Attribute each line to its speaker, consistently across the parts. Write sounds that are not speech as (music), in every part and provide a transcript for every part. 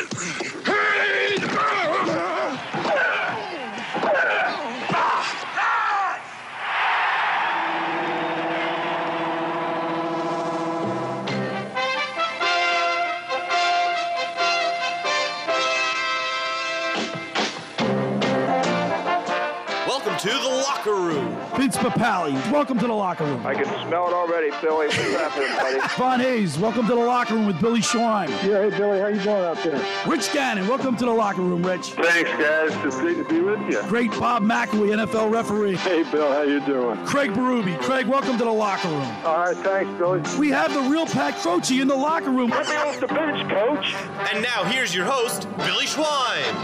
Speaker 1: Welcome
Speaker 2: Papali, welcome to the locker room.
Speaker 3: I can smell it already, Billy. What's happening, buddy? (laughs)
Speaker 2: Von Hayes, welcome to the locker room with Billy Schwein.
Speaker 3: Yeah, hey, Billy, how you doing out there?
Speaker 2: Rich Gannon, welcome to the locker room, Rich.
Speaker 3: Thanks, guys. It's great to be with you.
Speaker 2: Great Bob McElwee, NFL referee.
Speaker 3: Hey, Bill, how you doing?
Speaker 2: Craig Berube. Craig, welcome to the locker room.
Speaker 3: All right, thanks, Billy.
Speaker 2: We have the real Pat Croce in the locker room.
Speaker 3: Let me off the bench, Coach.
Speaker 1: And now here's your host, Billy Schwein.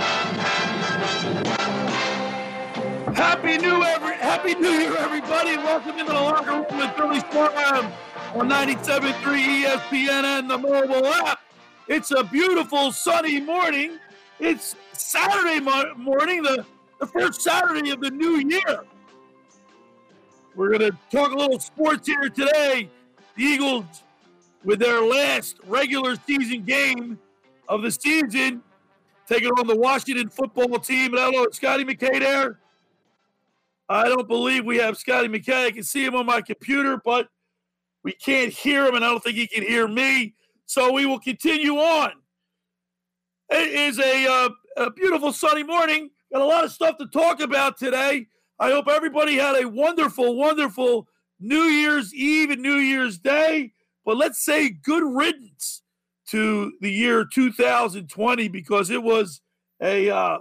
Speaker 2: Happy New every Happy New Year, everybody. And welcome into the locker room with Billy Schwein on 97.3 ESPN and the mobile app. It's a beautiful sunny morning. It's Saturday mo- morning, the, the first Saturday of the new year. We're going to talk a little sports here today. The Eagles, with their last regular season game of the season, taking on the Washington football team. Is Scotty McKay there? I don't believe we have Scotty McKay. I can see him on my computer, but we can't hear him, and I don't think he can hear me. So we will continue on. It is a, uh, a beautiful sunny morning. Got a lot of stuff to talk about today. I hope everybody had a wonderful, wonderful New Year's Eve and New Year's Day. But let's say good riddance to the year 2020 because it was a uh,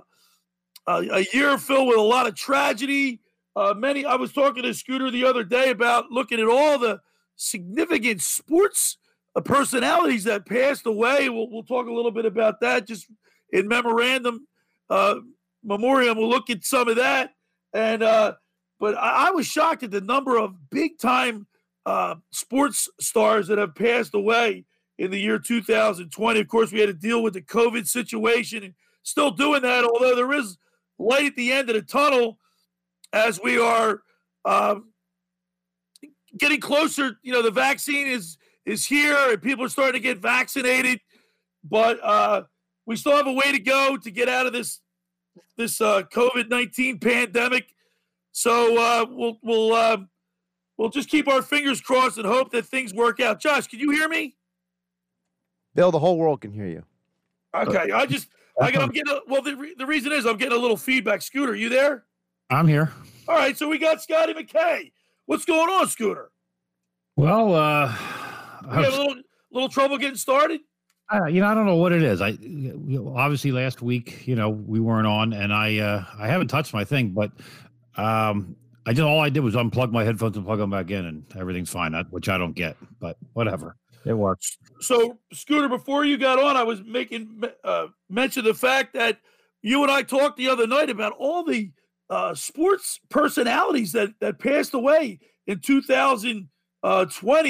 Speaker 2: a, a year filled with a lot of tragedy. Uh, many. I was talking to Scooter the other day about looking at all the significant sports uh, personalities that passed away. We'll, we'll talk a little bit about that just in memorandum uh, memoriam. We'll look at some of that. And uh, but I, I was shocked at the number of big time uh, sports stars that have passed away in the year 2020. Of course, we had to deal with the COVID situation and still doing that, although there is light at the end of the tunnel as we are um, getting closer. You know, the vaccine is is here and people are starting to get vaccinated, but uh, we still have a way to go to get out of this this uh, COVID nineteen pandemic. So uh, we'll we'll uh, we'll just keep our fingers crossed and hope that things work out. Josh, can you hear me?
Speaker 4: Bill, the whole world can hear you.
Speaker 2: Okay, I just I got, I'm getting a, well. The, re- the reason is I'm getting a little feedback. Scooter, you there?
Speaker 5: I'm here.
Speaker 2: All right, so we got Scotty McKay. What's going on, Scooter?
Speaker 5: Well, uh,
Speaker 2: We have a little little trouble getting started.
Speaker 5: I, you know, I don't know what it is. I obviously last week, you know, we weren't on, and I uh, I haven't touched my thing, but um, I just all I did was unplug my headphones and plug them back in, and everything's fine. That, which I don't get, but whatever, it works.
Speaker 2: So, Scooter, before you got on, I was making uh, mention the fact that you and I talked the other night about all the uh, sports personalities that that passed away in 2020.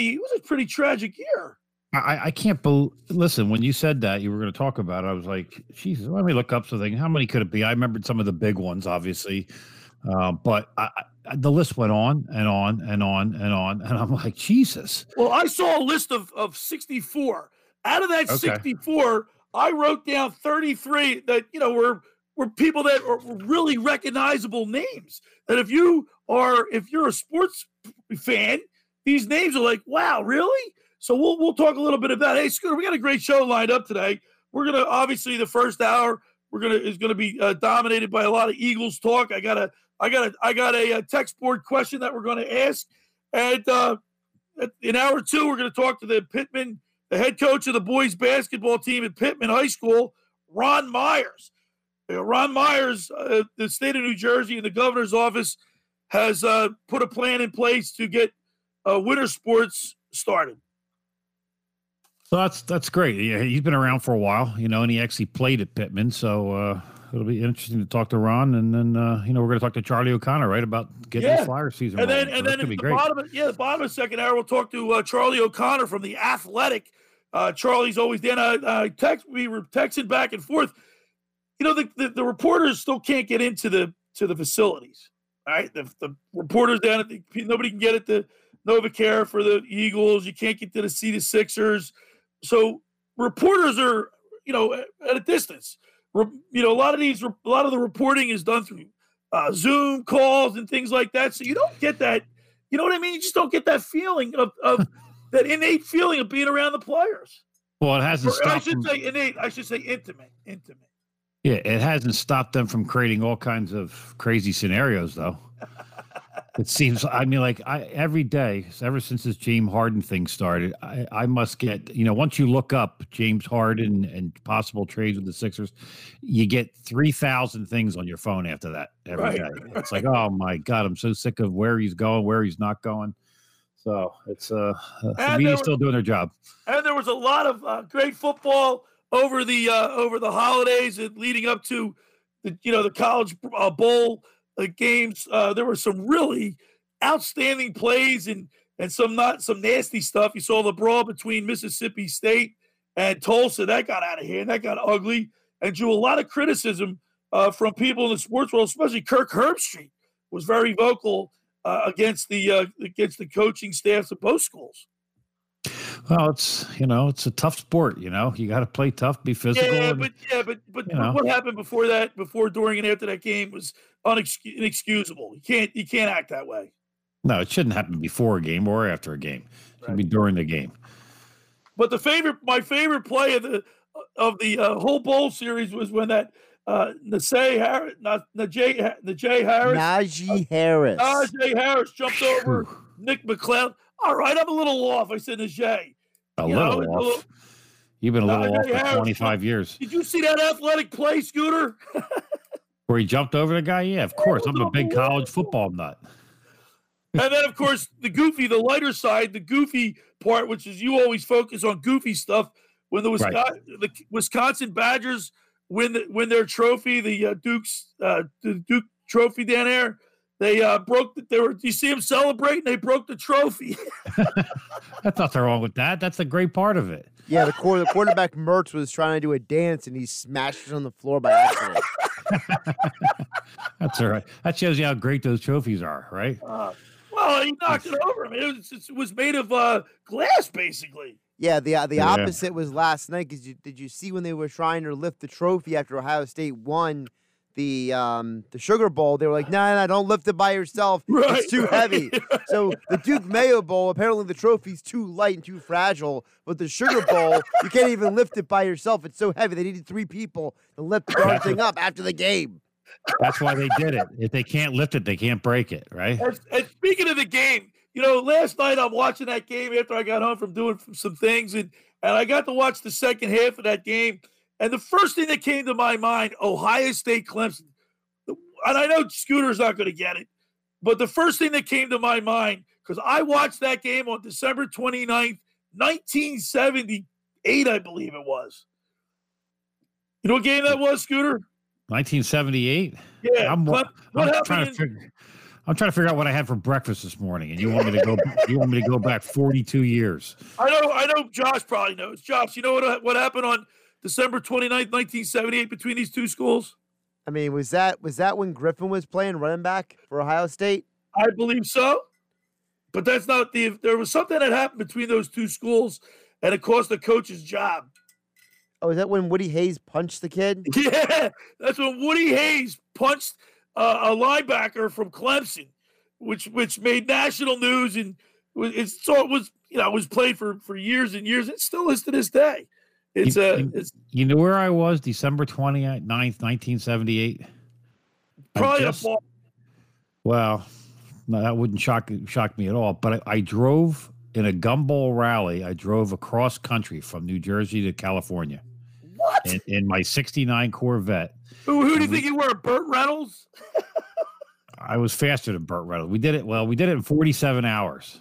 Speaker 2: It was a pretty tragic year.
Speaker 5: I, I can't believe. Listen, when you said that you were going to talk about it, I was like, Jesus, let me look up something. How many could it be? I remembered some of the big ones, obviously, uh, but I, I, the list went on and on and on and on, and I'm like, Jesus.
Speaker 2: Well, I saw a list of, of 64. Out of that
Speaker 5: Okay.
Speaker 2: 64, I wrote down 33 that, you know, were were people that are really recognizable names. That if you are if you're a sports fan, these names are like, wow, really? So we'll we'll talk a little bit about hey Scooter, we got a great show lined up today. We're gonna obviously the first hour we're gonna is gonna be uh, dominated by a lot of Eagles talk. I got a I got a I got a, uh text board question that we're gonna ask, and uh, in hour two we're gonna talk to the Pitman, the head coach of the boys basketball team at Pitman High School, Ron Myers. Uh, Ron Myers, uh, the state of New Jersey and the governor's office has uh, put a plan in place to get uh, winter sports started.
Speaker 5: So that's that's great. Yeah, he's been around for a while, you know, and he actually played at Pitman. So uh, it'll be interesting to talk to Ron, and then uh, you know we're going to talk to Charlie O'Connor, right, about getting
Speaker 2: Yeah.
Speaker 5: the Flyer season.
Speaker 2: And then,
Speaker 5: rolling.
Speaker 2: and then at the
Speaker 5: great.
Speaker 2: bottom, of, yeah, the bottom of the second hour, we'll talk to uh, Charlie O'Connor from the Athletic. Uh, Charlie's always then uh, uh, text we were texting back and forth. You know, the, the the reporters still can't get into the to the facilities. All right, the, the reporters down at the nobody can get at the NovaCare for the Eagles. You can't get to the see the Sixers. So reporters are you know, at, a distance. Re- you know, a lot of these, a lot of the reporting is done through uh, Zoom calls and things like that. So you don't get that. You know what I mean? You just don't get that feeling of, of (laughs) that innate feeling of being around the players.
Speaker 5: Well, it hasn't
Speaker 2: Or I should
Speaker 5: them-
Speaker 2: say innate. I should say intimate. Intimate.
Speaker 5: Yeah, it hasn't stopped them from creating all kinds of crazy scenarios, though. (laughs) it seems. I mean, like I every day, ever since this James Harden thing started, I, I must get. You know, once you look up James Harden and possible trades with the Sixers, you get three thousand things on your phone after that every day.
Speaker 2: Right,
Speaker 5: It's like, oh my god, I'm so sick of where he's going, where he's not going. So it's uh, the
Speaker 2: there
Speaker 5: media's
Speaker 2: was-
Speaker 5: still doing their job.
Speaker 2: and there was a lot of uh, great football over the uh, over the holidays and leading up to the you know the college uh, bowl uh, games. Uh, there were some really outstanding plays and and some not some nasty stuff. You saw the brawl between Mississippi State and Tulsa that got out of hand, that got ugly, and drew a lot of criticism uh, from people in the sports world, especially Kirk Herbstreit was very vocal uh, against the against the coaching staffs of both schools.
Speaker 5: Well, it's you know, it's a tough sport. You know, you got to play tough, be physical.
Speaker 2: Yeah,
Speaker 5: and-
Speaker 2: but yeah, but but, but what happened before that, before, during, and after that game was unexcus- inexcusable. You can't you can't act that way.
Speaker 5: No, it shouldn't happen before a game or after a game. It should be during the game.
Speaker 2: But the favorite, my favorite play of the of the uh, whole bowl series was when that uh, Najee Harris, not Najee Najee Harris,
Speaker 4: Najee Harris.
Speaker 2: Najee Harris jumped over Nick McCloud. All right, I'm a little off. I said Najee.
Speaker 5: A
Speaker 2: You
Speaker 5: little off. You've been a
Speaker 2: No,
Speaker 5: little off for
Speaker 2: Harris
Speaker 5: 25 years.
Speaker 2: Did you see that athletic play, Scooter? (laughs)
Speaker 5: Where he jumped over the guy? Yeah, of course. I'm a big college football nut.
Speaker 2: and then of course the goofy, the lighter side, the goofy part, which is you always focus on goofy stuff. When the
Speaker 5: Right.
Speaker 2: Wisconsin, the Wisconsin Badgers win the, win their trophy, the uh, Duke's uh, the Duke Trophy down there, they uh, broke. The, they were. You see them celebrating. They broke the trophy. (laughs)
Speaker 5: That's nothing wrong with that. That's a great part of it.
Speaker 4: Yeah, the, quar- the quarterback Mertz was trying to do a dance and he smashed it on the floor by accident. (laughs)
Speaker 5: That's all right. That shows you how great those trophies are, right?
Speaker 2: Uh, well, he knocked it over. I mean, it was, it was made of uh, glass, basically.
Speaker 4: Yeah, the uh, the
Speaker 5: Yeah.
Speaker 4: opposite was last night. Cause you, did you see when they were trying to lift the trophy after Ohio State won the um the Sugar Bowl? They were like, "No, nah, no, don't lift it by yourself.
Speaker 2: Right,
Speaker 4: it's too
Speaker 2: right.
Speaker 4: heavy." (laughs) So the Duke Mayo Bowl, apparently the trophy's too light and too fragile. But the Sugar Bowl, (laughs) you can't even lift it by yourself. It's so heavy. They needed three people to lift the darn thing up after the game.
Speaker 5: That's why they did it. If they can't lift it, they can't break it, right?
Speaker 2: And, and speaking of the game, you know, last night I'm watching that game after I got home from doing some things, and and I got to watch the second half of that game. And the first thing that came to my mind, Ohio State Clemson. And I know Scooter's not going to get it, but the first thing that came to my mind, because I watched that game on December 29th, 1978, I believe it was. You know what game that was, Scooter?
Speaker 5: 1978.
Speaker 2: Yeah.
Speaker 5: I'm,
Speaker 2: what
Speaker 5: I'm
Speaker 2: happened
Speaker 5: trying to
Speaker 2: in-
Speaker 5: figure. I'm trying to figure out what I had for breakfast this morning, and you want me to go? you want me to go back 42 years?
Speaker 2: I know, I know. Josh probably knows. Josh, you know what what happened on December 29th, 1978, between these two schools?
Speaker 4: I mean, was that was that when Griffin was playing running back for Ohio State?
Speaker 2: I believe so, but that's not the. There was something that happened between those two schools, and it cost the coach's job.
Speaker 4: Oh, is that when Woody Hayes punched the kid? (laughs)
Speaker 2: Yeah, that's when Woody Hayes punched uh, a linebacker from Clemson, which which made national news, and was- it's so it was you know it was played for for years and years. It still is to this day. It's
Speaker 5: You-
Speaker 2: a
Speaker 5: you-
Speaker 2: it's
Speaker 5: You know where I was December 29th, 1978?
Speaker 2: Probably
Speaker 5: just-
Speaker 2: a ball.
Speaker 5: Well, no, that wouldn't shock shock me at all. But I, I drove in a gumball rally. I drove across country from New Jersey to California
Speaker 2: What?
Speaker 5: in, in my '69 Corvette.
Speaker 2: Who, who do you
Speaker 5: we-
Speaker 2: think you were, Burt Reynolds?
Speaker 5: I was faster than Burt Reynolds. We did it well. We did it in 47 hours,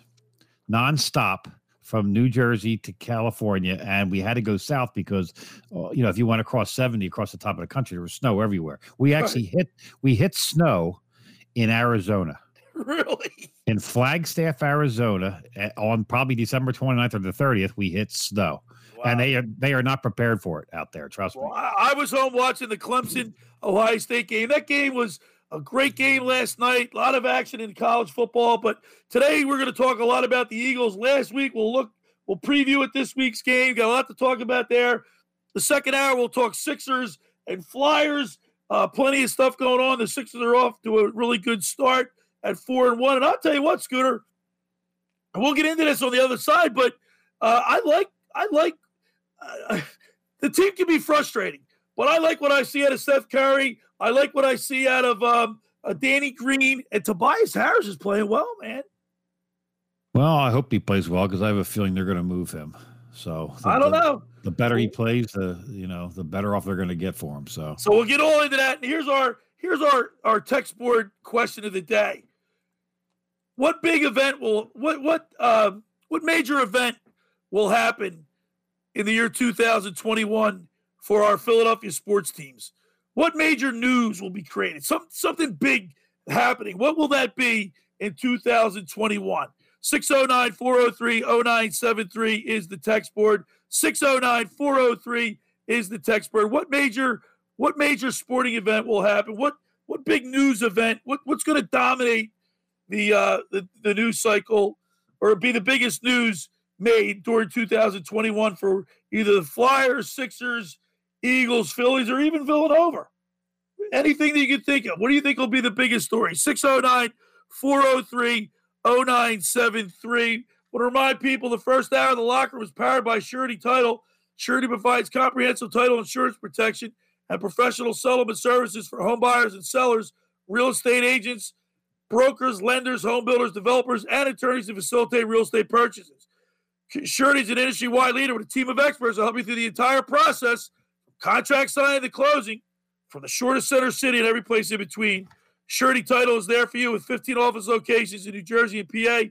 Speaker 5: nonstop from New Jersey to California, and we had to go south because, uh, you know, if you went across 70 across the top of the country, there was snow everywhere. We actually hit we hit snow in Arizona. (laughs)
Speaker 2: really?
Speaker 5: in Flagstaff, Arizona, eh, on probably December 29th or the 30th, we hit snow, and they are they are not prepared for it out there. Trust
Speaker 2: Well,
Speaker 5: me.
Speaker 2: I, I was home watching the Clemson Ohio State game. That game was a great game last night. A lot of action in college football. But today we're going to talk a lot about the Eagles. Last week we'll look, we'll preview it this week's game. Got a lot to talk about there. The second hour, we'll talk Sixers and Flyers. Uh, plenty of stuff going on. The Sixers are off to a really good start at four and one. And I'll tell you what, Scooter, we'll get into this on the other side, but uh, I like I like uh, (laughs) the team can be frustrating, but I like what I see out of Seth Curry. I like what I see out of um, uh, Danny Green and Tobias Harris is playing well, man.
Speaker 5: Well, I hope he plays well because I have a feeling they're going to move him. So
Speaker 2: I don't
Speaker 5: the,
Speaker 2: know.
Speaker 5: The better he plays, the you know, the better off they're going to get for him. So
Speaker 2: so we'll get all into that. And here's our here's our our text board question of the day. What big event will what what uh, what major event will happen in the year 2021 for our Philadelphia sports teams? What major news will be created? Some something big happening. What will that be in 2021? 609 403 0973 is the text board. 609 403 is the text board. What major what major sporting event will happen? What what big news event? What what's going to dominate the uh the, the news cycle or be the biggest news made during 2021 for either the Flyers, Sixers, Eagles, Phillies, or even Villanova. Anything that you can think of. What do you think will be the biggest story? 609 403 0973. Want to remind people the first hour of the locker was powered by Surety Title. Surety provides comprehensive title insurance protection and professional settlement services for home buyers and sellers, real estate agents, brokers, lenders, home builders, developers, and attorneys to facilitate real estate purchases. Surety is an industry wide leader with a team of experts to help you through the entire process contract signing to closing from the shortest center city and every place in between. Surety Title is there for you with 15 office locations in New Jersey and PA.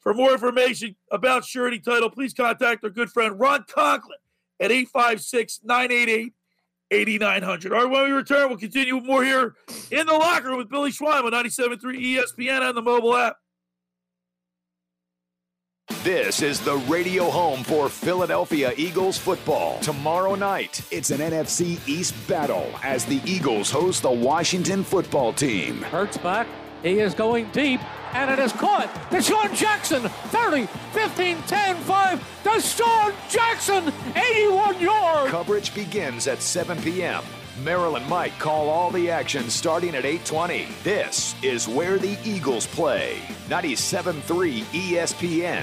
Speaker 2: For more information about Surety Title, please contact our good friend Ron Conklin at 856 988 8900. All right, when we return, we'll continue more here in the locker room with Billy Schwein on 97.3 ESPN and the mobile app.
Speaker 6: This is the radio home for Philadelphia Eagles football. Tomorrow night, it's an NFC East battle as the Eagles host the Washington football team.
Speaker 7: Hurts back. He is going deep, and it is caught. DeSean Jackson, 30, 15, 10, 5. DeSean Jackson, 81 yards.
Speaker 6: Coverage begins at 7 p.m. Merrill and Mike call all the action starting at 8:20. This is where the Eagles play. 97.3 ESPN.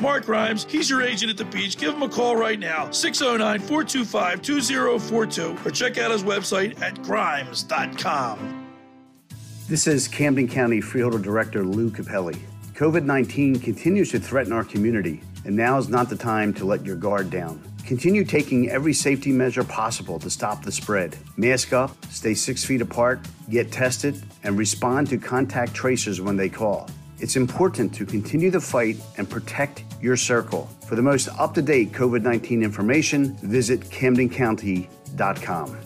Speaker 2: Mark Grimes, he's your agent at the beach. Give him a call right now, 609 425 2042, or check out his website at grimes.com.
Speaker 8: This is Camden County Freeholder Director Lou Cappelli. COVID 19 continues to threaten our community, and now is not the time to let your guard down. Continue taking every safety measure possible to stop the spread. Mask up, stay six feet apart, get tested, and respond to contact tracers when they call. It's important to continue the fight and protect your circle. For the most up to date COVID 19 information, visit CamdenCounty.com.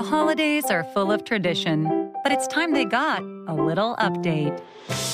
Speaker 9: The holidays are full of tradition, but it's time they got a little update.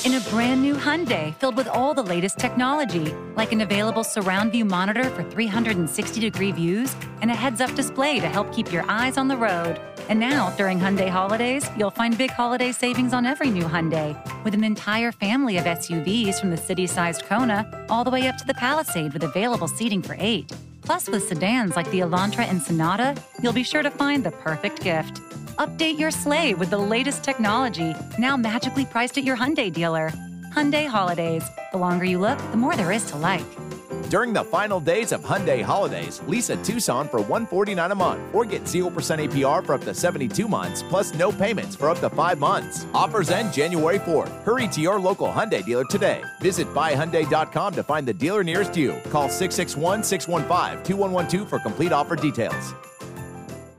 Speaker 9: In a brand new Hyundai filled with all the latest technology, like an available surround view monitor for 360 degree views and a heads up display to help keep your eyes on the road. And now, during Hyundai holidays, you'll find big holiday savings on every new Hyundai, with an entire family of SUVs from the city sized Kona all the way up to the Palisade with available seating for eight. Plus, with sedans like the Elantra and Sonata, you'll be sure to find the perfect gift. Update your sleigh with the latest technology, now magically priced at your Hyundai dealer. Hyundai Holidays. The longer you look, the more there is to like.
Speaker 10: During the final days of Hyundai holidays, lease a Tucson for 149 a month or get 0% APR for up to 72 months plus no payments for up to 5 months. Offers end January 4th. Hurry to your local Hyundai dealer today. Visit buyhyundai.com to find the dealer nearest you. Call 661-615-2112 for complete offer details.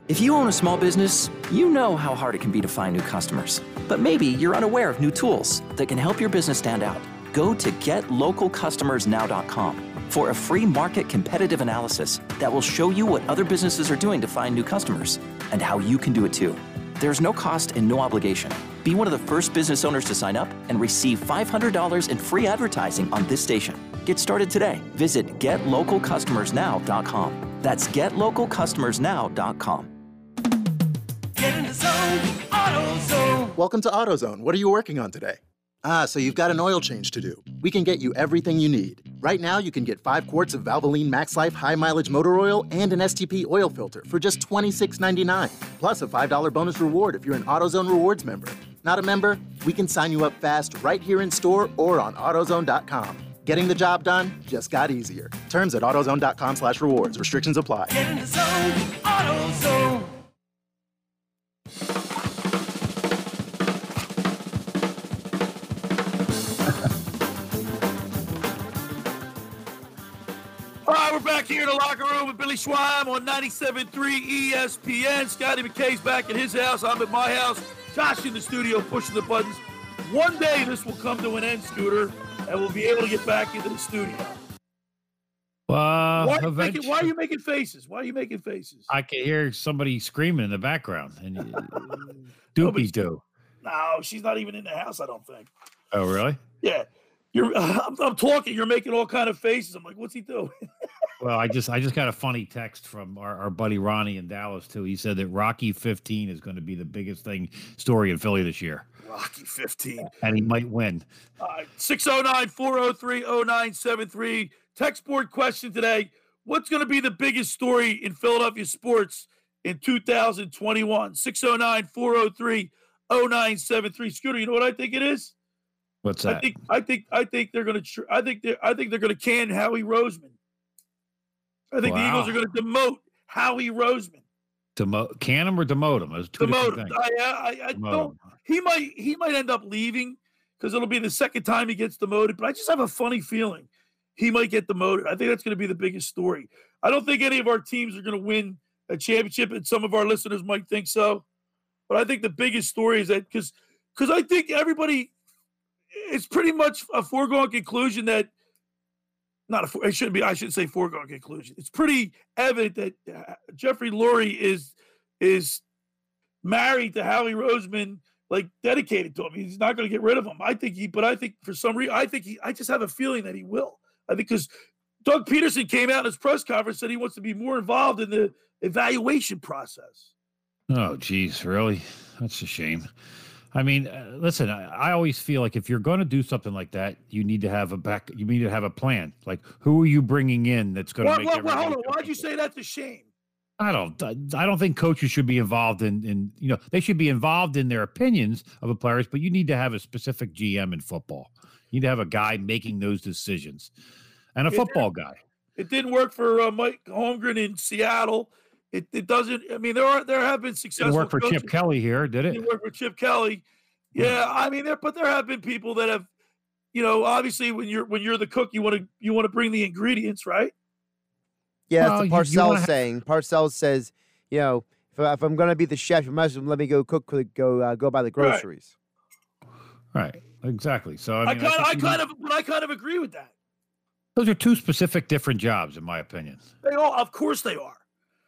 Speaker 11: If you own a small business, you know how hard it can be to find new customers. But maybe you're unaware of new tools that can help your business stand out. Go to getlocalcustomersnow.com for a free market competitive analysis that will show you what other businesses are doing to find new customers and how you can do it too. There's no cost and no obligation. Be one of the first business owners to sign up and receive $500 in free advertising on this station. Get started today. Visit getlocalcustomersnow.com. That's getlocalcustomersnow.com.
Speaker 12: Get in the zone, AutoZone. Welcome to AutoZone. What are you working on today? Ah, so you've got an oil change to do. We can get you everything you need. Right now, you can get five quarts of Valvoline Max Life high mileage motor oil and an STP oil filter for just $26.99, plus a $5 bonus reward if you're an AutoZone Rewards member. Not a member? We can sign you up fast right here in store or on AutoZone.com. Getting the job done just got easier. Terms at
Speaker 13: AutoZone.com
Speaker 2: slash rewards. Restrictions apply. Here in the locker room with Billy Schwein on 97.3 ESPN. Scotty McKay's back at his house. I'm at my house. Josh in the studio pushing the buttons. One day this will come to an end, Scooter, and we'll be able to get back into the studio.
Speaker 5: Uh,
Speaker 2: why, are you making, why are you making faces? Why are you making faces?
Speaker 5: I can hear somebody screaming in the background. And (laughs) doopy doo.
Speaker 2: No, she's not even in the house. I don't think.
Speaker 5: Oh, really?
Speaker 2: Yeah, you're. (laughs) I'm, I'm talking. You're making all kind of faces. I'm like, what's he doing? (laughs)
Speaker 5: Well, I just I just got a funny text from our, our buddy Ronnie in Dallas too. He said that Rocky 15 is going to be the biggest thing story in Philly this year,
Speaker 2: Rocky 15.
Speaker 5: and he might win.
Speaker 2: Uh, right, 609 403 0973. Text board question today. What's going to be the biggest story in Philadelphia sports in 2021? 609 403 0973. Scooter, you know what I think it is?
Speaker 5: What's that?
Speaker 2: I think I think I think they're going to tr- I think they I think they're going to can Howie Roseman. I think the Eagles are going to demote Howie Roseman.
Speaker 5: Demote can him or demote him? Those two
Speaker 2: Demote him. I, uh, I, I
Speaker 5: Demote
Speaker 2: don't.
Speaker 5: him.
Speaker 2: He might he might end up leaving because it'll be the second time he gets demoted. But I just have a funny feeling he might get demoted. I think that's going to be the biggest story. I don't think any of our teams are going to win a championship, and some of our listeners might think so. But I think the biggest story is that because because I think everybody, it's pretty much a foregone conclusion that not a it shouldn't be I shouldn't say foregone conclusion. It's pretty evident that uh, Jeffrey Lurie is is married to Howie Roseman, like dedicated to him. He's not going to get rid of him. I think he, but I think for some reason, I think he. I just have a feeling that he will. I think because Doug Pederson came out in his press conference said he wants to be more involved in the evaluation process.
Speaker 5: Oh, geez, really? That's a shame. I mean, uh, listen, I, I always feel like if you're going to do something like that, you need to have a back. You need to have a plan. Like, who are you bringing in that's going to make
Speaker 2: well, well, hold on. Why'd you say that's a shame?
Speaker 5: I don't. I don't think coaches should be involved in. In you know, they should be involved in their opinions of the players, but you need to have a specific GM in football. You need to have a guy making those decisions, and a
Speaker 2: It
Speaker 5: football guy.
Speaker 2: It didn't work for uh, Mike Holmgren in Seattle. It, it doesn't. I mean, there are there have been successful.
Speaker 5: Didn't work for
Speaker 2: coaches.
Speaker 5: Chip Kelly here, did it?
Speaker 2: Didn't work for Chip Kelly. Yeah, I mean, there but there have been people that have, you know, obviously when you're when you're the cook, you want to you want to bring the ingredients, right?
Speaker 4: Yeah, that's
Speaker 2: Well,
Speaker 4: what
Speaker 2: you- you
Speaker 4: Parcells
Speaker 2: wanna have-
Speaker 4: saying. Parcells says, you know, if, I- if I'm going to be the chef, you must let me go cook, go uh, go buy the groceries.
Speaker 5: Right. Exactly. So I,
Speaker 2: I, kind
Speaker 5: think
Speaker 2: I kind of but I kind of agree with that.
Speaker 5: those are two specific different jobs, in my opinion.
Speaker 2: They all, of course, they are.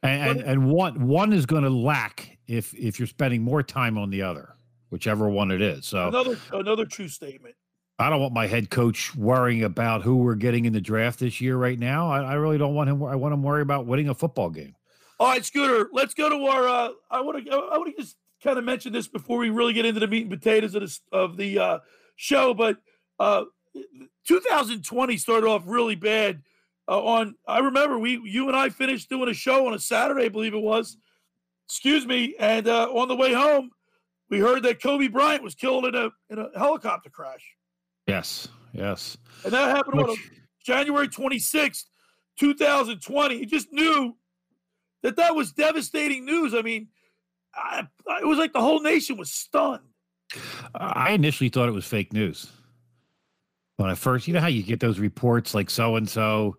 Speaker 5: And and, and one one is going to lack if if you're spending more time on the other, whichever one it is. So
Speaker 2: Another another true statement.
Speaker 5: I don't want my head coach worrying about who we're getting in the draft this year. Right now, I, I really don't want him. I want him worry about winning a football game.
Speaker 2: All right, Scooter, let's go to our. Uh, I want to. I want to just kind of mention this before we really get into the meat and potatoes of, this, of the uh, show. But uh, 2020 started off really bad. Uh, on I remember we, you and I finished doing a show on a Saturday, I believe it was. Excuse me. And uh, on the way home, we heard that Kobe Bryant was killed in a in a helicopter crash,
Speaker 5: Yes, yes.
Speaker 2: and that happened on January 26th. 2020. He just knew that that was devastating news. I mean, I, it was like the whole nation was stunned.
Speaker 5: I initially thought it was fake news when I first, you know how you get those reports like so and so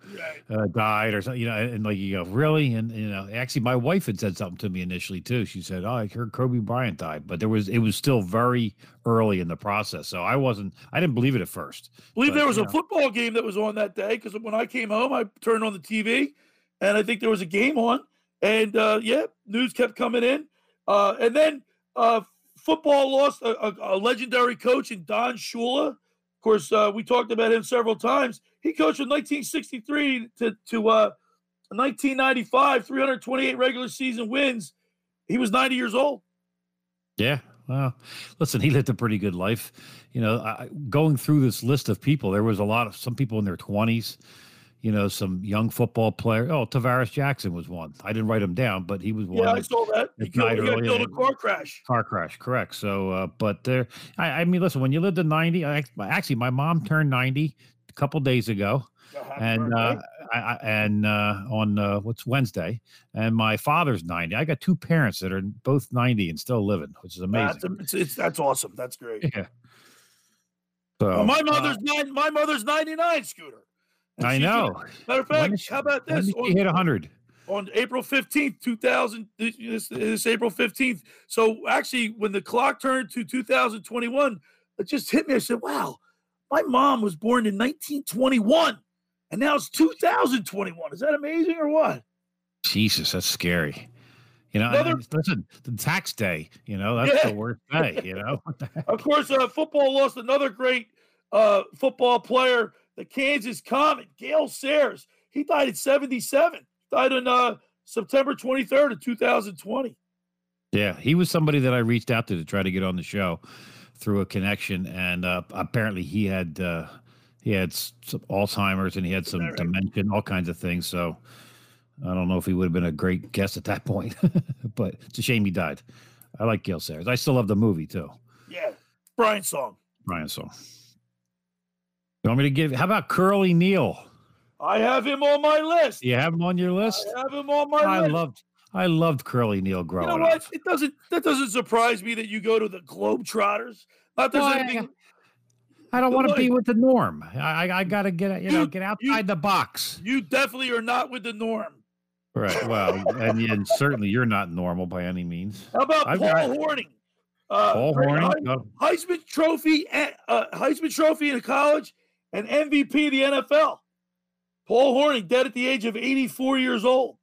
Speaker 5: died or something, you know, and like you go, really? And you know, actually, my wife had said something to me initially too. She said, "Oh, I heard Kobe Bryant died," but there was it was still very early in the process, so I wasn't, I didn't believe it at first.
Speaker 2: I believe
Speaker 5: But,
Speaker 2: there was a
Speaker 5: know,
Speaker 2: football game that was on that day because when I came home, I turned on the TV and I think there was a game on. And uh, yeah, news kept coming in. Uh, and then uh, football lost a, a, a legendary coach in Don Shula. Of course, uh, we talked about him several times. He coached from 1963 to, to uh, 1995, 328 regular season wins. He was 90 years old.
Speaker 5: Yeah. Well, listen, he lived a pretty good life. You know, I, going through this list of people, there was a lot of some people in their 20s, you know, some young football player. Oh, Tarvaris Jackson was one. I didn't write him down, but he was one.
Speaker 2: Yeah, I saw that. He,
Speaker 5: died
Speaker 2: he got killed a car crash.
Speaker 5: Car crash, correct. So, uh, but there, I, I mean, listen, when you lived to 90, I, actually, my mom turned 90 a couple days ago. And uh, I, I, and uh, on uh, what's Wednesday, and my father's ninety. I got two parents that are both ninety and still living, which is amazing.
Speaker 2: That's, it's, it's, that's awesome. That's great.
Speaker 5: Yeah. So
Speaker 2: Well, my
Speaker 5: uh,
Speaker 2: mother's nine, my mother's 99 scooter.
Speaker 5: I know.
Speaker 2: Matter of fact,
Speaker 5: she-
Speaker 2: how about this?
Speaker 5: did she hit hundred?
Speaker 2: on April 15th, 2000, this, this, April 15th. So actually, when the clock turned to 2021, it just hit me. I said, wow, my mom was born in 1921 and now it's 2021. Is that amazing or what?
Speaker 5: Jesus, that's scary. You know,
Speaker 2: Another-
Speaker 5: listen, the tax day. You know, that's
Speaker 2: Yeah.
Speaker 5: the worst day. You know, (laughs)
Speaker 2: Of course, uh, football lost another great uh, football player, the Kansas Comet, Gale Sayers. He died at 77. Died on uh, September 23rd of 2020.
Speaker 5: Yeah, he was somebody that I reached out to to try to get on the show through a connection, and uh, apparently he had uh, he had some Alzheimer's and he had some dementia, all kinds of things. So I don't know if he would have been a great guest at that (laughs) point, but it's a shame he died. I like Gale Sayers. I still love the movie too.
Speaker 2: Yeah, Brian song.
Speaker 5: Brian Song. You want me to give? How about Curly Neal?
Speaker 2: I have him on my list.
Speaker 5: You have him on your list?
Speaker 2: I have him on my
Speaker 5: I
Speaker 2: list.
Speaker 5: loved I loved Curly Neal
Speaker 2: You
Speaker 5: growing
Speaker 2: know
Speaker 5: up.
Speaker 2: It doesn't. That doesn't surprise me that you go to the Globetrotters. Not there's
Speaker 5: Well, I-
Speaker 2: anything.
Speaker 5: I don't want to be with the norm. I I, I got to get you know get outside the box.
Speaker 2: You definitely are not with the norm.
Speaker 5: Right. Well, and, and certainly you're not normal by any means.
Speaker 2: How about
Speaker 5: I've
Speaker 2: Paul
Speaker 5: got-
Speaker 2: Hornung? Uh,
Speaker 5: Paul Hornung,
Speaker 2: Heisman Trophy, and- uh, Heisman Trophy in college, and MVP of the NFL. Paul Hornung dead at the age of 84 years old,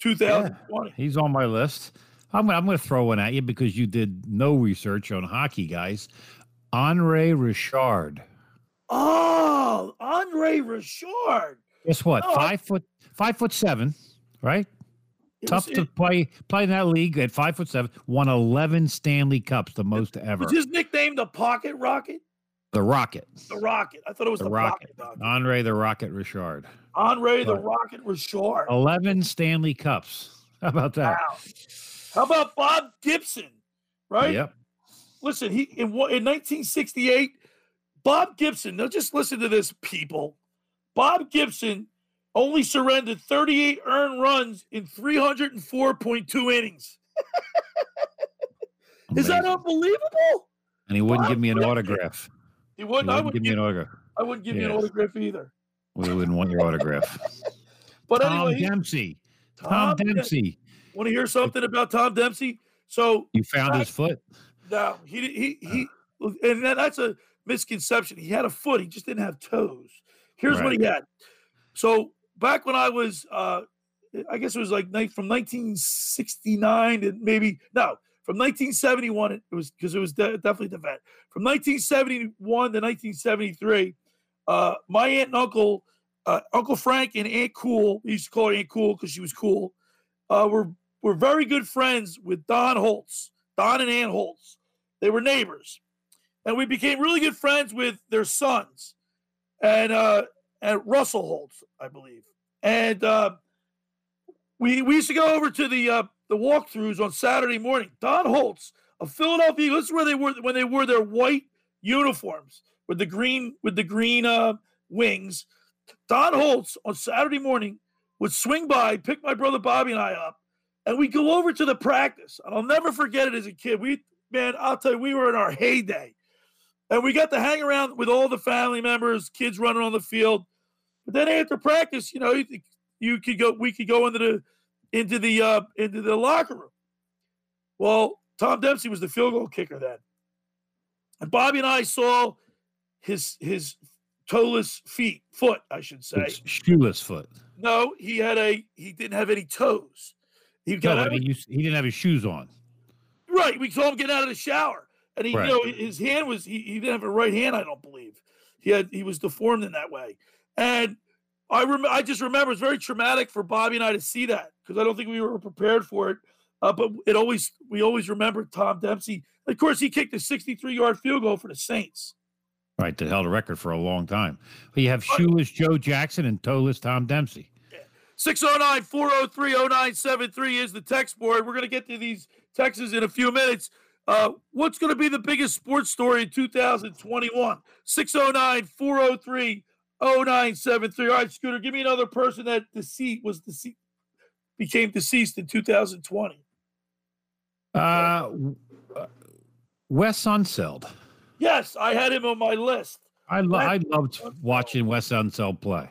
Speaker 2: 2020.
Speaker 5: He's on my list. I'm, I'm going to throw one at you because you did no research on hockey, guys. Henri Richard.
Speaker 2: Oh, Henri Richard.
Speaker 5: Guess what?
Speaker 2: Oh, I-
Speaker 5: five foot, five foot seven, right? Tough
Speaker 2: was-
Speaker 5: to
Speaker 2: it-
Speaker 5: play play in that league at five foot seven. Won eleven Stanley Cups, the most ever.
Speaker 2: Was his nickname the Pocket Rocket?
Speaker 5: The Rocket,
Speaker 2: The Rocket. I thought it was
Speaker 5: the
Speaker 2: the,
Speaker 5: Rocket,
Speaker 2: Rocket.
Speaker 5: Henri the Rocket Richard.
Speaker 2: Henri the. Rocket Richard.
Speaker 5: Eleven Stanley Cups. (laughs) How about that?
Speaker 2: Wow. How about Bob Gibson? Right?
Speaker 5: Yep.
Speaker 2: Listen, he in, in 1968, Bob Gibson. Now, just listen to this, people. Bob Gibson only surrendered 38 earned runs in 304.2 innings. (laughs) Is that unbelievable?
Speaker 5: And he wouldn't
Speaker 2: Bob
Speaker 5: give me an
Speaker 2: Gibson.
Speaker 5: autograph.
Speaker 2: He
Speaker 5: He
Speaker 2: wouldn't. I
Speaker 5: wouldn't
Speaker 2: wouldn't
Speaker 5: give me
Speaker 2: give,
Speaker 5: an autograph.
Speaker 2: I wouldn't give you an autograph either.
Speaker 5: We wouldn't want your autograph. (laughs)
Speaker 2: But
Speaker 5: Tom
Speaker 2: anyway,
Speaker 5: Dempsey. Tom,
Speaker 2: Tom Dem-
Speaker 5: Dempsey.
Speaker 2: Want to hear something about Tom Dempsey? So
Speaker 5: You found his foot.
Speaker 2: No, he he he, and that, that's a misconception. He had a foot, he just didn't have toes. Here's what he
Speaker 5: Right.
Speaker 2: had. So back when I was, uh, I guess it was like from 1969 to maybe no, from 1971. It was because it was de- definitely the vet. From 1971 to 1973, uh, my aunt and uncle, uh, Uncle Frank and Aunt Cool, we used to call her Aunt Cool because she was cool. Uh, were were very good friends with Don Hultz, Don and Ann Hultz. They were neighbors, and we became really good friends with their sons, and uh, and Russell Hultz, I believe. And uh, we we used to go over to the uh, the walkthroughs on Saturday morning. Don Hultz of Philadelphia. This is where they were when they wore their white uniforms with the green with the green uh, wings. Don Hultz on Saturday morning would swing by, pick my brother Bobby and I up, and we go over to the practice. And I'll never forget it as a kid. We, man, I'll tell you, we were in our heyday. And we got to hang around with all the family members, kids running on the field. But then after practice, you know, you, you could go, we could go into the into the uh into the locker room. Well, Tom Dempsey was the field goal kicker then. And Bobby and I saw his his toeless feet, foot, I should say.
Speaker 5: It's shoeless foot.
Speaker 2: No, he had a he didn't have any toes. He got
Speaker 5: No, I mean, you, he didn't have his shoes on.
Speaker 2: right. We saw him get out of the shower, and he
Speaker 5: Right.
Speaker 2: you know his hand was he, he didn't have a right hand. I don't believe he had he was deformed in that way. And I rem- I just remember it's very traumatic for Bobby and I to see that because I don't think we were prepared for it. Uh, but it always we always remember Tom Dempsey. Of course, he kicked a 63 yard field goal for the Saints.
Speaker 5: Right, that held a record for a long time. But you have shoeless Joe Jackson and toeless Tom Dempsey.
Speaker 2: 609 403 0973 is the text board. We're going to get to these texts in a few minutes. Uh, what's going to be the biggest sports story in 2021? 609 403 0973. All right, Scooter, give me another person that deceit was deceased, became deceased in 2020.
Speaker 5: Uh, Wes Unseld.
Speaker 2: Yes, I had him on my list.
Speaker 5: I lo- I loved watching Wes Unseld play.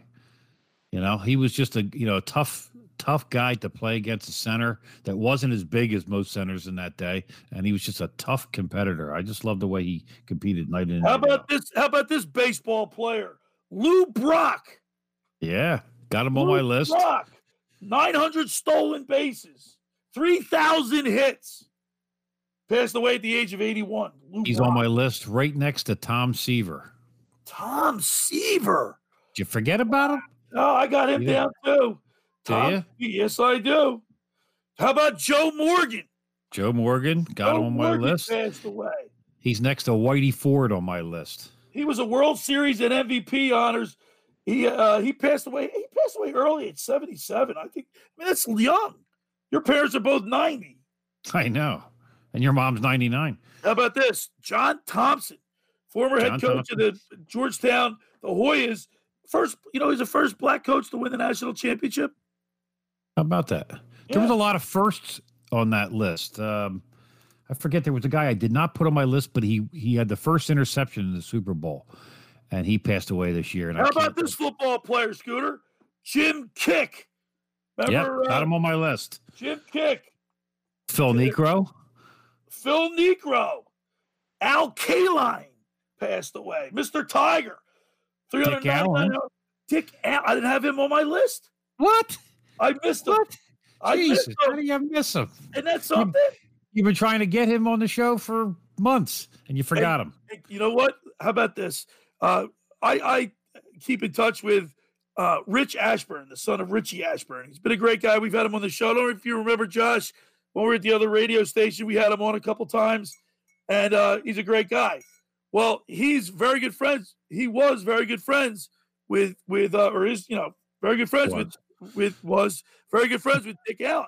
Speaker 5: You know, he was just a you know tough tough guy to play against a center that wasn't as big as most centers in that day, and he was just a tough competitor. I just loved the way he competed night in. and
Speaker 2: How
Speaker 5: night out.
Speaker 2: about this? How about this baseball player, Lou Brock?
Speaker 5: Yeah, got him on my list.
Speaker 2: Brock, 900 stolen bases, 3,000 hits. Passed away at the age of 81. Lou
Speaker 5: He's
Speaker 2: Brock.
Speaker 5: on my list right next to Tom Seaver.
Speaker 2: Tom Seaver.
Speaker 5: Did you forget about him?
Speaker 2: Oh, I got him
Speaker 5: Yeah.
Speaker 2: down too.
Speaker 5: Do
Speaker 2: Tom-
Speaker 5: ya?
Speaker 2: Yes, I do. How about Joe Morgan?
Speaker 5: Joe Morgan got
Speaker 2: Joe
Speaker 5: him on my
Speaker 2: Morgan
Speaker 5: list.
Speaker 2: Passed away.
Speaker 5: He's next to Whitey Ford on my list.
Speaker 2: He was a World Series and MVP honors. He uh, he passed away. He passed away early at 77. I think. I mean, that's young. Your parents are both 90.
Speaker 5: I know. And your mom's 99.
Speaker 2: How about this? John Thompson, former head
Speaker 5: John
Speaker 2: coach of the Georgetown, the Hoyas. First, you know, he's the first black coach to win the national championship.
Speaker 5: How about that? There was a lot of firsts on that list. Um, I forget there was a guy I did not put on my list, but he he had the first interception in the Super Bowl, and he passed away this year. And
Speaker 2: How
Speaker 5: I
Speaker 2: about this football player, Scooter? Jim Kiick.
Speaker 5: yeah, got
Speaker 2: uh,
Speaker 5: him on my list.
Speaker 2: Jim Kiick,
Speaker 5: Phil Niekro.
Speaker 2: Phil Niekro, Al Kaline passed away. Mr. Tiger, 399
Speaker 5: Allen.
Speaker 2: Dick Allen. I didn't have him on my list.
Speaker 5: What?
Speaker 2: I missed him. I missed
Speaker 5: Jesus, how
Speaker 2: him.
Speaker 5: do you miss him?
Speaker 2: Isn't that something?
Speaker 5: You've been trying to get him on the show for months, and you forgot him.
Speaker 2: Hey, You know what? How about this? Uh, I, I keep in touch with uh, Rich Ashburn, the son of Richie Ashburn. He's been a great guy. We've had him on the show. I don't know if you remember, Josh, when we were at the other radio station, we had him on a couple times, and uh, he's a great guy. Well, he's very good friends. He was very good friends with with uh, or is you know very good friends with with was very good friends with Dick Allen.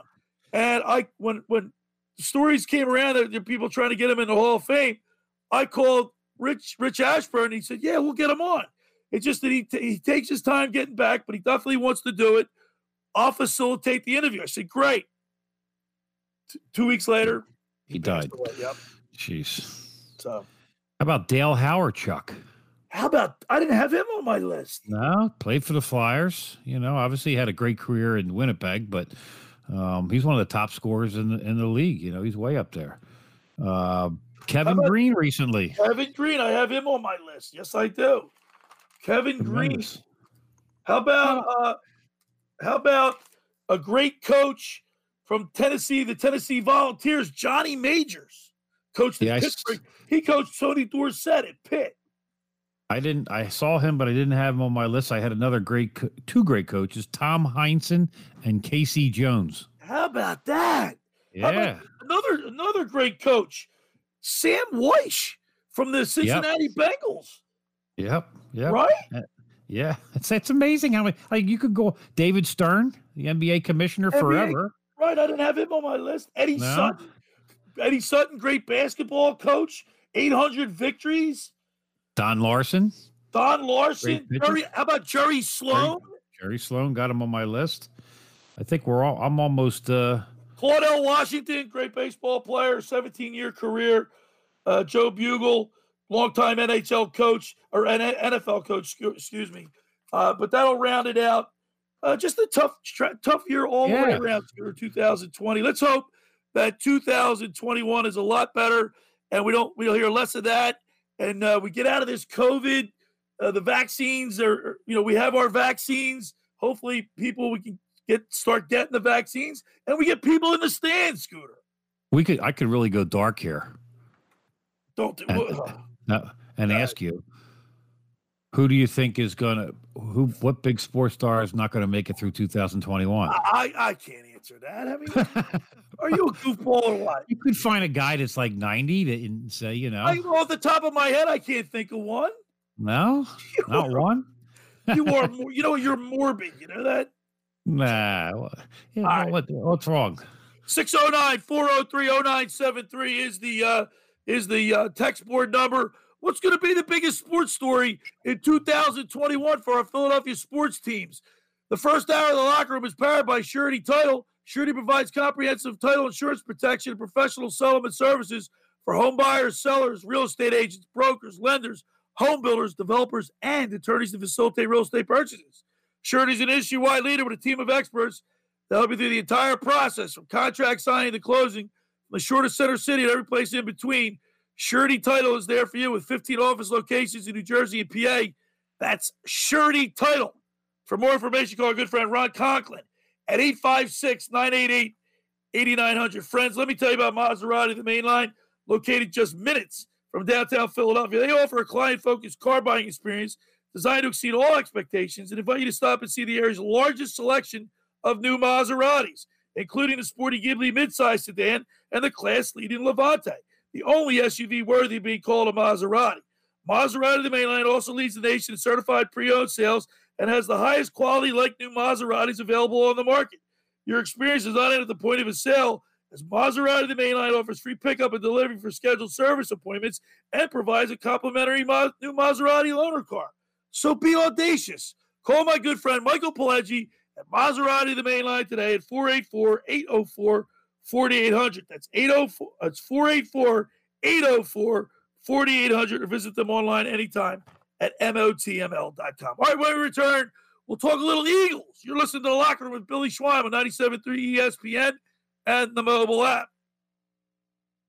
Speaker 2: And I when when stories came around that there people trying to get him in the Hall of Fame, I called Rich Rich Ashburn. He said, "Yeah, we'll get him on." It's just that he t- he takes his time getting back, but he definitely wants to do it. I'll facilitate the interview. I said, "Great." T- two weeks later,
Speaker 5: He died.
Speaker 2: away. Yep.
Speaker 5: Jeez.
Speaker 2: So
Speaker 5: How about Dale Hawerchuk?
Speaker 2: how about I didn't have him on my list.
Speaker 5: No, played for the Flyers. You know, obviously he had a great career in Winnipeg, but um, he's one of the top scorers in the in the league. You know, he's way up there. Uh, Kevin Greene recently.
Speaker 2: Kevin Greene, I have him on my list. Yes, I do. Kevin Greene.
Speaker 5: Tremendous.
Speaker 2: How about uh, how about a great coach from Tennessee, the Tennessee Volunteers, Johnny Majors, coached
Speaker 5: Yeah, I s-
Speaker 2: Pittsburgh. He coached Tony Dorsett at Pitt.
Speaker 5: I didn't. I saw him, but I didn't have him on my list. I had another great, co- two great coaches, Tom Heinsohn and K.C. Jones.
Speaker 2: How about that? How about
Speaker 5: Yeah,
Speaker 2: another another great coach, Sam Wyche from the Cincinnati Bengals.
Speaker 5: yep, yep.
Speaker 2: Right?
Speaker 5: Uh, yeah, it's it's amazing how many like you could go David Stern, the NBA commissioner
Speaker 2: NBA
Speaker 5: forever.
Speaker 2: Right, I didn't have him on my list. Eddie
Speaker 5: No?
Speaker 2: Sutton, Eddie Sutton, great basketball coach, 800 victories.
Speaker 5: Don Larsen.
Speaker 2: Don
Speaker 5: Larsen,
Speaker 2: Jerry, how about Jerry Sloan?
Speaker 5: Jerry Sloan got him on my list. I think we're all. I'm almost. uh
Speaker 2: Claudell Washington, great baseball player, 17 year career. Uh, Joe Bugel, longtime NHL coach or NFL coach, excuse me. Uh, but that'll round it out. Uh, just a tough, tough year all yeah. the way around for 2020. Let's hope that 2021 is a lot better, and we don't we'll hear less of that, and uh, we get out of this COVID. Uh, the vaccines are, you know, we have our vaccines. Hopefully, people we can get start getting the vaccines, and we get people in the stands. Scooter,
Speaker 5: we could. I could really go dark here.
Speaker 2: Don't do.
Speaker 5: And, and ask you who do you think is gonna who what big sports star is not gonna make it through 2021?
Speaker 2: I I can't answer that. I mean, (laughs) are you a goofball or what?
Speaker 5: You could find a guy that's like 90 and say, you know.
Speaker 2: I, off the top of my head, I can't think of one.
Speaker 5: No, (laughs) you not are, one.
Speaker 2: you are, (laughs) you know, you're morbid. You know that.
Speaker 5: Nah, yeah, right. what, what's wrong?
Speaker 2: 609 403 0973 is the uh is the uh, text board number. What's going to be the biggest sports story in 2021 for our Philadelphia sports teams? The first hour of the locker room is powered by Surety Title. Surety provides comprehensive title insurance protection and professional settlement services for home buyers, sellers, real estate agents, brokers, lenders, home builders, developers, and attorneys to facilitate real estate purchases. Surety is an issue-wide leader with a team of experts that help you through the entire process, from contract signing to closing, from the shortest center city and every place in between. Surety Title is there for you with 15 office locations in New Jersey and PA. That's Surety Title. For more information, call our good friend Ron Conklin at 856 988 8900. Friends, let me tell you about Maserati, the main line, located just minutes from downtown Philadelphia. They offer a client focused car buying experience designed to exceed all expectations and invite you to stop and see the area's largest selection of new Maseratis, including the sporty Ghibli midsize sedan and the class leading Levante the only SUV worthy of being called a Maserati. Maserati, the mainline, also leads the nation in certified pre-owned sales and has the highest quality like new Maseratis available on the market. Your experience is not end at the point of a sale, as Maserati, the mainline, offers free pickup and delivery for scheduled service appointments and provides a complimentary Ma- new Maserati loaner car. So be audacious. Call my good friend Michael Pileggi at Maserati, the mainline, today at 484 804 4800. That's 804. That's 484 804 4800 or visit them online anytime at motml.com. All right, when we return, we'll talk a little Eagles. You're listening to the locker room with Billy Schwein on 97.3 ESPN and the mobile app.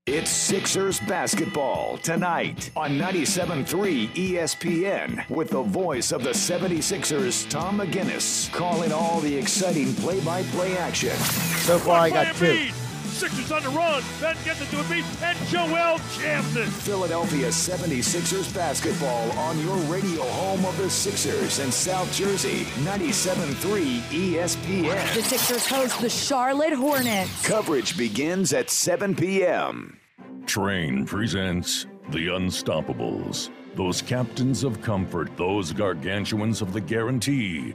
Speaker 6: It's Sixers basketball tonight on 97.3 ESPN with the voice of the 76ers, Tom McGinnis, calling all the exciting play-by-play action.
Speaker 14: So far, I got two.
Speaker 2: Sixers on the run. Ben gets it to Embiid, and Joel jams it.
Speaker 6: Philadelphia 76ers basketball on your radio home of the Sixers in South Jersey, 97.3 ESPN.
Speaker 15: The Sixers host the Charlotte Hornets.
Speaker 6: Coverage begins at 7 p.m.
Speaker 16: Trane presents The Unstoppables. Those captains of comfort, those gargantuans of the guarantee.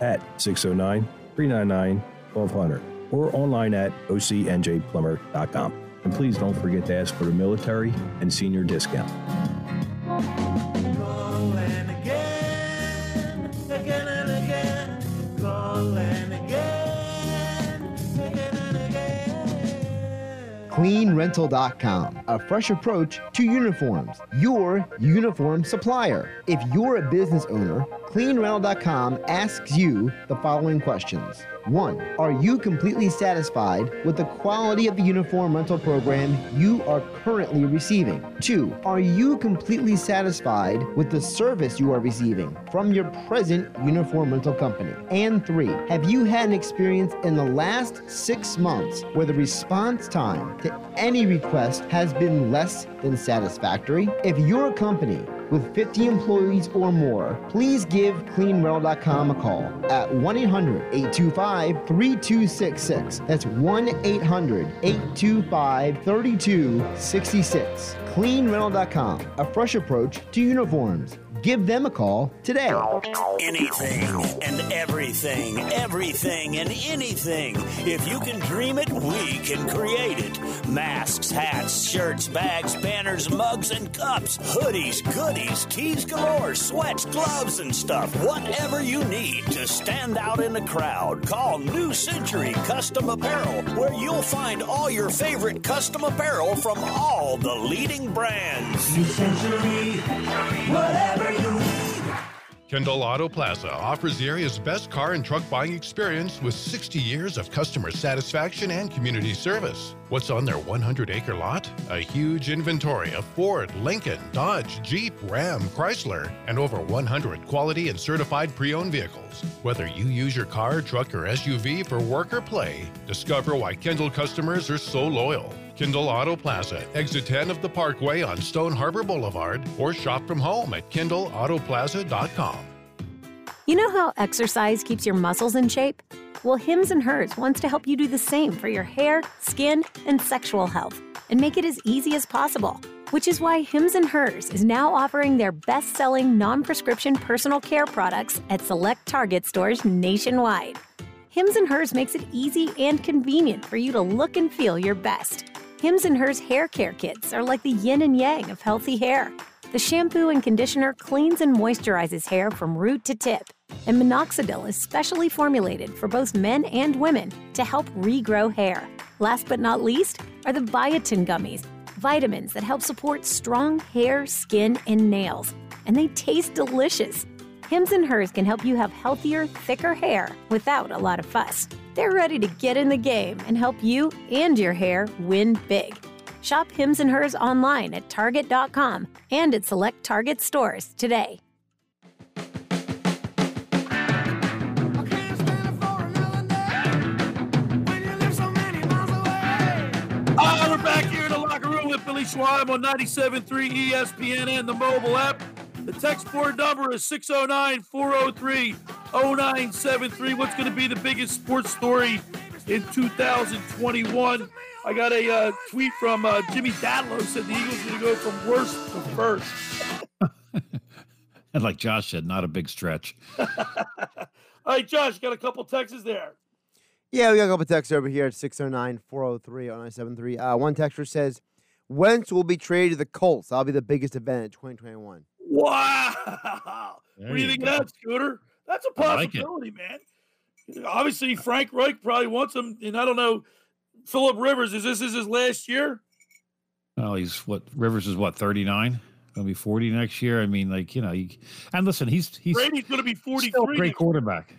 Speaker 17: at 609 399 1200 or online at ocnjplumber.com. And please don't forget to ask for the military and senior discount.
Speaker 4: CleanRental.com, a fresh approach to uniforms, your uniform supplier. If you're a business owner, CleanRental.com asks you the following questions. One, are you completely satisfied with the quality of the uniform rental program you are currently receiving? Two, are you completely satisfied with the service you are receiving from your present uniform rental company? And three, have you had an experience in the last six months where the response time to any request has been less than satisfactory? If your company
Speaker 18: with 50 employees or more, please give cleanrental.com a call at 1 800 825 3266. That's 1 800 825 3266. Cleanrental.com, a fresh approach to uniforms. Give them a call today.
Speaker 19: Anything and everything, everything and anything. If you can dream it, we can create it. Masks, hats, shirts, bags, banners, mugs, and cups, hoodies, goodies, tees galore, sweats, gloves, and stuff. Whatever you need to stand out in the crowd, call New Century Custom Apparel, where you'll find all your favorite custom apparel from all the leading brands. New Century,
Speaker 1: whatever you need. Kindle Auto Plaza offers the area's best car and truck buying experience with 60 years of customer satisfaction and community service. What's on their 100 acre lot? A huge inventory of Ford, Lincoln, Dodge, Jeep, Ram, Chrysler, and over 100 quality and certified pre owned vehicles. Whether you use your car, truck, or SUV for work or play, discover why Kindle customers are so loyal. Kindle Auto Plaza, exit 10 of the Parkway on Stone Harbor Boulevard, or shop from home at KindleAutoplaza.com.
Speaker 20: You know how exercise keeps your muscles in shape? Well, Hims and Hers wants to help you do the same for your hair, skin, and sexual health and make it as easy as possible. Which is why Hims and Hers is now offering their best selling non prescription personal care products at select Target stores nationwide. Hims and Hers makes it easy and convenient for you to look and feel your best. Hims and Hers hair care kits are like the yin and yang of healthy hair. The shampoo and conditioner cleans and moisturizes hair from root to tip. And minoxidil is specially formulated for both men and women to help regrow hair. Last but not least are the biotin gummies, vitamins that help support strong hair, skin, and nails. And they taste delicious. Hims and Hers can help you have healthier, thicker hair without a lot of fuss. They're ready to get in the game and help you and your hair win big. Shop Hims and Hers online at Target.com and at select Target stores today.
Speaker 2: Oh, we're back here in the locker room with Billy Schwein on 97.3 ESPN and the mobile app. The text board number is 609 403 0973. What's going to be the biggest sports story in 2021? I got a uh, tweet from uh, Jimmy Dadlow said the Eagles are going to go from worst to first.
Speaker 5: and (laughs) like Josh said, not a big stretch. (laughs)
Speaker 2: All right, Josh, got a couple texts there.
Speaker 4: Yeah, we got a couple texts over here at 609 403 0973. Uh, one texter says, Wentz will be traded to the Colts. That'll be the biggest event in 2021.
Speaker 2: Wow.
Speaker 5: There
Speaker 2: what do you
Speaker 5: you
Speaker 2: think
Speaker 5: go.
Speaker 2: of that, Scooter? That's a
Speaker 5: I like
Speaker 2: possibility, man. Obviously, Frank Reich probably wants him, and I don't know. Philip Rivers, is this is his last year?
Speaker 5: Well, he's what Rivers is what 39, gonna be 40 next year. I mean, like you know, you, and listen, he's he's
Speaker 2: Brady's going to be
Speaker 5: a
Speaker 2: 43.
Speaker 5: great quarterback.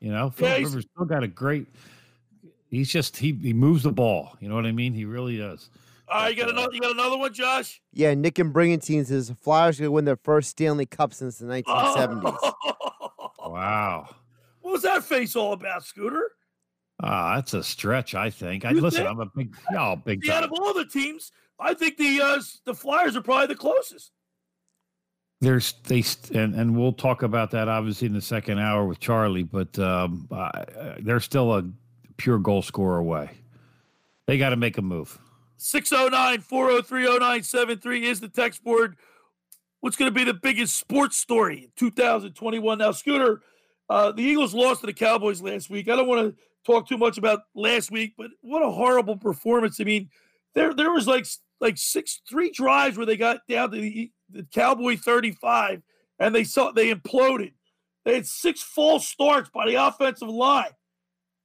Speaker 5: You know, Philip
Speaker 2: he's-
Speaker 5: Rivers still got a great. He's just he he moves the ball. You know what I mean? He really does.
Speaker 2: All right, you got another. You got another one, Josh.
Speaker 4: Yeah, Nick and Brigantine says Flyers going to win their first Stanley Cup since the 1970s. (laughs)
Speaker 5: Wow.
Speaker 2: What was that face all about, Scooter?
Speaker 5: Ah, that's a stretch. I think. I
Speaker 2: You
Speaker 5: listen.
Speaker 2: think?
Speaker 5: I'm a big, yeah, big
Speaker 2: See, out of all the teams, I think the uh, the Flyers are probably the closest.
Speaker 5: There's they and and we'll talk about that obviously in the second hour with Charlie, but um, uh, uh, they're still a pure goal scorer away. They got to make a move.
Speaker 2: 609 403 0973 is the text board. What's going to be the biggest sports story in 2021? Now, Scooter, uh, the Eagles lost to the Cowboys last week. I don't want to talk too much about last week, but what a horrible performance. I mean, there there was like like six three drives where they got down to the, the Cowboy 35 and they saw they imploded. They had six false starts by the offensive line.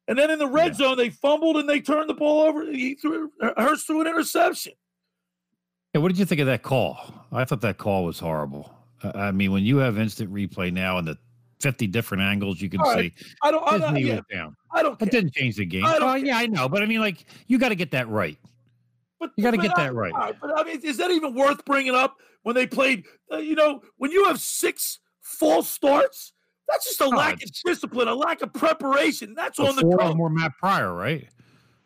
Speaker 2: And then in the red zone, they fumbled and they turned the ball over. He threw Hurts threw an interception.
Speaker 5: Yeah, what did you think of that call? I thought that call was horrible. I mean, when you have instant replay now and the 50 different angles you can
Speaker 2: All
Speaker 5: see,
Speaker 2: right. I don't. I don't yeah,
Speaker 5: down.
Speaker 2: I don't.
Speaker 5: It didn't change the game.
Speaker 2: I
Speaker 5: Oh, yeah, I know, but I mean, like, you got to get that right.
Speaker 2: But
Speaker 5: You got to get
Speaker 2: I-
Speaker 5: that right.
Speaker 2: But I mean, is that even worth bringing up when they played? Uh, you know, when you have six false starts, that's just a lack of discipline, a lack of preparation. That's on the coach.
Speaker 5: were Matt Pryor, right?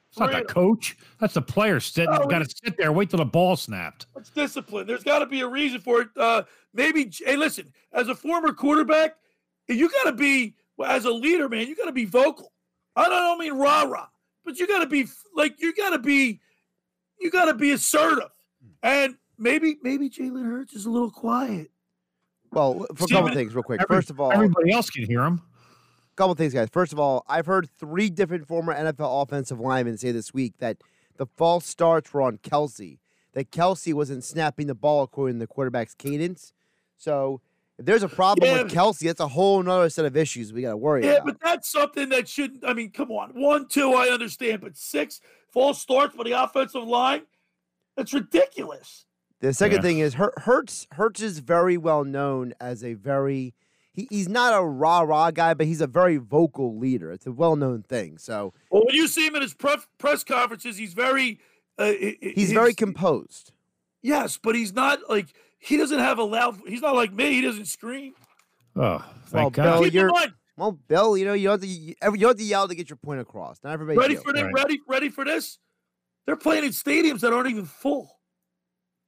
Speaker 5: It's not the coach. That's the player sitting.
Speaker 2: No,
Speaker 5: got to sit there, wait till the ball snapped.
Speaker 2: It's discipline. There's got to be a reason for it. Uh, maybe, hey, listen, as a former quarterback, you got to be, as a leader, man, you got to be vocal. I don't, I don't mean rah rah, but you got to be like, you got to be, you got to be assertive. And maybe, maybe Jalen Hurts is a little quiet.
Speaker 4: Well, for a couple things, real quick.
Speaker 5: every-
Speaker 4: First of all,
Speaker 5: everybody else can hear him.
Speaker 4: A couple things, guys. First of all, I've heard three different former NFL offensive linemen say this week that the false starts were on Kelce. That Kelce wasn't snapping the ball according to the quarterback's cadence. So if there's a problem
Speaker 2: Yeah.
Speaker 4: with Kelce, that's a whole other set of issues we got to worry about.
Speaker 2: Yeah,
Speaker 4: about.
Speaker 2: but that's something that shouldn't. I mean, come on. One, two, I understand, but six false starts for the offensive line, that's ridiculous.
Speaker 4: The second
Speaker 2: Yeah.
Speaker 4: thing is Hurts. Hurts is very well known as a very. He, he's not a rah rah guy, but he's a very vocal leader. It's a well known thing. So
Speaker 2: Well, when you see him in his pref- press conferences, he's very. Uh, i- i-
Speaker 4: he's very composed.
Speaker 2: Yes, but he's not like he doesn't have a loud. He's not like me. He doesn't scream.
Speaker 5: Oh,
Speaker 4: Well,
Speaker 5: thank
Speaker 4: Bill,
Speaker 5: God.
Speaker 2: Keep
Speaker 4: you're
Speaker 2: mind,
Speaker 4: well, Bill. You know you have to you, every- you don't have to yell to get your point across. Not everybody.
Speaker 2: ready
Speaker 4: do.
Speaker 2: for this? Ready? Ready for this? They're playing in stadiums that aren't even full.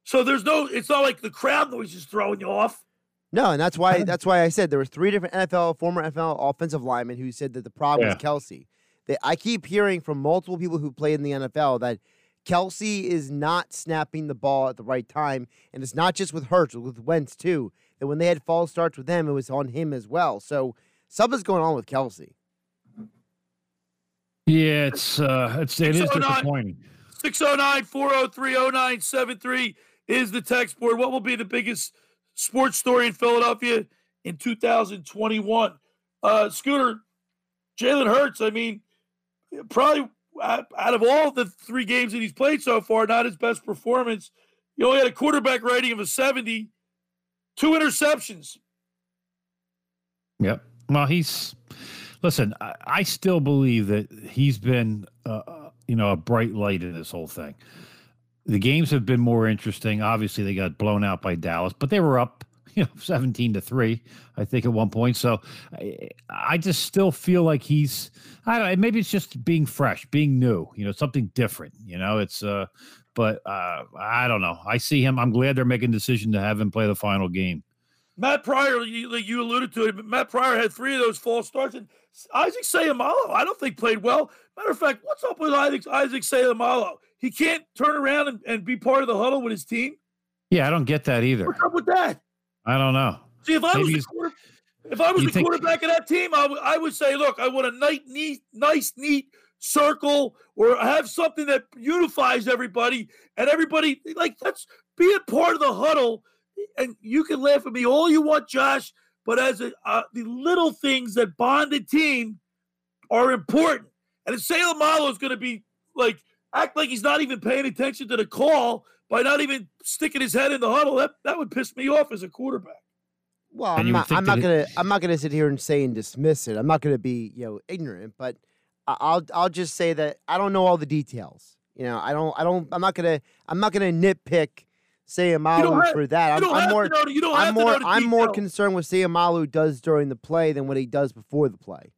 Speaker 2: So there's no. It's not like the crowd noise is throwing you off.
Speaker 4: No, and that's why (laughs) that's why I said there were three different NFL former NFL offensive linemen who said that the problem
Speaker 5: Yeah.
Speaker 4: was Kelce. They, I keep hearing from multiple people who played in the NFL that Kelce is not snapping the ball at the right time, and it's not just with Hurts, with Wentz too. That when they had false starts with them, it was on him as well. So something's going on with Kelce.
Speaker 5: Yeah, it's uh, it's it is disappointing.
Speaker 2: 609 403 0973 is the text board. What will be the biggest sports story in Philadelphia in 2021? Uh, Scooter, Jalen Hurts, I mean, probably out of all the three games that he's played so far, not his best performance. He only had a quarterback rating of a 70, two interceptions.
Speaker 5: Yep. Well, he's listen. I, I still believe that he's been, uh, uh, you know, a bright light in this whole thing. The games have been more interesting. Obviously, they got blown out by Dallas, but they were up, (laughs) you know, seventeen to three, I think, at one point. So, I, I just still feel like he's. I don't. know, Maybe it's just being fresh, being new. You know, something different. You know, it's. uh But uh I don't know. I see him. I'm glad they're making a decision to have him play the final game.
Speaker 2: Matt Pryor, you, like you alluded to it, but Matt Pryor had three of those false starts, and Isaac Seumalo, I don't think played well. Matter of fact, what's up with Isaac, Isaac Seumalo? He can't turn around and, and be part of the huddle with his team.
Speaker 5: Yeah, I don't get that either.
Speaker 2: What's up with that?
Speaker 5: I don't know.
Speaker 2: See, if I was the quarter, if I was the
Speaker 5: think-
Speaker 2: quarterback of that team, I would I would say, look, I want a nice, neat, nice, neat circle, or have something that unifies everybody, and everybody like let's be a part of the huddle. And you can laugh at me all you want, Josh, but as a, uh, the little things that bond a team are important. And if Seumalo is going to be like act like he's not even paying attention to the call by not even sticking his head in the huddle, that that would piss me off as a quarterback.
Speaker 4: Well,
Speaker 5: And
Speaker 4: I'm not. I'm not gonna.
Speaker 5: it-
Speaker 4: I'm not gonna sit here and say and dismiss it. I'm not gonna be, you know, ignorant. But I'll. I'll just say that I don't know all the details. You know, I don't. I don't. I'm not gonna. I'm not gonna nitpick Seumalo
Speaker 2: have-
Speaker 4: for that. I'm, I'm
Speaker 2: have to
Speaker 4: more.
Speaker 2: know the- you don't
Speaker 4: I'm
Speaker 2: have to know
Speaker 4: more. I'm more concerned with Seumalo does during the play than what he does before the play.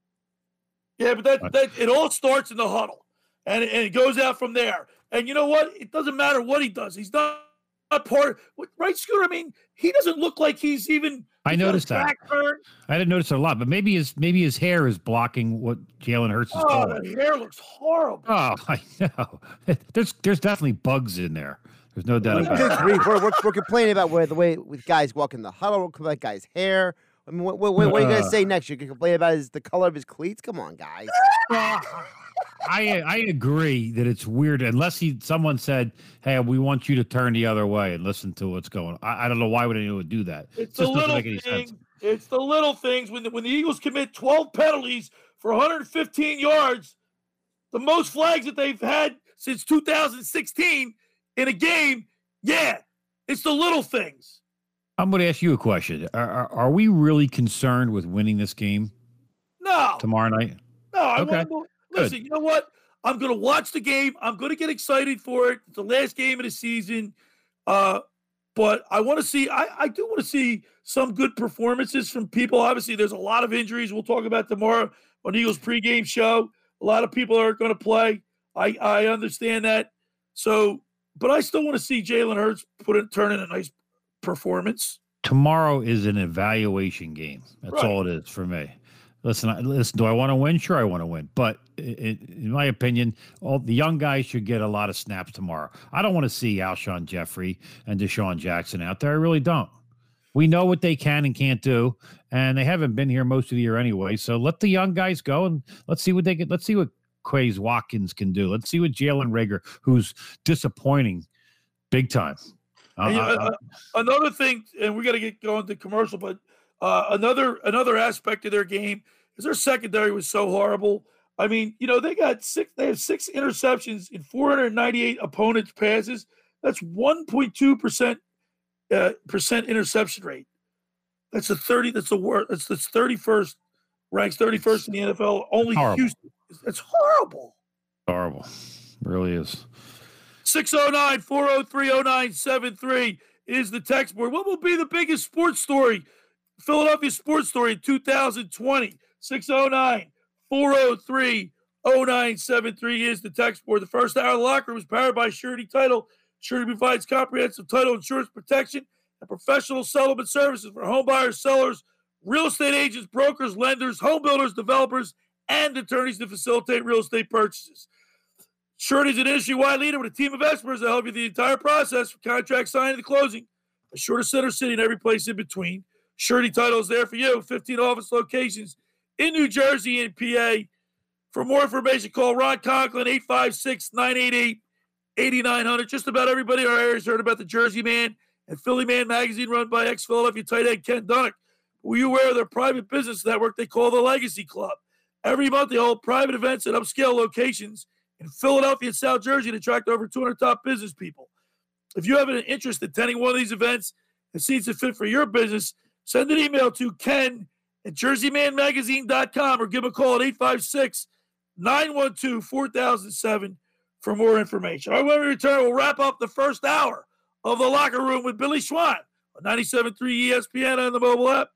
Speaker 2: Yeah, but that, that it all starts in the huddle, and it, and it goes out from there. And you know what? It doesn't matter what he does. He's not, not part. Right, Scooter? I mean, he doesn't look like he's even.
Speaker 5: I
Speaker 2: he's got a
Speaker 5: noticed that.
Speaker 2: back turn.
Speaker 5: I didn't notice it a lot, but maybe his maybe his hair is blocking what Jalen Hurts is doing.
Speaker 2: Oh,
Speaker 5: doing.
Speaker 2: the hair looks horrible.
Speaker 5: Oh, (laughs) I know. There's there's definitely bugs in there. There's no doubt about it.
Speaker 4: grief, we're, we're, we're complaining about where the way with guys walking the huddle. We're complaining about guys' hair. I mean, what, what, what are you gonna
Speaker 5: Uh.
Speaker 4: say next? You can complain about his the color of his cleats. Come on, guys.
Speaker 5: I I agree that it's weird unless he someone said, "Hey, we want you to turn the other way and listen to what's going." on. I, I don't know why would anyone do that.
Speaker 2: It's
Speaker 5: It
Speaker 2: the
Speaker 5: just doesn't
Speaker 2: little things. It's the little things. When the, when the Eagles commit 12 penalties for 115 yards, the most flags that they've had since 2016 in a game. Yeah, it's the little things.
Speaker 5: I'm going to ask you a question. Are, are, are we really concerned with winning this game
Speaker 2: No,
Speaker 5: tomorrow night?
Speaker 2: no. I
Speaker 5: Okay,
Speaker 2: want to listen. You know what? I'm going to watch the game. I'm going to get excited for it. It's the last game of the season. Uh, but I want to see. I, I do want to see some good performances from people. Obviously, there's a lot of injuries. We'll talk about tomorrow on Eagles pregame show. A lot of people are going to play. I I understand that. So, but I still want to see Jalen Hurts put it turn in a nice performance.
Speaker 5: Tomorrow is an evaluation game. That's
Speaker 2: Right.
Speaker 5: all it is for me. Listen, I- listen. Do I want to win? Sure, I want to win. But i i in my opinion, all the young guys should get a lot of snaps tomorrow. I don't want to see Alshon Jeffery and DeSean Jackson out there. I really don't. We know what they can and can't do, and they haven't been here most of the year anyway. So let the young guys go and let's see what they get. Let's see what Quez Watkins can do. Let's see what Jalen Reagor, who's disappointing big time. Uh,
Speaker 2: you-
Speaker 5: uh,
Speaker 2: uh, another thing, and we got to get going to commercial, but uh, another another aspect of their game is their secondary was so horrible. I mean, you know, they got six. They have six interceptions in 498 opponents' passes. That's 1.2 percent uh, percent interception rate. That's a 30. That's the worst. That's that's 31st ranks 31st in the NFL. Only. Houston. That's horrible.
Speaker 5: horrible, really is.
Speaker 2: 609 403 0973 is the text board. What will be the biggest sports story, Philadelphia sports story in 2020? 609 403 0973 is the text board. The first hour of the locker room is powered by Surety Title. Surety provides comprehensive title insurance protection and professional settlement services for home buyers, sellers, real estate agents, brokers, lenders, home builders, developers, and attorneys to facilitate real estate purchases. Surety is an industry-wide leader with a team of experts that help you the entire process from contract signing to closing. A shorter center city and every place in between. Surety title is there for you. 15 office locations in New Jersey and PA. For more information, call Ron Conklin, 856-988-8900. Just about everybody in our area has heard about the Jersey Man and Philly Man magazine run by ex-Philadelphia tight end Ken Dunek. Were you aware of their private business network they call the Legacy Club? Every month they hold private events at upscale locations in Philadelphia and South Jersey to attract over 200 top business people. If you have an interest in attending one of these events and see it's a fit for your business, send an email to ken at jerseymanmagazine.com or give a call at 856 912 4007 for more information. All right, when we return, we'll wrap up the first hour of the locker room with Billy Schwein on 97.3 ESPN and the mobile app.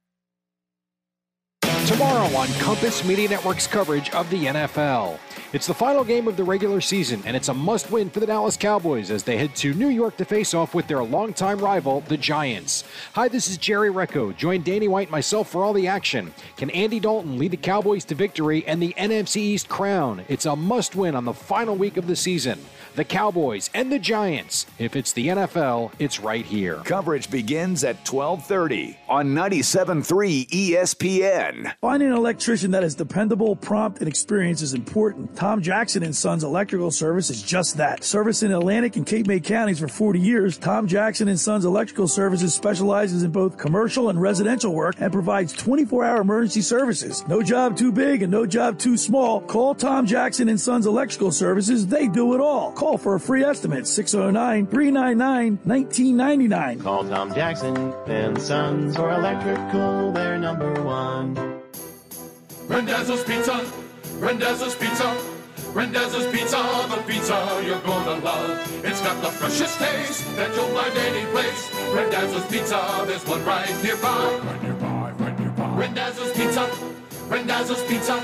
Speaker 21: Tomorrow on Compass Media Network's coverage of the NFL. It's the final game of the regular season, and it's a must win for the Dallas Cowboys as they head to New York to face off with their longtime rival, the Giants. Hi, this is Jerry Recco. Join Danny White and myself for all the action. Can Andy Dalton lead the Cowboys to victory and the NFC East crown? It's a must win on the final week of the season. The Cowboys and the Giants. If it's the NFL, it's right here.
Speaker 6: Coverage begins at 12:30 on 97.3 ESPN.
Speaker 2: Finding an electrician that is dependable, prompt, and experienced is important. Tom Jackson and Sons Electrical Service is just that. Service in Atlantic and Cape May counties for 40 years, Tom Jackson and Sons Electrical Services specializes in both commercial and residential work and provides 24-hour emergency services. No job too big and no job too small. Call Tom Jackson and Sons Electrical Services. They do it all. Call for a free estimate 609-399-1999.
Speaker 22: Call Tom Jackson and Sons or Electrical, they're number one.
Speaker 23: Rendezvous Pizza, Rendezvous Pizza, Rendezvous Pizza, the pizza you're gonna love. It's got the freshest taste that you'll find any place. Rendezvous Pizza, there's one right nearby. Right nearby, right nearby. Rendezvous Pizza, Rendezvous Pizza.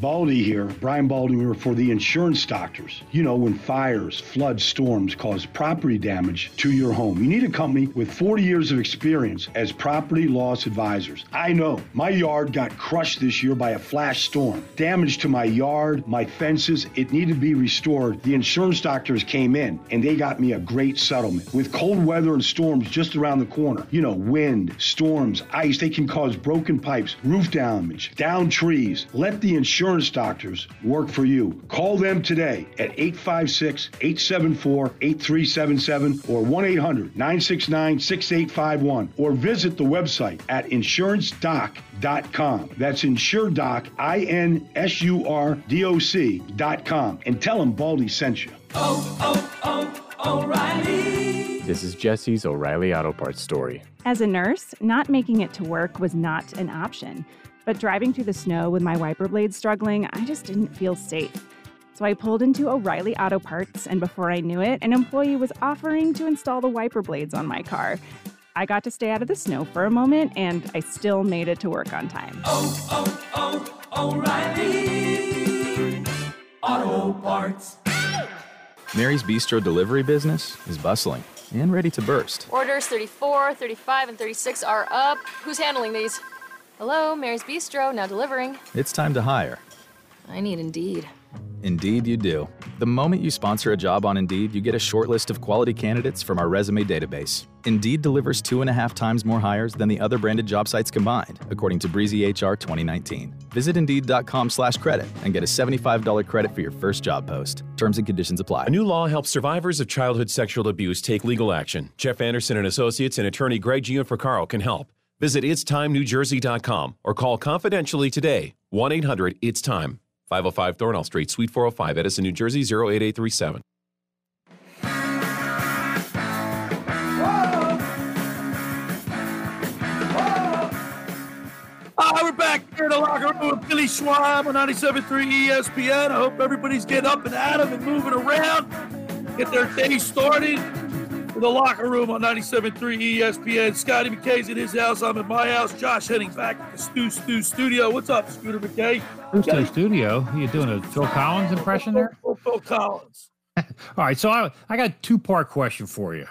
Speaker 24: Baldy here, Brian Baldinger for the insurance doctors. You know, when fires, floods, storms cause property damage to your home, you need a company with 40 years of experience as property loss advisors. I know my yard got crushed this year by a flash storm. Damage to my yard, my fences, it needed to be restored. The insurance doctors came in and they got me a great settlement. With cold weather and storms just around the corner, you know, wind, storms, ice, they can cause broken pipes, roof damage, down trees. Let the insurance
Speaker 25: insurance doctors work for you. Call them today at 856 874 8377 or 1 800 969 6851 or visit the website at insurancedoc.com. That's insuredoc, I N S U R D O C.com. And tell them Baldy sent you.
Speaker 26: Oh, oh, oh, O'Reilly.
Speaker 27: This is Jesse's O'Reilly Auto Parts story.
Speaker 28: As a nurse, not making it to work was not an option. But driving through the snow with my wiper blades struggling, I just didn't feel safe. So I pulled into O'Reilly Auto Parts, and before I knew it, an employee was offering to install the wiper blades on my car. I got to stay out of the snow for a moment, and I still made it to work on time.
Speaker 26: Oh, oh, oh, O'Reilly. Auto Parts.
Speaker 29: Mary's Bistro delivery business is bustling and ready to burst.
Speaker 30: Orders 34, 35, and 36 are up. Who's handling these? Hello, Mary's Bistro, now delivering.
Speaker 29: It's time to hire.
Speaker 30: I need Indeed.
Speaker 29: Indeed, you do. The moment you sponsor a job on Indeed, you get a short list of quality candidates from our resume database. Indeed delivers two and a half times more hires than the other branded job sites combined, according to Breezy HR 2019. Visit Indeed.com slash credit and get a $75 credit for your first job post. Terms and conditions apply.
Speaker 31: A new law helps survivors of childhood sexual abuse take legal action. Jeff Anderson and Associates and attorney Greg Gianforcaro can help. Visit itstimenewjersey.com or call confidentially today 1-800-ITS-TIME. 505 Thornall Street, Suite 405, Edison, New Jersey 08837.
Speaker 2: All ah, right, we're back here in the locker room with Billy Schwein on 97.3 ESPN. I hope everybody's getting up and at 'em and moving around, get their day started in the locker room on 97.3 ESPN. Scotty McKay's at his house. I'm at my house. Josh heading back to the Stu Stu studio. What's up, Scooter McKay?
Speaker 5: The studio? you doing a Phil Collins impression there?
Speaker 2: Oh, oh, Phil Collins. (laughs)
Speaker 5: All right, so I, I got a two part question for you.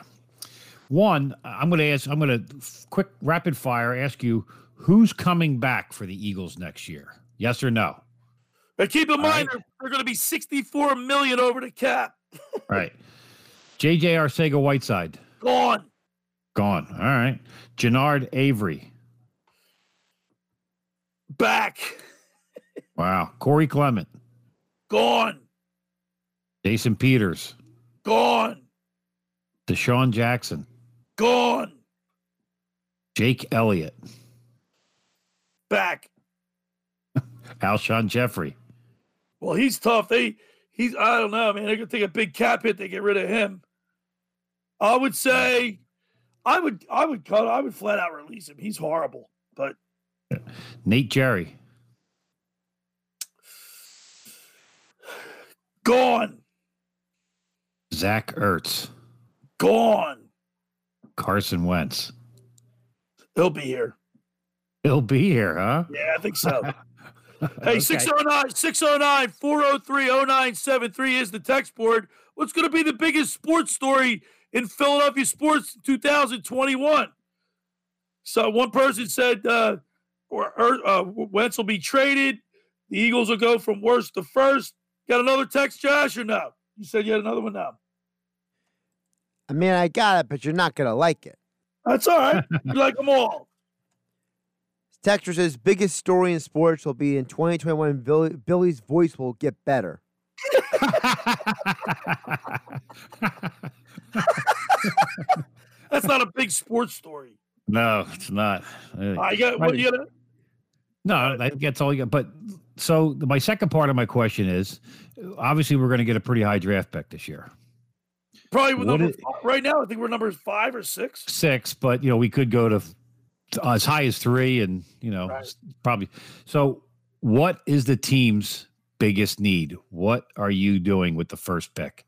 Speaker 5: One, I'm going to ask, I'm going to quick rapid fire ask you who's coming back for the Eagles next year? Yes or no?
Speaker 2: But keep in mind, they're, they're going to be 64 million over the cap. (laughs)
Speaker 5: Right. JJ Arcega Whiteside.
Speaker 2: Gone.
Speaker 5: Gone. All right. Genard Avery.
Speaker 2: Back.
Speaker 5: Wow. Corey Clement.
Speaker 2: Gone.
Speaker 5: Jason Peters.
Speaker 2: Gone.
Speaker 5: DeSean Jackson.
Speaker 2: Gone.
Speaker 5: Jake Elliott.
Speaker 2: Back. (laughs)
Speaker 5: Alshon Jeffery.
Speaker 2: Well, he's tough. They he's I don't know, man. They're gonna take a big cap hit to get rid of him. I would say I would I would cut I would flat out release him. He's horrible. But
Speaker 5: Nate Gerry.
Speaker 2: Gone.
Speaker 5: Zach Ertz.
Speaker 2: Gone.
Speaker 5: Carson Wentz.
Speaker 2: He'll be here.
Speaker 5: He'll be here, huh?
Speaker 2: Yeah, I think so. (laughs) Hey, 609 609 403 0973 is the text board. What's going to be the biggest sports story in Philadelphia sports 2021? So one person said uh, or, or uh, Wentz will be traded. The Eagles will go from worst to first. Got another text, Josh, or no? You said you had another one now.
Speaker 4: I mean, I got it, but you're not going to like it.
Speaker 2: That's all right. you like them all.
Speaker 4: Texter says biggest story in sports will be in 2021. Billy, Billy's voice will get better. (laughs)
Speaker 2: That's not a big sports story.
Speaker 5: No, it's not. Uh,
Speaker 2: I got what you got.
Speaker 5: No, I think that's all you got. But so my second part of my question is obviously we're going to get a pretty high draft pick this year.
Speaker 2: Probably with number
Speaker 5: is-
Speaker 2: right now. I think we're number five or six.
Speaker 5: Six, but you know, we could go to to as high as three and you know, s- probably so what is the team's biggest need? What are you doing with the first pick?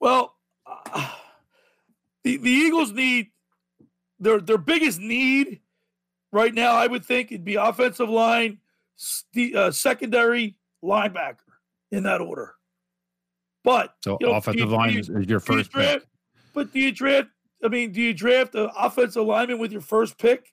Speaker 2: Well, uh, the the Eagles need their their biggest need right now. I would think it'd be offensive line, st- uh, secondary, linebacker in that order. But
Speaker 5: So
Speaker 2: you know,
Speaker 5: offensive
Speaker 2: you-
Speaker 5: line
Speaker 2: you-
Speaker 5: is, your first pick.
Speaker 2: But do you draft? I mean, do you draft an offensive lineman with your first pick?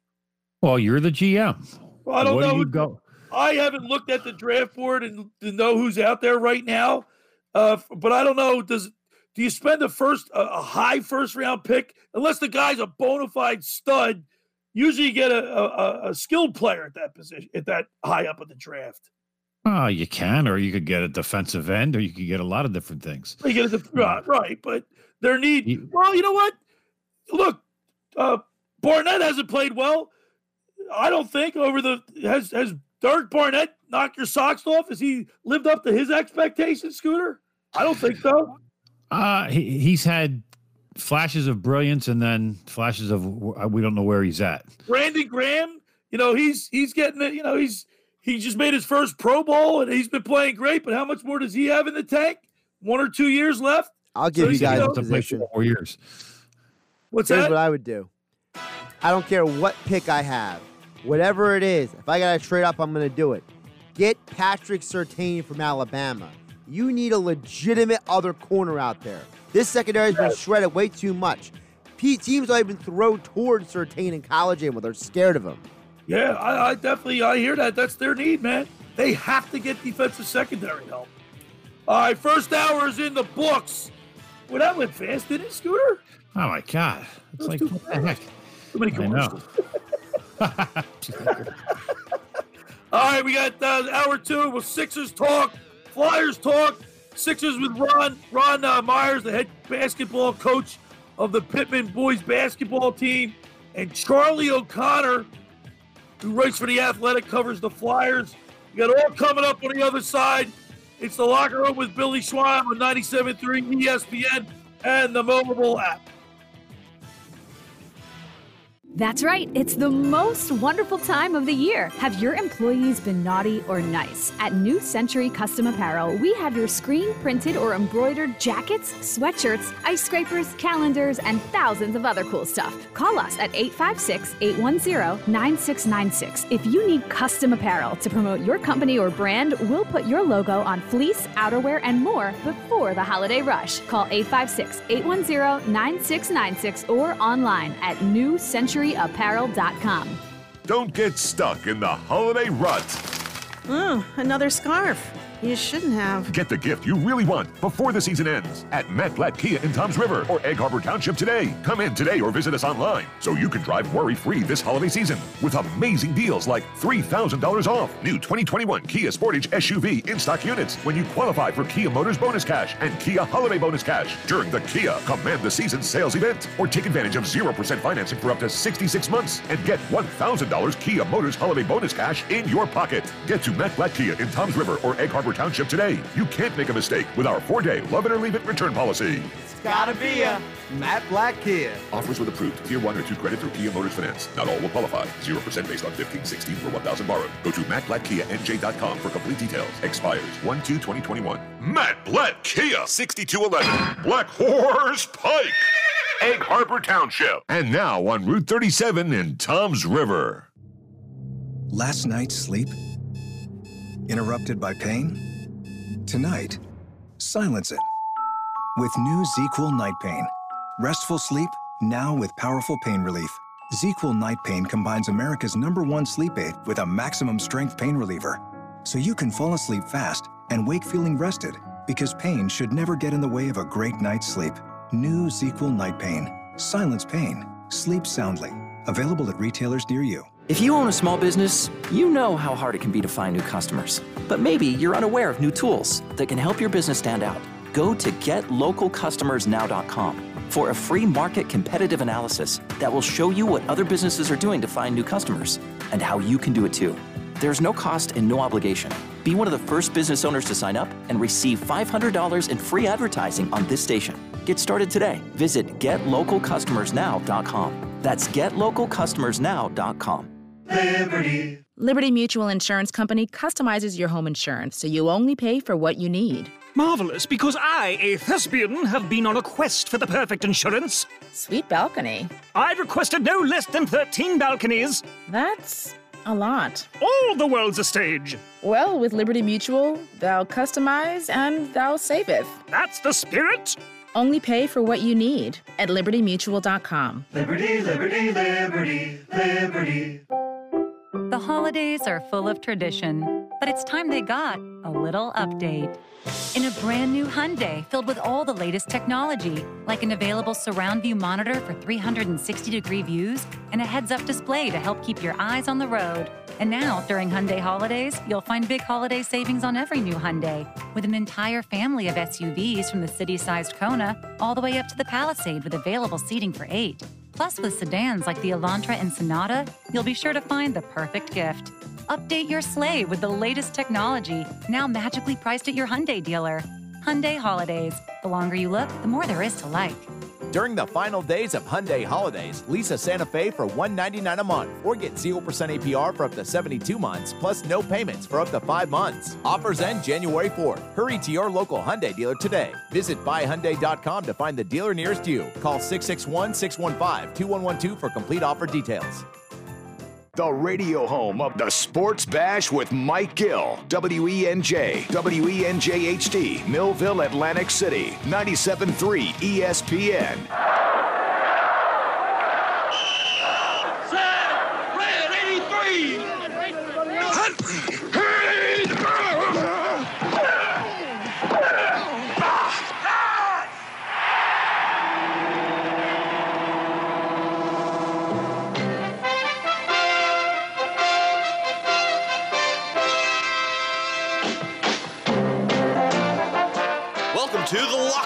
Speaker 5: Well, you're the GM.
Speaker 2: Well, I don't
Speaker 5: What do
Speaker 2: know.
Speaker 5: you go?
Speaker 2: I haven't looked at the draft board and to know who's out there right now. Uh, but I don't know. Does do you spend the first a, a high first round pick unless the guy's a bona fide stud? Usually, you get a, a, a- skilled player at that position at that high up in the draft.
Speaker 5: Oh, you can, or you could get a defensive end, or you could get a lot of different things.
Speaker 2: You get a, right, right, but their need. Well, you know what? Look, uh, Barnett hasn't played well. I don't think over the has has Derek Barnett knocked your socks off. Has he lived up to his expectations, Scooter? I don't think so. (laughs)
Speaker 5: Uh, he, he's had flashes of brilliance and then flashes of we don't know where he's at.
Speaker 2: Brandon Graham, you know, he's he's getting it. You know, he's he just made his first Pro Bowl and he's been playing great. But how much more does he have in the tank? One or two years left.
Speaker 4: I'll give
Speaker 2: So
Speaker 4: you
Speaker 2: he's,
Speaker 4: guys
Speaker 2: know,
Speaker 4: a position.
Speaker 5: Four years.
Speaker 2: What's
Speaker 4: Here's
Speaker 2: that?
Speaker 4: what I would do. I don't care what pick I have, whatever it is. If I gotta trade up, I'm gonna do it. Get Patrick Surtain from Alabama. You need a legitimate other corner out there. This secondary's been shredded way too much. P- teams don't even throw towards Surtain in college anymore. They're scared of him.
Speaker 2: Yeah, I, I definitely I hear that. That's their need, man. They have to get defensive secondary help. All right, first hour is in the books. Well, that went fast, didn't it, Scooter?
Speaker 5: Oh my god! It's like what the heck?
Speaker 2: Too many
Speaker 5: I know.
Speaker 2: commercials. (laughs) All right, we got uh, hour two with Sixers talk, Flyers talk. Sixers with Ron Ron uh, Myers, the head basketball coach of the Pitman boys basketball team, and Charlie O'Connor, who writes for the Athletic, covers the Flyers. We got all coming up on the other side. It's the locker room with Billy Schwein on 97.3 ESPN and the mobile app.
Speaker 32: That's right. It's the most wonderful time of the year. Have your employees been naughty or nice? At New Century Custom Apparel, we have your screen printed or embroidered jackets, sweatshirts, ice scrapers, calendars, and thousands of other cool stuff. Call us at 856 810 9696. If you need custom apparel to promote your company or brand, we'll put your logo on fleece, outerwear, and more before the holiday rush. Call 856 810 9696 or online at newcenturyapparel.com.
Speaker 33: Don't get stuck in the holiday rut.
Speaker 34: Oh, another scarf. You shouldn't have.
Speaker 33: Get the gift you really want before the season ends at Matt Blatt Kia in Toms River or Egg Harbor Township today. Come in today or visit us online so you can drive worry free this holiday season with amazing deals like $3,000 off new 2021 Kia Sportage SUV in stock units when you qualify for Kia Motors Bonus Cash and Kia Holiday Bonus Cash during the Kia Command the Season sales event. Or take advantage of 0% financing for up to 66 months and get $1,000 Kia Motors Holiday Bonus Cash in your pocket. Get to Matt Blatt Kia in Toms River or Egg Harbor Township today. You can't make a mistake with our four day love it or leave it return policy.
Speaker 35: It's gotta be a Matt Blatt Kia.
Speaker 33: Offers with approved Tier 1 or 2 credit through Kia Motors Finance. Not all will qualify. 0% based on 15, 16 for 1000 borrowed. Go to mattblattkianj.com for complete details. Expires 1 2 2021. Matt Blatt Kia 6211 Black Horse Pike. Egg Harbor Township. And now on Route 37 in Tom's River.
Speaker 36: Last night's sleep? Interrupted by pain? Tonight, silence it. With new ZzzQuil Night Pain. Restful sleep, now with powerful pain relief. ZzzQuil Night Pain combines America's number one sleep aid with a maximum strength pain reliever. So you can fall asleep fast and wake feeling rested because pain should never get in the way of a great night's sleep. New ZzzQuil Night Pain. Silence pain. Sleep soundly. Available at retailers near you.
Speaker 11: If you own a small business, you know how hard it can be to find new customers. But maybe you're unaware of new tools that can help your business stand out. Go to getlocalcustomersnow.com for a free market competitive analysis that will show you what other businesses are doing to find new customers and how you can do it too. There's no cost and no obligation. Be one of the first business owners to sign up and receive $500 in free advertising on this station. Get started today. Visit getlocalcustomersnow.com. That's getlocalcustomersnow.com.
Speaker 37: Liberty. Liberty Mutual Insurance Company customizes your home insurance so you only pay for what you need.
Speaker 38: Marvelous, because I, a thespian, have been on a quest for the perfect insurance.
Speaker 37: Sweet balcony.
Speaker 38: I've requested no less than 13 balconies.
Speaker 37: That's a lot.
Speaker 38: All the world's a stage.
Speaker 37: Well, with Liberty Mutual, thou customize and thou saveth.
Speaker 38: That's the spirit.
Speaker 37: Only pay for what you need at libertymutual.com.
Speaker 35: Liberty, liberty, liberty, liberty.
Speaker 9: The holidays are full of tradition, but it's time they got a little update. In a brand new Hyundai filled with all the latest technology, like an available surround view monitor for 360 degree views and a heads up display to help keep your eyes on the road. And now, during Hyundai holidays, you'll find big holiday savings on every new Hyundai, with an entire family of SUVs from the city-sized Kona all the way up to the Palisade with available seating for eight. Plus, with sedans like the Elantra and Sonata, you'll be sure to find the perfect gift. Update your sleigh with the latest technology, now magically priced at your Hyundai dealer. Hyundai Holidays. The longer you look, the more there is to like.
Speaker 10: During the final days of Hyundai holidays, lease a Santa Fe for 199 a month or get 0% APR for up to 72 months plus no payments for up to 5 months. Offers end January 4th. Hurry to your local Hyundai dealer today. Visit buyhyundai.com to find the dealer nearest you. Call 661-615-2112 for complete offer details.
Speaker 6: The radio home of the Sports Bash with Mike Gill. WENJ, WENJ HD, Millville, Atlantic City, 97.3 ESPN.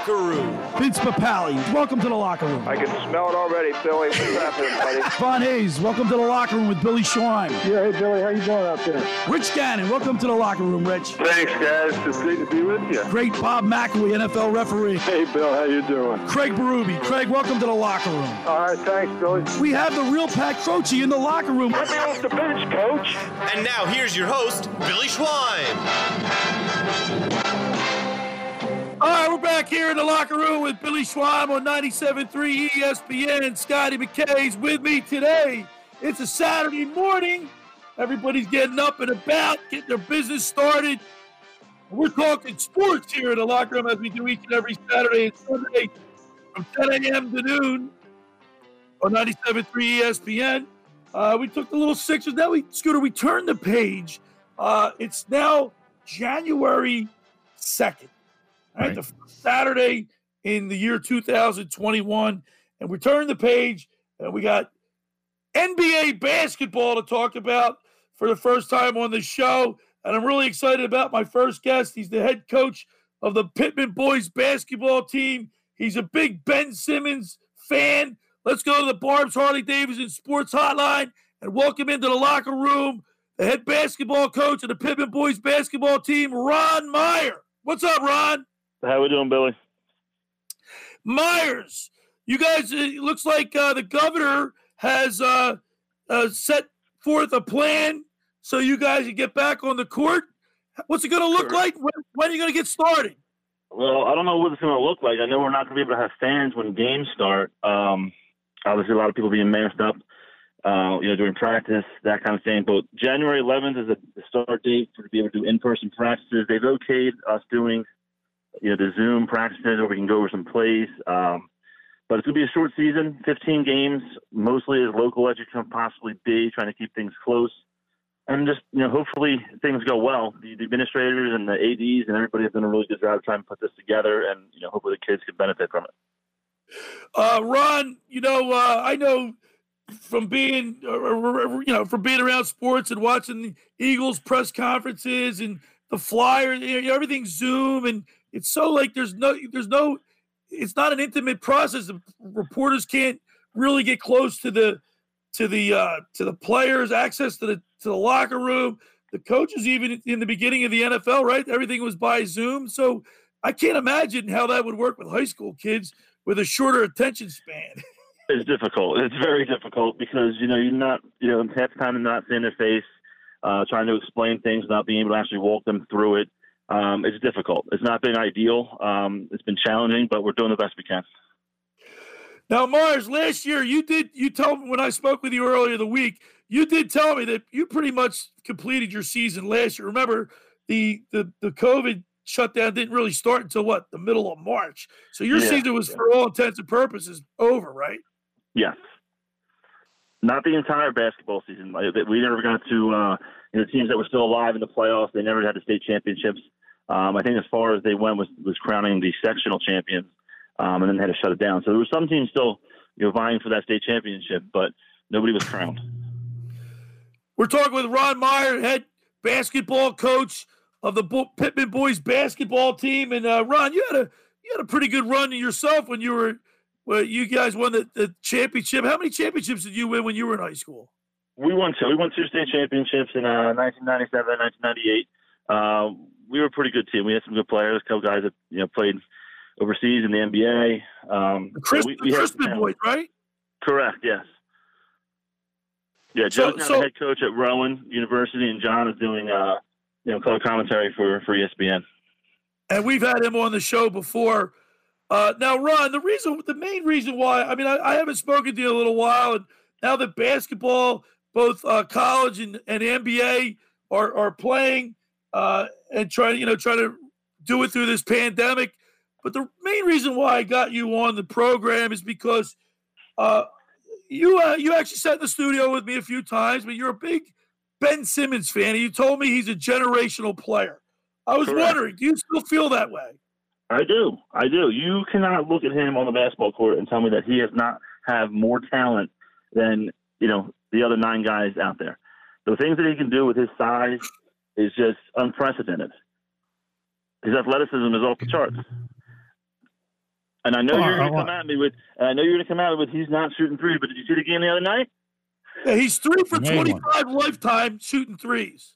Speaker 39: Locker room.
Speaker 2: Vince Papale, welcome to the locker room.
Speaker 40: I can smell it already, Billy. What's (laughs) happening, buddy?
Speaker 2: Von Hayes, welcome to the locker room with Billy Schwein.
Speaker 40: Yeah, hey, Billy, how you doing out there?
Speaker 2: Rich Gannon, welcome to the locker room, Rich.
Speaker 40: Thanks, guys. It's great to be with you.
Speaker 2: Great Bob McElwee, NFL referee.
Speaker 40: Hey, Bill, how you doing?
Speaker 2: Craig Berube, Craig, welcome to the locker room.
Speaker 40: All right, thanks, Billy.
Speaker 2: We have the real Pat Croce in the locker room.
Speaker 40: Let me off the bench, coach.
Speaker 39: And now here's your host, Billy Schwein.
Speaker 2: All right, we're back here in the locker room with Billy Schwein on 97.3 ESPN. Scotty McKay's with me today. It's a Saturday morning. Everybody's getting up and about, getting their business started. We're talking sports here in the locker room as we do each and every Saturday and Sunday from 10 a.m. to noon on 97.3 ESPN. Uh, we took the little Sixers. Now we, Scooter, we turned the page. Uh, it's now January 2nd. Right, the Saturday in the year 2021. And we turn the page and we got NBA basketball to talk about for the first time on the show. And I'm really excited about my first guest. He's the head coach of the Pitman boys basketball team. He's a big Ben Simmons fan. Let's go to the Barb's Harley Davidson Sports Hotline and welcome into the locker room the head basketball coach of the Pitman boys basketball team, Ron Myers. What's up, Ron?
Speaker 40: How we doing, Billy?
Speaker 2: Myers, you guys, it looks like uh, the governor has uh, uh, set forth a plan so you guys can get back on the court. What's it going to look
Speaker 40: Sure.
Speaker 2: like? When, when are you going to get started?
Speaker 40: Well, I don't know what it's going to look like. I know we're not going to be able to have fans when games start. Um, obviously, a lot of people being masked up, uh, you know, during practice, that kind of thing. But January 11th is the start date for to be able to do in-person practices. They've okayed us doing, you know, the Zoom practices, or we can go over some plays. Um, but it's going to be a short season, 15 games, mostly as local as you can possibly be, trying to keep things close. And just, you know, hopefully things go well. The, the administrators and the ADs and everybody have done a really good job trying to put this together, and, you know, hopefully the kids can benefit from it.
Speaker 2: Uh, Ron, you know, uh, I know from being, uh, you know, from being around sports and watching the Eagles press conferences and the Flyers, you know, everything's Zoom, and it's so like there's no, there's no, it's not an intimate process. The reporters can't really get close to the, to the, uh, to the players, access to the, to the locker room. The coaches, even in the beginning of the NFL, right? Everything was by Zoom. So I can't imagine how that would work with high school kids with a shorter attention span. (laughs)
Speaker 40: It's difficult. It's very difficult because you know you're not you know half the time you're not seeing their face, uh, trying to explain things, not being able to actually walk them through it. Um, it's difficult. It's not been ideal. Um, it's been challenging, but we're doing the best we can.
Speaker 2: Now, Mars, last year you did you told me when I spoke with you earlier the week, you did tell me that you pretty much completed your season last year. Remember, the the the COVID shutdown didn't really start until what the middle of March. So your
Speaker 40: Yeah,
Speaker 2: season was
Speaker 40: yeah.
Speaker 2: for all intents and purposes over, right?
Speaker 40: Yes. Not the entire basketball season. We never got to uh, you know teams that were still alive in the playoffs. They never had the state championships. Um, I think as far as they went was was crowning the sectional champions, um, and then they had to shut it down. So there were some teams still you know vying for that state championship, but nobody was crowned.
Speaker 2: We're talking with Ron Myers, head basketball coach of the Bo- Pitman boys basketball team. And uh, Ron, you had a you had a pretty good run yourself when you were well, you guys won the, the championship. How many championships did you win when you were in high school?
Speaker 40: We won two. We won two state championships in uh, 1997, 1998. Uh, we were a pretty good team. We had some good players. A couple guys that you know played overseas in the NBA. Um,
Speaker 2: Chris,
Speaker 40: so we,
Speaker 2: the Crispin boys, right?
Speaker 40: Correct. Yes. Yeah,
Speaker 2: So-
Speaker 40: now
Speaker 2: so-
Speaker 40: the head coach at Rowan University, and John is doing uh, you know color commentary for for ESPN.
Speaker 2: and we've had him on the show before. Uh, now, Ron, the reason, the main reason why, I mean, I, I haven't spoken to you in a little while, and now that basketball, both uh, college and, and NBA, are are playing uh, and trying, you know, trying to do it through this pandemic. But the main reason why I got you on the program is because uh, you uh, you actually sat in the studio with me a few times, but you're a big Ben Simmons fan, and you told me he's a generational player. I was
Speaker 40: Correct.
Speaker 2: wondering, do you still feel that way?
Speaker 40: I do. I do. You cannot look at him on the basketball court and tell me that he has not have more talent than, you know, the other nine guys out there. The things that he can do with his size is just unprecedented. His athleticism is off the charts. And I know
Speaker 2: Oh,
Speaker 40: you're going to come at me with, and I know you're going to come at me with he's not shooting three. but did you see the game the other night?
Speaker 2: Yeah, he's three for
Speaker 40: Made one.
Speaker 2: 25 lifetime shooting threes.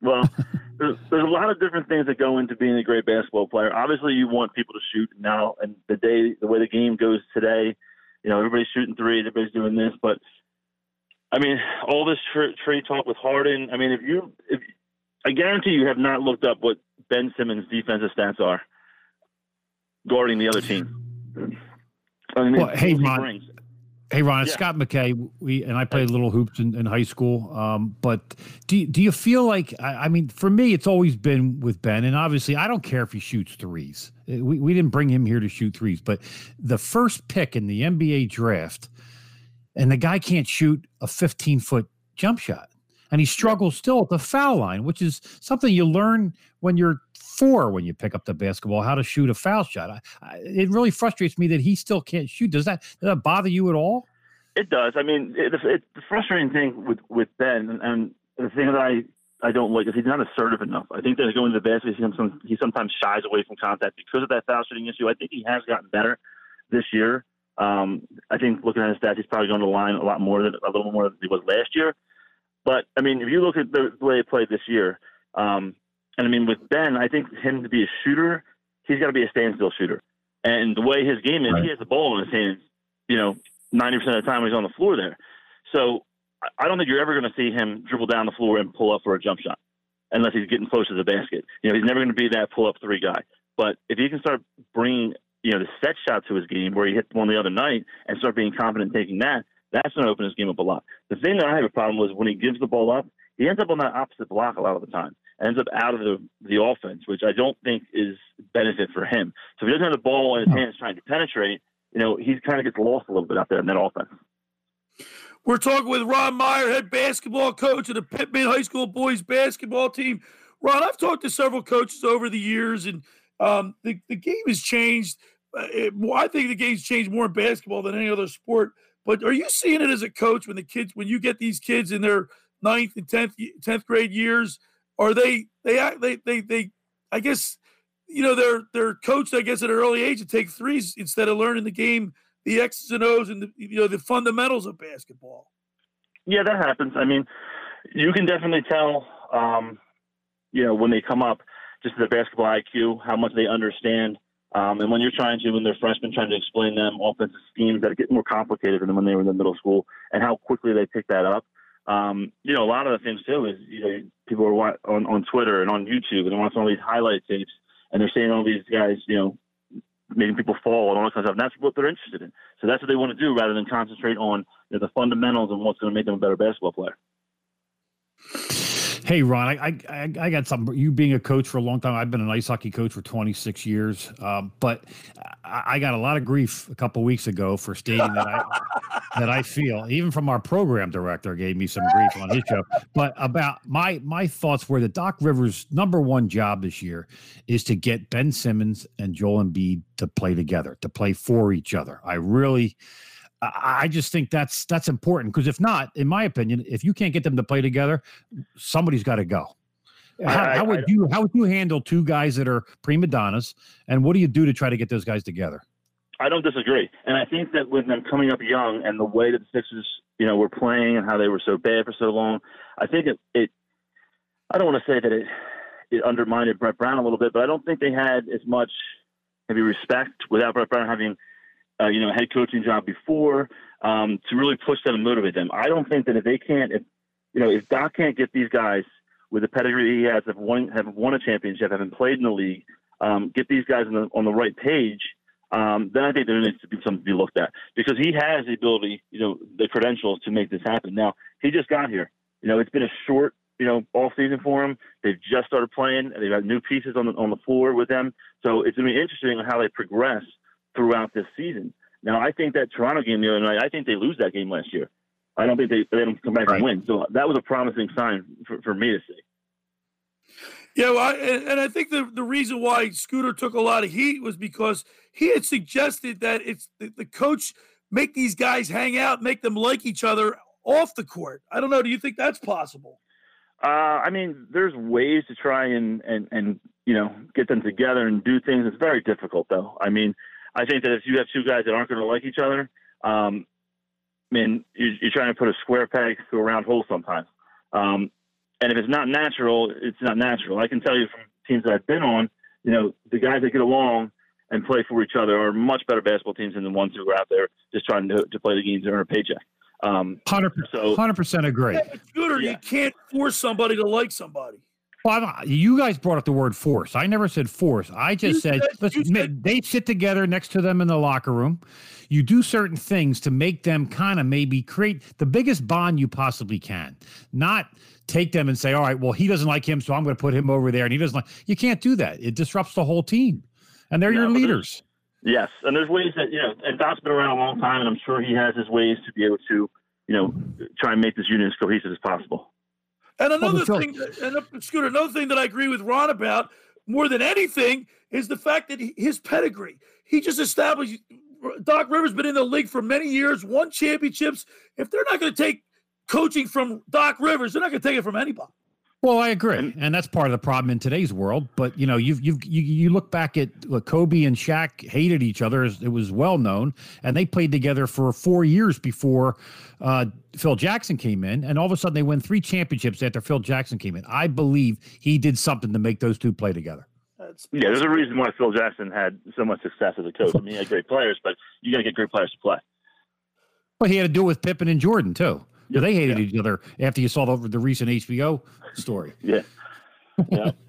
Speaker 40: Well, (laughs) there's, there's a lot of different things that go into being a great basketball player. Obviously, you want people to shoot now, and the day, the way the game goes today, you know, everybody's shooting threes, everybody's doing this. But I mean, all this tra- trade talk with Harden. I mean, if you, if I guarantee you have not looked up what Ben Simmons' defensive stats are guarding the other team. I mean,
Speaker 5: Well, hey, Ron.
Speaker 40: brings.
Speaker 5: Hey Ron, it's
Speaker 40: Yeah.
Speaker 5: Scott McKay. We and I played little hoops in, in high school. Um, but do you, do you feel like I, I mean, for me, it's always been with Ben, and obviously, I don't care if he shoots threes. Uh, We we didn't bring him here to shoot threes, but the first pick in the NBA draft, and the guy can't shoot a 15 foot jump shot, and he struggles still at the foul line, which is something you learn when you're four when you pick up the basketball how to shoot a foul shot. I, I, it really frustrates me that he still can't shoot. Does that does that bother you at all?
Speaker 40: It does. I mean, it, it's the frustrating thing with with Ben, and, and the thing that I I don't like is he's not assertive enough. I think that going to the basket, he sometimes, he sometimes shies away from contact because of that foul shooting issue. I think he has gotten better this year. Um, I think looking at his stats, he's probably going to the line a lot more than a little more than he was last year. But I mean, if you look at the, the way he played this year, um, and I mean with Ben, I think him to be a shooter, he's got to be a standstill shooter. And the way his game is, he has the ball in his hands. You know, ninety percent of the time he's on the floor there. So I- I don't think you're ever going to see him dribble down the floor and pull up for a jump shot, unless he's getting close to the basket. You know, he's never going to be that pull up three guy. But if he can start bringing you know the set shot to his game, where he hit one the other night, and start being confident taking that, that's going to open his game up a lot. The thing that I have a problem with when he gives the ball up, he ends up on that opposite block a lot of the time. Ends up out of the the offense, which I don't think is benefit for him. So if he doesn't have the ball in his hands trying to penetrate, you know, he kind of gets lost a little bit out there in that offense.
Speaker 2: We're talking with Ron Myers, head basketball coach of the Pitman High School boys basketball team. Ron, I've talked to several coaches over the years, and um, the, the game has changed. Uh, it- well, I think the game's changed more in basketball than any other sport. But are you seeing it as a coach when the kids, when you get these kids in their ninth and tenth tenth grade years, are they they they they they? I guess you know they're they're coached. I guess at an early age to take threes instead of learning the game, the X's and O's, and the, you know the fundamentals of basketball.
Speaker 40: Yeah, that happens. I mean, you can definitely tell, um, you know, when they come up, just the basketball IQ, how much they understand. Um, and when you're trying to, when they're freshmen, trying to explain them offensive schemes that get more complicated than when they were in the middle school, and how quickly they pick that up. Um, you know, a lot of the things too is you know people are on on Twitter and on YouTube and they're watching all these highlight tapes, and they're seeing all these guys, you know, making people fall and all that kind of stuff. And that's what they're interested in. So that's what they want to do rather than concentrate on you know, the fundamentals and what's going to make them a better basketball player.
Speaker 5: Hey Ron, I, I I got something. You being a coach for a long time, I've been an ice hockey coach for 26 years. Um, but I, I got a lot of grief a couple weeks ago for stating that I (laughs) that I feel, even from our program director, gave me some grief on his show. But about my my thoughts were that Doc Rivers' number one job this year is to get Ben Simmons and Joel Embiid to play together, to play for each other. I really I just think that's that's important because if not, in my opinion, if you can't get them to play together, somebody's got to go. How,
Speaker 40: I-
Speaker 5: how would
Speaker 40: I-
Speaker 5: you how would you handle two guys that are prima donnas, and what do you do to try to get those guys together?
Speaker 40: I don't disagree, and I think that with them coming up young and the way that the Sixers, you know, were playing and how they were so bad for so long, I think it. it I don't want to say that it it undermined Brett Brown a little bit, but I don't think they had as much maybe respect without Brett Brown having, uh, you know, head coaching job before um, to really push them and motivate them. I don't think that if they can't, if you know, if Doc can't get these guys with the pedigree he has, have won have won a championship, haven't played in the league, um, get these guys on the on the right page, um, then I think there needs to be something to be looked at because he has the ability, you know, the credentials to make this happen. Now he just got here. You know, it's been a short, you know, off season for him. They've just started playing. They've got new pieces on the on the floor with them. So it's going to be interesting how they progress throughout this season. Now I think that Toronto game the other night, I think they lose that game last year. I don't think they they don't come back and win. So that was a promising sign for, for me to see.
Speaker 2: Yeah, well, I, and, and I think the, the reason why Scooter took a lot of heat was because he had suggested that it's the, the coach make these guys hang out, make them like each other off the court. I don't know. Do you think that's possible?
Speaker 40: Uh, I mean, there's ways to try and, and, and, you know, get them together and do things. It's very difficult, though. I mean, I think that if you have two guys that aren't going to like each other, um, I mean, you're, you're trying to put a square peg through a round hole sometimes. Um, and if it's not natural, it's not natural. I can tell you from teams that I've been on, you know, the guys that get along and play for each other are much better basketball teams than the ones who are out there just trying to, to play the games and earn a paycheck. Um,
Speaker 5: Hundred
Speaker 40: so
Speaker 5: hundred percent agree.
Speaker 2: Scooter, you can't force somebody to like somebody.
Speaker 5: Well, I'm- uh, you guys brought up the word force. I never said force. I just said, listen, they sit together next to them in the locker room. You do certain things to make them kind of maybe create the biggest bond you possibly can. Not take them and say, all right, well, he doesn't like him, so I'm going to put him over there, and he doesn't like. You can't do that. It disrupts the whole team, and they're
Speaker 40: No,
Speaker 5: your leaders.
Speaker 40: Yes, and there's ways that you know, and Doc's been around a long time, and I'm sure he has his ways to be able to, you know, try and make this unit as cohesive as possible.
Speaker 2: And another
Speaker 40: Phil-
Speaker 2: thing, and uh, Scooter, another thing that I agree with Ron about more than anything is the fact that he, his pedigree. He just established. Doc Rivers been in the league for many years, won championships. If they're not going to take coaching from Doc Rivers, they're not going to take it from anybody.
Speaker 5: Well, I agree, and, that's part of the problem in today's world. But you know, you've you've you, you look back at look, Kobe and Shaq hated each other. as It was well known, and they played together for four years before uh, Phil Jackson came in, and all of a sudden they win three championships after Phil Jackson came in. I believe he did something to make those two play together.
Speaker 40: Yeah, there's a reason why Phil Jackson had so much success as a coach. I mean, he had great players, but you got to get great players to play.
Speaker 5: But he had to do it with Pippen and Jordan too. 'cause they hated each other after you saw the, the recent HBO story.
Speaker 40: Yeah. Yeah. (laughs)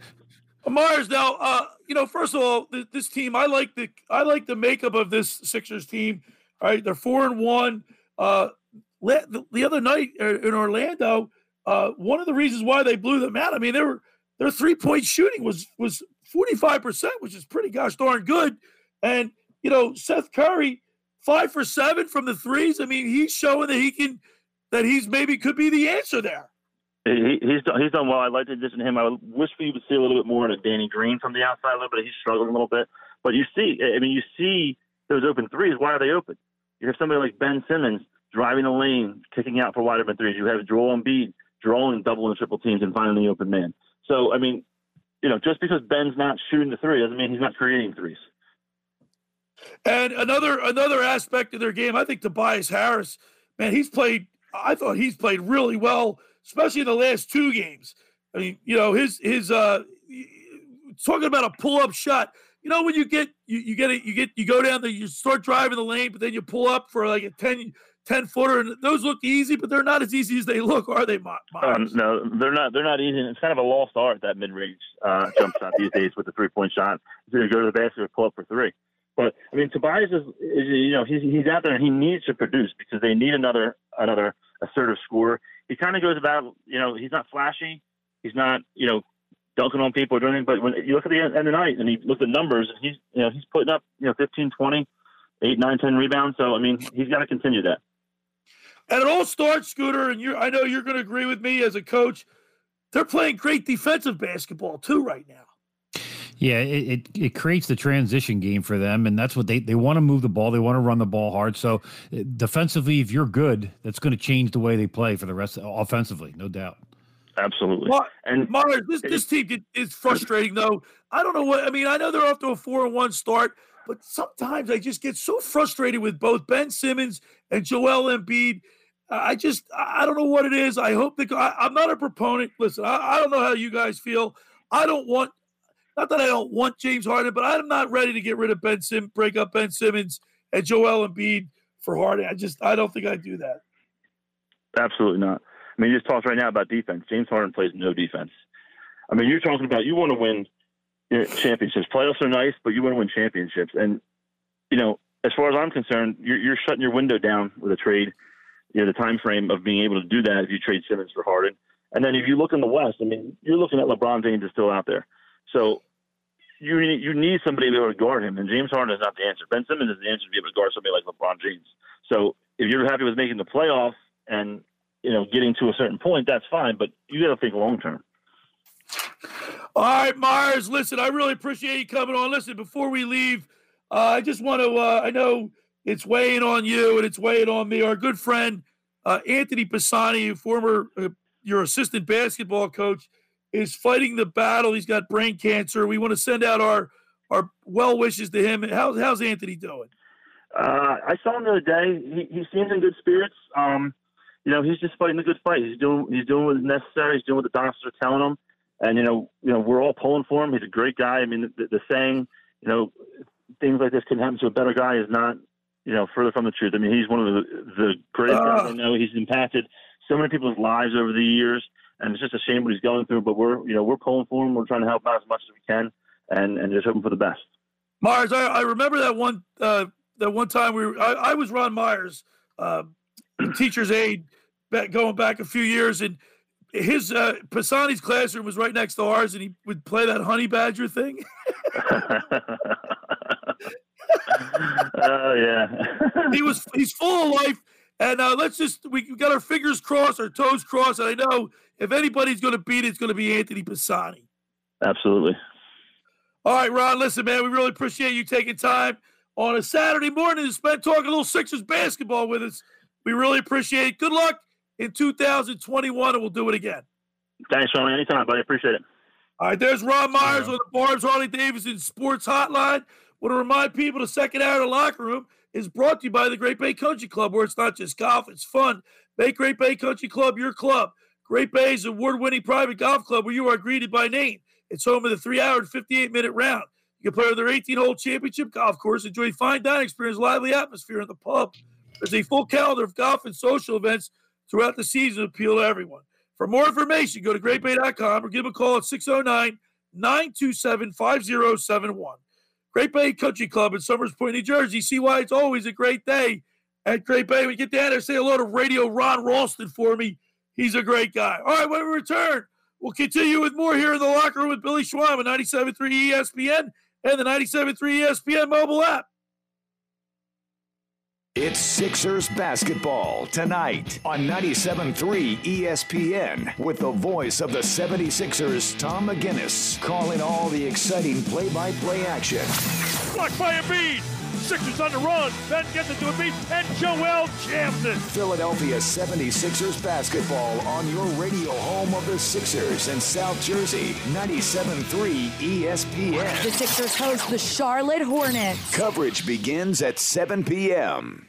Speaker 2: Mars, now, uh, you know, first of all, th- this team, I like the I like the makeup of this Sixers team. All right, they're four and one. Uh, le- the, the other night uh, in Orlando, uh, one of the reasons why they blew them out. I mean, they were their three point shooting was was forty five percent, which is pretty gosh darn good. And you know, Seth Curry, five for seven from the threes. I mean, he's showing that he can that he's maybe could be the answer there.
Speaker 40: He, he's done, he's done well. I'd like to addition to him. I wish we would see a little bit more of Danny Green from the outside a little bit. He's struggling a little bit, but you see, I mean, you see those open threes. Why are they open? You have somebody like Ben Simmons driving the lane, kicking out for wide open threes. You have Joel Embiid drawing double and triple teams and finding the open man. So, I mean, you know, just because Ben's not shooting the three doesn't mean he's not creating threes.
Speaker 2: And another another aspect of their game, I think Tobias Harris, man, he's played. I thought he's played really well, especially in the last two games. I mean, you know, his his uh, talking about a pull up shot. You know, when you get you, you get it, you get you go down there, you start driving the lane, but then you pull up for like a 10, 10 footer, and those look easy, but they're not as easy as they look, are they, Ma-
Speaker 40: Um, no, they're not. They're not easy. It's kind of a lost art that mid-range uh, jump shot these days with the three-point shot. It's either go to the basket or pull up for three. But I mean, Tobias is, is you know he's he's out there and he needs to produce because they need another another assertive scorer. He kind of goes about you know he's not flashy. He's not you know dunking on people or doing anything. But when you look at the end of the night and you look at the numbers, he's you know he's putting up you know 15, 20, 8, 9, 10 rebounds. So I mean he's got to continue that.
Speaker 2: And it all starts, Scooter, and you I know you're going to agree with me as a coach. They're playing great defensive basketball too right now.
Speaker 5: Yeah, it, it, it, creates the transition game for them, and that's what they they want to move the ball. They want to run the ball hard. So uh, defensively, if you're good, that's going to change the way they play for the rest offensively, no doubt.
Speaker 40: Absolutely.
Speaker 2: Mar- and Mars, this this team is frustrating though. I don't know what I mean. I know they're off to a four and one start, but sometimes I just get so frustrated with both Ben Simmons and Joel Embiid. I just I don't know what it is. I hope they. I, am not a proponent. Listen, I, I don't know how you guys feel. I don't want not that I don't want James Harden, but I'm not ready to get rid of Ben Sim, break up Ben Simmons and Joel Embiid for Harden. I just I don't think I'd do that.
Speaker 40: Absolutely not. I mean, you just talked right now about defense. James Harden plays no defense. I mean, you're talking about you want to win championships. Playoffs are nice, but you want to win championships. And you know, as far as I'm concerned, you're, you're shutting your window down with a trade. You know, the time frame of being able to do that if you trade Simmons for Harden. And then if you look in the West, I mean, you're looking at LeBron James is still out there. So you need, you need somebody to be able to guard him, and James Harden is not the answer. Ben Simmons is the answer to be able to guard somebody like LeBron James. So if you're happy with making the playoffs and you know getting to a certain point, that's fine. But you got to think long term.
Speaker 2: All right, Myers. Listen, I really appreciate you coming on. Listen, before we leave, uh, I just want to. Uh, I know it's weighing on you and it's weighing on me. Our good friend uh, Anthony Pisani, former uh, your assistant basketball coach is fighting the battle. He's got brain cancer. We want to send out our our well wishes to him. How's how's Anthony doing?
Speaker 40: Uh, I saw him the other day. He, he seems in good spirits. Um, you know, he's just fighting a good fight. He's doing he's doing what's necessary. He's doing what the doctors are telling him. And you know, you know, we're all pulling for him. He's a great guy. I mean, the, the saying, you know, things like this can happen to a better guy is not, you know, further from the truth. I mean, he's one of the the greatest uh, guys I know. He's impacted so many people's lives over the years and it's just a shame what he's going through. But we're you know we're pulling for him. We're trying to help out as much as we can, and and just hoping for the best.
Speaker 2: Myers, I, I remember that one uh, that one time we were, I, I was Ron Myers, uh, teacher's aide, back, going back a few years, and his uh, Pisani's classroom was right next to ours, and he would play that honey badger thing. (laughs)
Speaker 40: Oh yeah, (laughs)
Speaker 2: he was he's full of life. And uh, let's just we got our fingers crossed, our toes crossed. And I know if anybody's going to beat it, it's going to be Anthony Pisani.
Speaker 40: Absolutely.
Speaker 2: All right, Ron. Listen, man, we really appreciate you taking time on a Saturday morning to spend talking a little Sixers basketball with us. We really appreciate it. Good luck in 2021, and we'll do it again.
Speaker 40: Thanks, Ron. Anytime, buddy. Appreciate it.
Speaker 2: All right, there's Ron Myers on the Barbs Harley Davidson Sports Hotline. Want to remind people the second hour of the locker room is brought to you by the Great Bay Country Club, where it's not just golf, it's fun. Make Great Bay Country Club your club. Great Bay is award winning private golf club where you are greeted by name. It's home of the three hour and 58 minute round. You can play on their 18 hole championship golf course, enjoy fine dining experience, lively atmosphere in the pub. There's a full calendar of golf and social events throughout the season to appeal to everyone. For more information, go to greatbay.com or give them a call at 609 927 5071. Great Bay Country Club in Somers Point, New Jersey. See why it's always a great day at Great Bay. We get down there, say hello to Radio Ron Ralston for me. He's a great guy. All right, when we return, we'll continue with more here in the locker room with Billy Schwein on 97.3 ESPN and the 97.3 ESPN mobile app.
Speaker 6: It's Sixers basketball tonight on 97.3 ESPN with the voice of the 76ers, Tom McGinnis, calling all the exciting play-by-play action.
Speaker 2: Blocked by Embiid. Sixers on the run. Ben gets it to Embiid, and Joel jams it.
Speaker 6: Philadelphia 76ers basketball on your radio home of the Sixers in South Jersey, 97.3 ESPN.
Speaker 41: The Sixers host the Charlotte Hornets.
Speaker 6: Coverage begins at 7 p.m.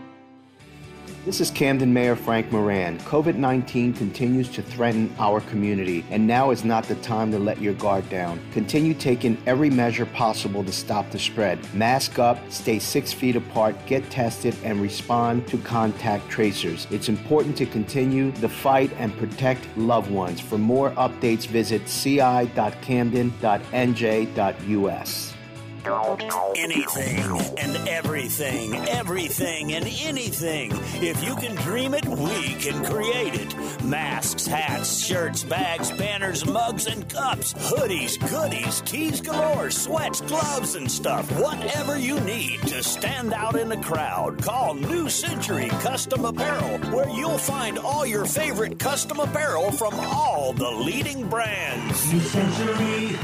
Speaker 8: This is Camden Mayor Frank Moran. COVID 19 continues to threaten our community, and now is not the time to let your guard down. Continue taking every measure possible to stop the spread. Mask up, stay six feet apart, get tested, and respond to contact tracers. It's important to continue the fight and protect loved ones. For more updates, visit ci.camden.nj.us.
Speaker 19: Anything and everything, everything and anything. If you can dream it, we can create it. Masks, hats, shirts, bags, banners, mugs, and cups, hoodies, goodies, tees galore, sweats, gloves, and stuff. Whatever you need to stand out in the crowd, call New Century Custom Apparel, where you'll find all your favorite custom apparel from all the leading brands.
Speaker 42: New Century,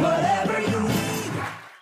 Speaker 42: whatever you.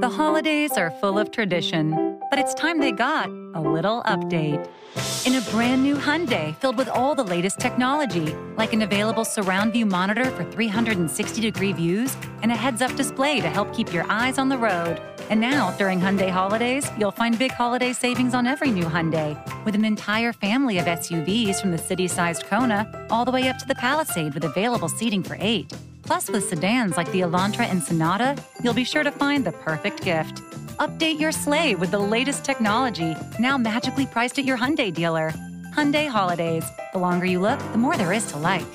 Speaker 9: The holidays are full of tradition, but it's time they got a little update. In a brand new Hyundai filled with all the latest technology, like an available surround view monitor for 360 degree views and a heads up display to help keep your eyes on the road. And now, during Hyundai holidays, you'll find big holiday savings on every new Hyundai, with an entire family of SUVs from the city sized Kona all the way up to the Palisade with available seating for eight. Plus, with sedans like the Elantra and Sonata, you'll be sure to find the perfect gift. Update your sleigh with the latest technology, now magically priced at your Hyundai dealer. Hyundai Holidays. The longer you look, the more there is to like.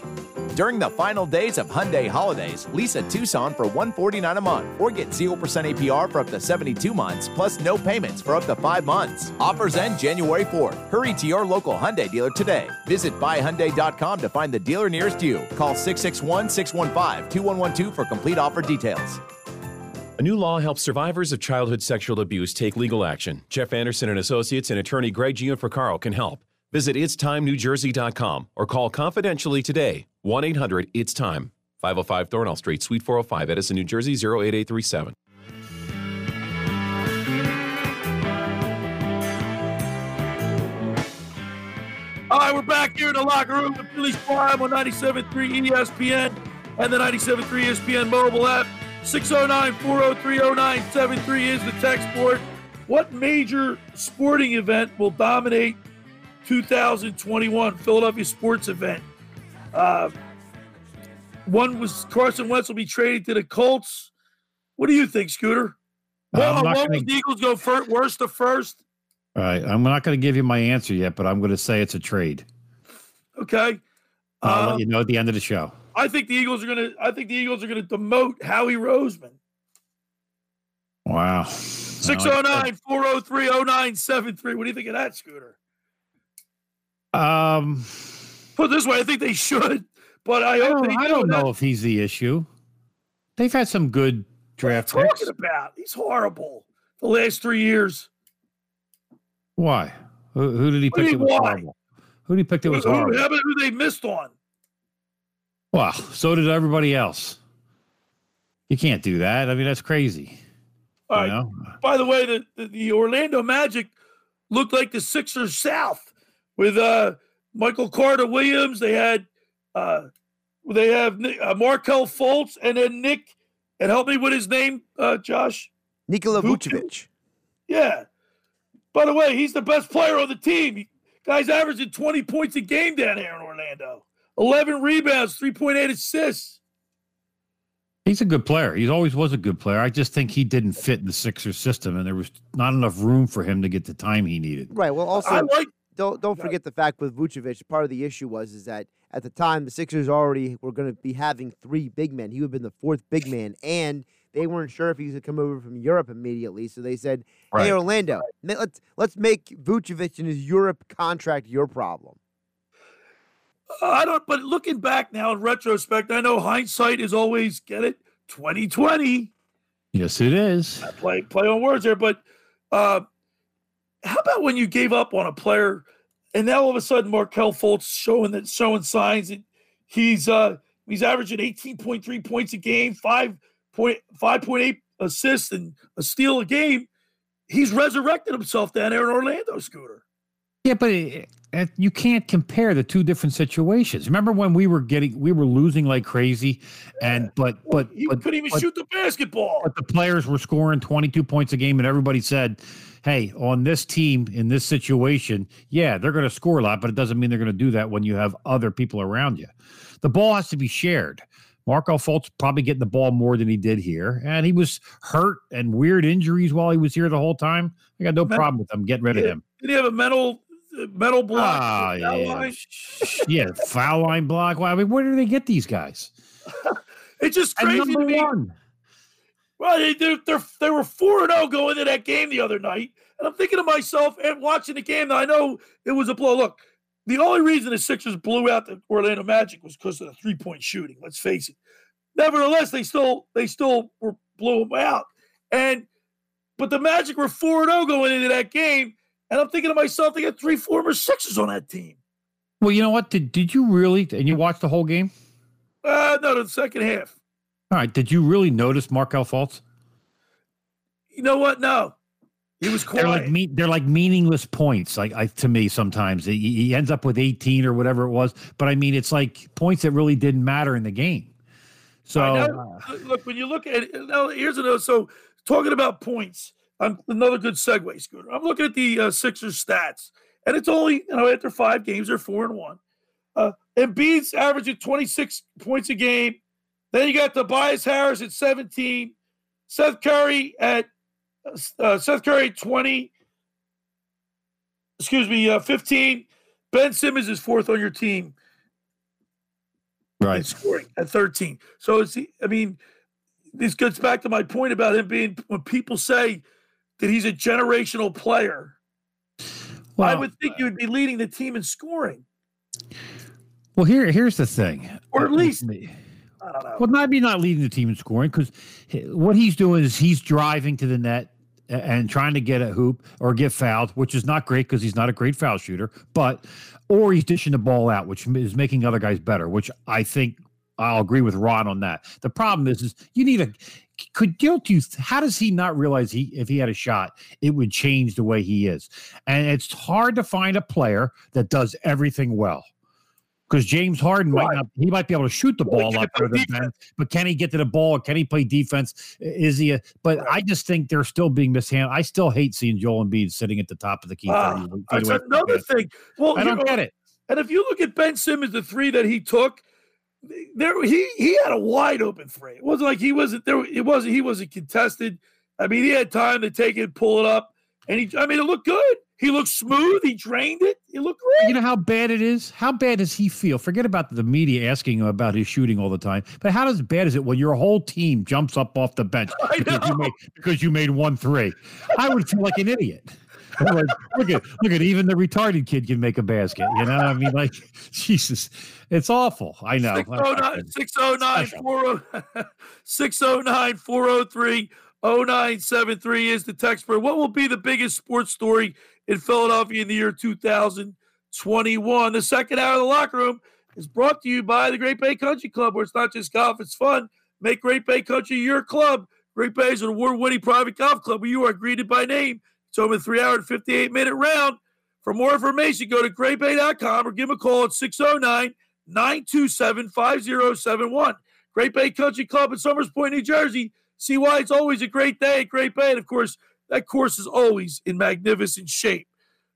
Speaker 10: During the final days of Hyundai holidays, lease a Tucson for 149 a month or get 0% APR for up to 72 months plus no payments for up to 5 months. Offers end January 4th. Hurry to your local Hyundai dealer today. Visit buyhyundai.com to find the dealer nearest you. Call 661-615-2112 for complete offer details.
Speaker 31: A new law helps survivors of childhood sexual abuse take legal action. Jeff Anderson and Associates and attorney Greg Gianforcaro can help. Visit itstimenewjersey.com or call confidentially today 1 800 It's Time, 505 Thornall Street, Suite 405, Edison, New Jersey 08837.
Speaker 2: All right, we're back here in the locker room with Billy Prime on 97.3 ESPN and the 97.3 ESPN mobile app. 609 403 0973 is the text board. What major sporting event will dominate 2021 Philadelphia sports event? Uh, one was Carson Wentz will be traded to the Colts. What do you think, Scooter? Well, what
Speaker 5: gonna-
Speaker 2: the Eagles go first, worst to first?
Speaker 5: All right, I'm not going to give you my answer yet, but I'm going to say it's a trade.
Speaker 2: Okay.
Speaker 5: I'll
Speaker 2: Um,
Speaker 5: let you know at the end of the show.
Speaker 2: I think the Eagles are gonna. I think the Eagles are gonna demote Howie Roseman.
Speaker 5: Wow.
Speaker 2: 609 403 0973. What do you think of that, Scooter?
Speaker 5: Um,
Speaker 2: Put this way, I think they should, but I
Speaker 5: I don't, I
Speaker 2: do.
Speaker 5: don't know if he's the issue. They've had some good draft
Speaker 2: what I'm
Speaker 5: picks.
Speaker 2: talking about. He's horrible the last three years.
Speaker 5: Why? Who, who did he
Speaker 2: What
Speaker 5: pick that was
Speaker 2: why?
Speaker 5: horrible? Who did he pick that was
Speaker 2: Who- who-
Speaker 5: horrible?
Speaker 2: How who they missed on?
Speaker 5: Well, so did everybody else. You can't do that. I mean, that's crazy.
Speaker 2: All right.
Speaker 5: know?
Speaker 2: By the way, the, the, the Orlando Magic looked like the Sixers South with uh, Michael Carter Williams. They had uh, they have Nick, uh, Markelle Fultz and then Nick. And help me with his name, uh, Josh.
Speaker 4: Nikola Vucevic.
Speaker 2: Yeah. By the way, he's the best player on the team. He- Guy's averaging 20 points a game down here in Orlando. 11 rebounds, 3.8 assists.
Speaker 5: He's a good player. He always was a good player. I just think he didn't fit in the Sixers system, and there was not enough room for him to get the time he needed.
Speaker 4: Right. Well, also
Speaker 2: I like
Speaker 4: don't don't forget the fact with Vucevic. Part of the issue was is that at the time the Sixers already were going to be having three big men. He would have been the fourth big man, and they weren't sure if he was going to come over from Europe immediately. So they said,
Speaker 2: Right.
Speaker 4: "Hey, Orlando, ma- let's let's make Vucevic and his Europe contract your problem."
Speaker 2: I don't, but looking back now in retrospect, I know hindsight is always get it 2020.
Speaker 5: Yes, it is.
Speaker 2: Play play on words there, but uh, how about when you gave up on a player, and now all of a sudden Markelle Fultz showing that showing signs that he's uh he's averaging 18.3 points a game, five point five point eight assists, and a steal a game. He's resurrected himself down there in Orlando, Scooter.
Speaker 5: Yeah, but it, it, you can't compare the two different situations. Remember when we were getting, we were losing like crazy, and but but
Speaker 2: you
Speaker 5: but,
Speaker 2: couldn't even
Speaker 5: but,
Speaker 2: shoot the basketball.
Speaker 5: but the players were scoring 22 points a game, and everybody said, "Hey, on this team in this situation, yeah, they're going to score a lot, but it doesn't mean they're going to do that when you have other people around you. The ball has to be shared." Markelle Fultz probably getting the ball more than he did here, and he was hurt and weird injuries while he was here the whole time. I got no problem with them getting rid of him.
Speaker 2: Did he have a mental metal block?
Speaker 5: Ah, yeah. yeah, foul line block. Well, I mean, where do they get these guys? (laughs)
Speaker 2: It's just crazy to me.
Speaker 5: one.
Speaker 2: Well, they they're, they're, they were four and zero going into that game the other night, and I'm thinking to myself and watching the game. Now I know it was a blow. Look, the only reason the Sixers blew out the Orlando Magic was because of the three point shooting. Let's face it. Nevertheless, they still they still were blew them out, and but the Magic were four and zero going into that game, and I'm thinking to myself, they got three former Sixers on that team.
Speaker 5: Well, you know what? Did did you really? And you watched the whole game?
Speaker 2: Uh, no, the second half.
Speaker 5: All right. Did you really notice Markelle Fultz?
Speaker 2: You know what? No, he was
Speaker 5: They're like me, they're like meaningless points. Like I, to me, sometimes he, he ends up with 18 or whatever it was. But I mean, it's like points that really didn't matter in the game. So
Speaker 2: know. look, when you look at it, now here's another. So, talking about points, I'm another good segue, Scooter. I'm looking at the uh, Sixers stats, and it's only you know after five games they're four and one. Uh, Embiid's averaging 26 points a game. Then you got Tobias Harris at 17, Seth Curry at uh, Seth Curry at 20. Excuse me, uh, 15. Ben Simmons is fourth on your team
Speaker 5: right.
Speaker 2: scoring at 13. So it's I mean, this gets back to my point about him being when people say that he's a generational player. I would think you would be leading the team in scoring,
Speaker 5: Well, here here's the thing.
Speaker 2: or at least
Speaker 5: I don't know. Well, maybe not leading the team in scoring because what he's doing is he's driving to the net and trying to get a hoop or get fouled, which is not great because he's not a great foul shooter. But or he's dishing the ball out, which is making other guys better. Which I think I'll agree with Ron on that. The problem is, is you need a could you how does he not realize he if he had a shot it would change the way he is and it's hard to find a player that does everything well because James Harden might not he might be able to shoot the ball lot better than Ben, but can he get to the ball? Can he play defense? Is he a but I just think they're still being mishandled. I still hate seeing Joel Embiid sitting at the top of the key. 30 ah, feet
Speaker 2: that's
Speaker 5: away from the
Speaker 2: another thing. Well,
Speaker 5: I don't
Speaker 2: know,
Speaker 5: get it.
Speaker 2: And if you look at Ben Simmons, the three that he took, there he he had a wide open three. It wasn't like he wasn't there. It wasn't he wasn't contested. I mean, he had time to take it, pull it up, and he. I mean, it looked good. He looked smooth. He drained it. He looked great.
Speaker 5: You know how bad it is? How bad does he feel? Forget about the media asking him about his shooting all the time. But how does bad is it when your whole team jumps up off the bench (laughs) because you made because you made one three? I would feel like an idiot. Like, look at look at even the retarded kid can make a basket. You know, I mean, like (laughs) Jesus, it's awful. I know.
Speaker 2: 609 (laughs) 609 40 (laughs) 609 403 0973 is the text for what will be the biggest sports story in Philadelphia in the year 2021. The second hour of the locker room is brought to you by the Great Bay Country Club, where it's not just golf, it's fun. Make Great Bay Country your club. Great Bay is an award winning private golf club where you are greeted by name. It's over a three hour and 58 minute round. For more information, go to greatbay.com or give them a call at 609 927 5071. Great Bay Country Club in Somers Point, New Jersey. See why it's always a great day at Great Bay. And of course, that course is always in magnificent shape.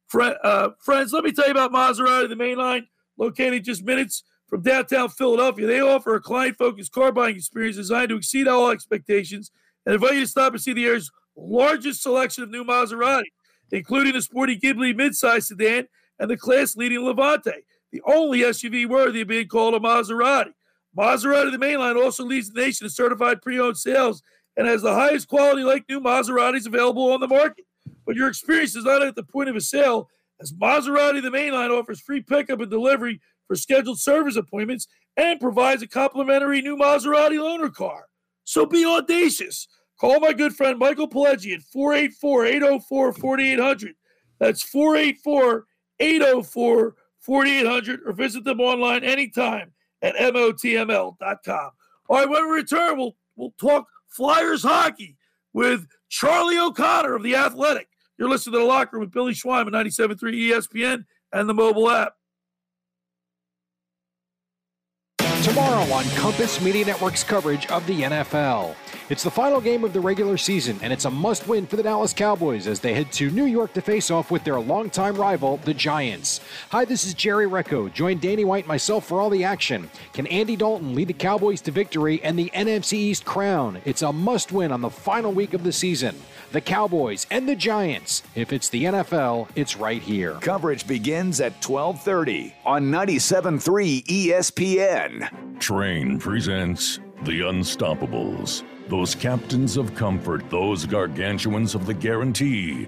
Speaker 2: Fri uh, friends, let me tell you about Maserati, the main line, located just minutes from downtown Philadelphia. They offer a client focused car buying experience designed to exceed all expectations and invite you to stop and see the area's largest selection of new Maserati, including the sporty Ghibli midsize sedan and the class leading Levante, the only SUV worthy of being called a Maserati. Maserati, the mainline, also leads the nation in certified pre owned sales and has the highest quality like new Maseratis available on the market. But your experience is not at the point of a sale, as Maserati, the mainline, offers free pickup and delivery for scheduled service appointments and provides a complimentary new Maserati loaner car. So be audacious. Call my good friend Michael Pileggi at 484 804 4800. That's 484 804 4800 or visit them online anytime at MOTML.com. All right, when we return, we'll, we'll talk Flyers hockey with Charlie O'Connor of The Athletic. You're listening to The Locker Room with Billy Schwein on 97.3 ESPN and the mobile app.
Speaker 21: Tomorrow on Compass Media Network's coverage of the NFL. It's the final game of the regular season, and it's a must win for the Dallas Cowboys as they head to New York to face off with their longtime rival, the Giants. Hi, this is Jerry Recco. Join Danny White and myself for all the action. Can Andy Dalton lead the Cowboys to victory and the NFC East crown? It's a must win on the final week of the season. The Cowboys and the Giants. If it's the NFL, it's right here.
Speaker 6: Coverage begins at 12:30 on 97.3 ESPN.
Speaker 16: Trane presents The Unstoppables. Those captains of comfort, those gargantuans of the guarantee,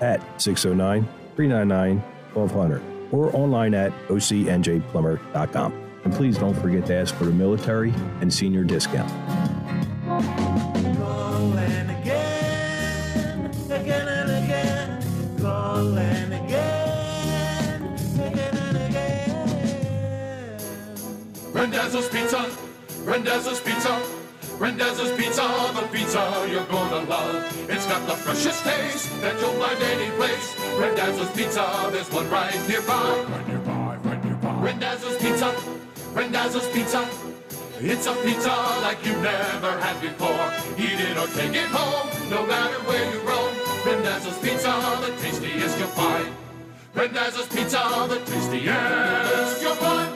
Speaker 17: at 609 399 1200 or online at ocnjplumber.com. And please don't forget to ask for the military and senior discount.
Speaker 22: Again and again, calling again, again and again.
Speaker 23: Randazzo's Pizza, Randazzo's Pizza, Randazzo's Pizza, the pizza you're gonna love. It's got the freshest taste that you'll find any place. Randazzo's Pizza, there's one right nearby. Right nearby, right nearby. Randazzo's Pizza, Randazzo's Pizza. It's a pizza like you've never had before. Eat it or take it home, no matter where you roam. Randazzo's Pizza, the tastiest you'll find. Randazzo's Pizza, the tastiest you'll find.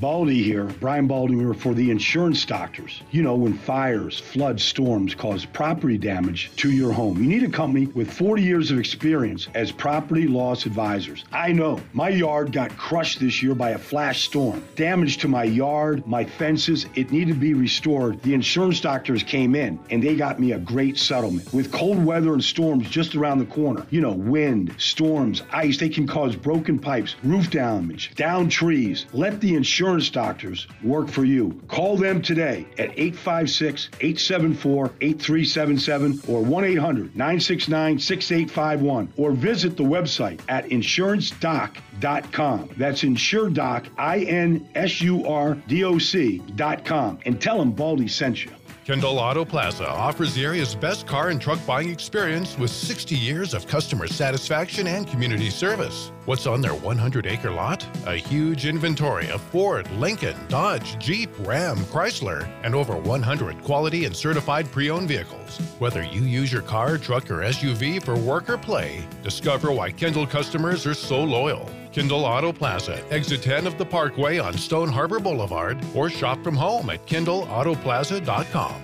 Speaker 24: Baldy here, Brian Baldinger for the insurance doctors. You know, when fires, floods, storms cause property damage to your home, you need a company with 40 years of experience as property loss advisors. I know my yard got crushed this year by a flash storm. Damage to my yard, my fences, it needed to be restored. The insurance doctors came in and they got me a great settlement. With cold weather and storms just around the corner, you know, wind, storms, ice, they can cause broken pipes, roof damage, down trees. Let the insurance doctors work for you. Call them today at 856 874 8377 or 1 800 969 6851 or visit the website at insurancedoc.com. That's insuredoc, I N S U R D O C.com. And tell them Baldy sent you.
Speaker 43: Kindle Auto Plaza offers the area's best car and truck buying experience with 60 years of customer satisfaction and community service. What's on their 100 acre lot? A huge inventory of Ford, Lincoln, Dodge, Jeep, Ram, Chrysler, and over 100 quality and certified pre owned vehicles. Whether you use your car, truck, or SUV for work or play, discover why Kendall customers are so loyal. Kindle Auto Plaza, exit 10 of the Parkway on Stone Harbor Boulevard, or shop from home at KindleAutoplaza.com.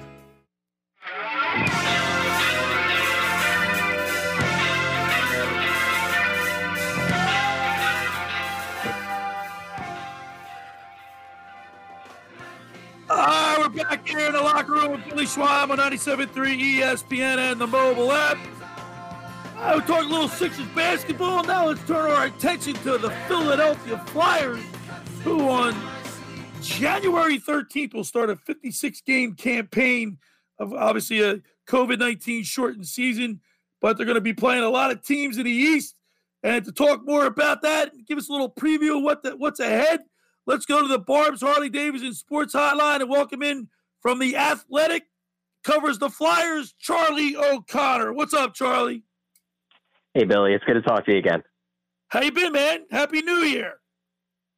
Speaker 2: Ah, we're back here in the locker room with Billy Schwein on 97.3 ESPN and the mobile app. I we talk a little Sixers basketball. Now let's turn our attention to the Philadelphia Flyers, who on January 13th will start a 56 game campaign of obviously a COVID 19 shortened season, but they're going to be playing a lot of teams in the East. And to talk more about that, give us a little preview of what the, what's ahead, let's go to the Barb's Harley Davidson Sports Hotline and welcome in from the Athletic, covers the Flyers, Charlie O'Connor. What's up, Charlie?
Speaker 44: Hey, Billy. It's good to talk to you again.
Speaker 2: How you been, man? Happy New Year.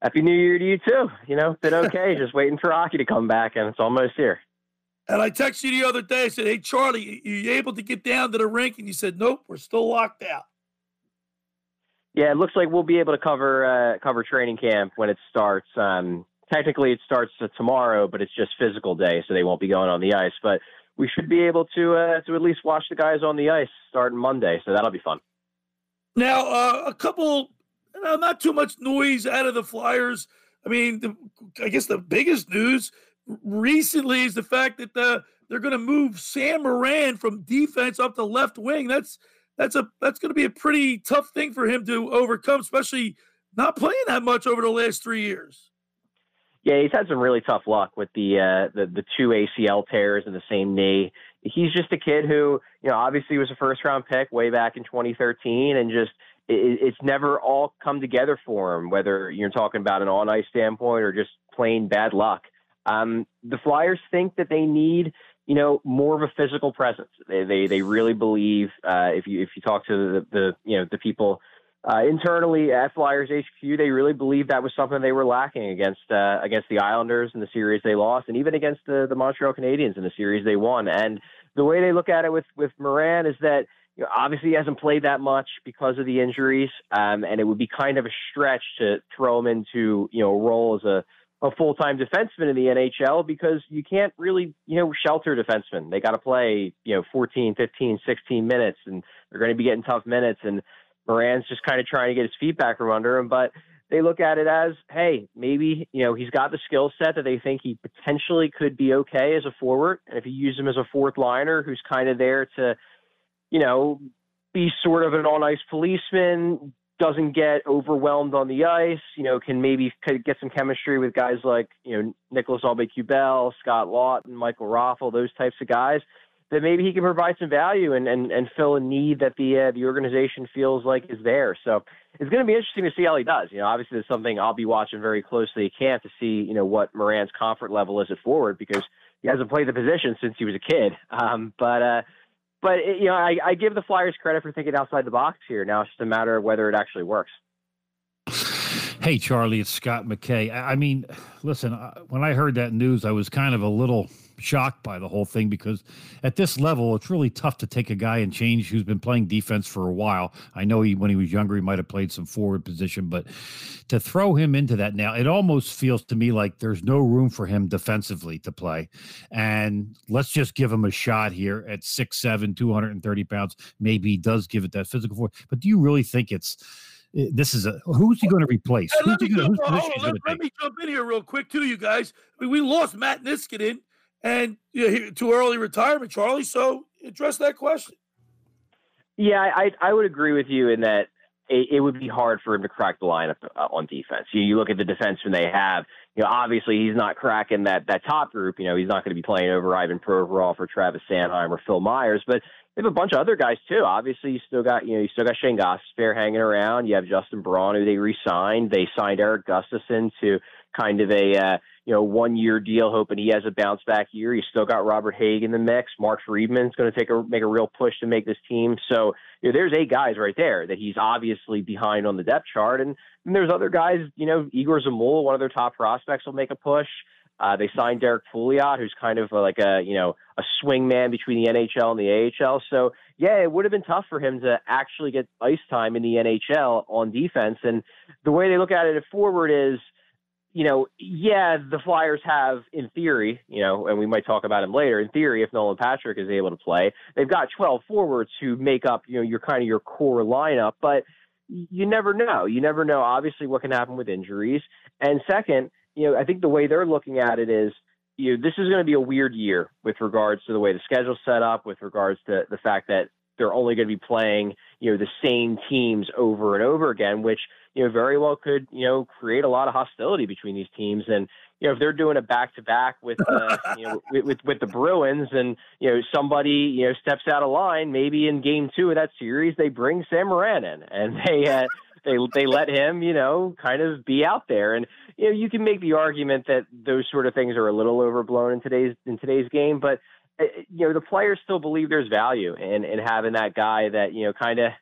Speaker 44: Happy New Year to you too. You know, been okay. (laughs) Just waiting for Rocky to come back, and it's almost here.
Speaker 2: And I texted you the other day. I said, "Hey, Charlie, you you able to get down to the rink?" And you said, "Nope, we're still locked out."
Speaker 44: Yeah, it looks like we'll be able to cover uh, cover training camp when it starts. Um, technically, it starts tomorrow, but it's just physical day, so they won't be going on the ice. But we should be able to uh, to at least watch the guys on the ice starting Monday, so that'll be fun.
Speaker 2: Now, uh, a couple, uh, not too much noise out of the Flyers. I mean, the, I guess the biggest news recently is the fact that the, they're going to move Sam Morin from defense up to left wing. That's that's a that's going to be a pretty tough thing for him to overcome, especially not playing that much over the last three years.
Speaker 44: Yeah, he's had some really tough luck with the uh, the the two ACL tears in the same knee. He's just a kid who, you know, obviously was a first round pick way back in 2013, and just it, it's never all come together for him. Whether you're talking about an on ice standpoint or just plain bad luck. Um, the Flyers think that they need, you know, more of a physical presence. They they, they really believe uh, if you if you talk to the, the you know the people uh, internally at Flyers HQ, they really believe that was something they were lacking against uh, against the Islanders in the series they lost, and even against the, the Montreal Canadiens in the series they won. And the way they look at it with with Morin is that you know, obviously he hasn't played that much because of the injuries, um, and it would be kind of a stretch to throw him into you know a role as a a full time defenseman in the NHL because you can't really, you know, shelter defensemen. They got to play, you know, 14, 15, 16 minutes, and they're going to be getting tough minutes. And Morin's just kind of trying to get his feet back from under him. But they look at it as, hey, maybe, you know, he's got the skill set that they think he potentially could be okay as a forward. And if you use him as a fourth liner who's kind of there to, you know, be sort of an on ice policeman, doesn't get overwhelmed on the ice, you know, can maybe get some chemistry with guys like, you know, Nicholas Aube-Kubel, Scott Laughton, Michael Raffl, those types of guys that maybe he can provide some value and, and, and fill a need that the uh, the organization feels like is there. So it's going to be interesting to see how he does. You know, obviously it's something I'll be watching very closely at camp to see you know what Morin's comfort level is at forward because he hasn't played the position since he was a kid. (laughs) Um, but uh, but it, you know, I, I give the Flyers credit for thinking outside the box here. Now it's just a matter of whether it actually works.
Speaker 5: Hey, Charlie, it's Scott McKay. I mean, listen, when I heard that news, I was kind of a little shocked by the whole thing because at this level, it's really tough to take a guy and change who's been playing defense for a while. I know he, when he was younger, he might have played some forward position, but to throw him into that now, it almost feels to me like there's no room for him defensively to play. And let's just give him a shot here at 6'7, 230 pounds. Maybe he does give it that physical force. But do you really think it's eh, this is a who's he going to replace?
Speaker 2: Hey, let, me
Speaker 5: gonna,
Speaker 2: jump, on, let, let me jump in here real quick too, you guys. I mean, we lost Matt Niskanen and you know, he- to early retirement, Charlie. So address that question.
Speaker 44: Yeah, I I would agree with you in that it, it would be hard for him to crack the lineup uh, on defense. You, you look at the defensemen they have. You know, obviously he's not cracking that that top group. You know, he's not going to be playing over Ivan Provorov or Travis Sanheim or Phil Myers, but they have a bunch of other guys too. Obviously, you still got you know you still got Shane Gostisbehere hanging around. You have Justin Braun who they re-signed. They signed Eric Gustafsson to kind of a uh, you know one year deal, hoping he has a bounce back year. You still got Robert Hagg in the mix. Mark Friedman's going to take a make a real push to make this team. So you know, there's eight guys right there that he's obviously behind on the depth chart, and, and there's other guys. You know, Igor Zamula, one of their top prospects, will make a push. Uh, they signed Derrick Pouliot, who's kind of like a you know a swing man between the NHL and the AHL. So yeah, it would have been tough for him to actually get ice time in the NHL on defense. And the way they look at it at forward is, you know, yeah, the Flyers have in theory, you know, and we might talk about him later. In theory, if Nolan Patrick is able to play, they've got 12 forwards who make up you know your kind of your core lineup, but you never know. You never know, obviously, what can happen with injuries. And second, you know, I think the way they're looking at it is, you know, this is going to be a weird year with regards to the way the schedule's set up, with regards to the fact that they're only going to be playing, you know, the same teams over and over again, which, you know, very well could, you know, create a lot of hostility between these teams. And, you know, if they're doing a back to back with, uh, (laughs) you know, with, with, with the Bruins and, you know, somebody, you know, steps out of line, maybe in game two of that series, they bring Sam Morin in and (laughs) they, uh, they, they let him, you know, kind of be out there. And, you know, you can make the argument that those sort of things are a little overblown in today's, in today's game, but, you know, the players still believe there's value in, in having that guy that, you know, kind of,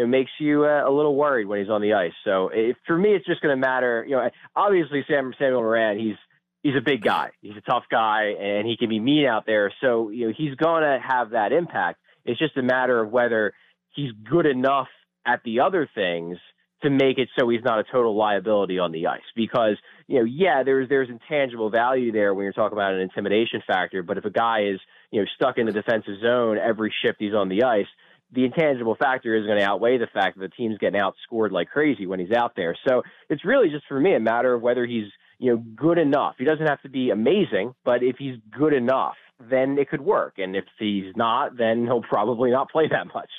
Speaker 44: know, makes you uh, a little worried when he's on the ice. So for me, it's just going to matter. You know, obviously Sam Samuel Morin, he's he's a big guy, he's a tough guy, and he can be mean out there. So you know, he's going to have that impact. It's just a matter of whether he's good enough at the other things to make it so he's not a total liability on the ice. Because you know, yeah, there's there's intangible value there when you're talking about an intimidation factor. But if a guy is you know stuck in the defensive zone every shift he's on the ice, the intangible factor is going to outweigh the fact that the team's getting outscored like crazy when he's out there. So it's really just for me a matter of whether he's you know good enough. He doesn't have to be amazing, but if he's good enough, then it could work. And if he's not, then he'll probably not play that much.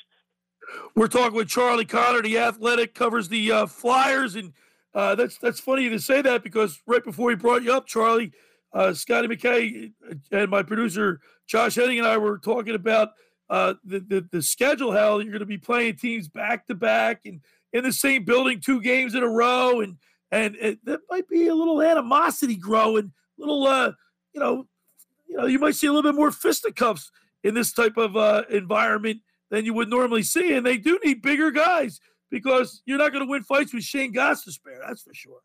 Speaker 2: We're talking with Charlie Connor, the athletic, covers the uh, Flyers, and uh, that's that's funny to say that because right before he brought you up, Charlie, uh, Scotty McKay and my producer Josh Henning and I were talking about uh, the, the the schedule, how you're going to be playing teams back to back and in the same building two games in a row, and and it, that might be a little animosity growing, little uh, you know, you know, you might see a little bit more fisticuffs in this type of uh, environment than you would normally see, and they do need bigger guys because you're not going to win fights with Shayne spare. that's for sure.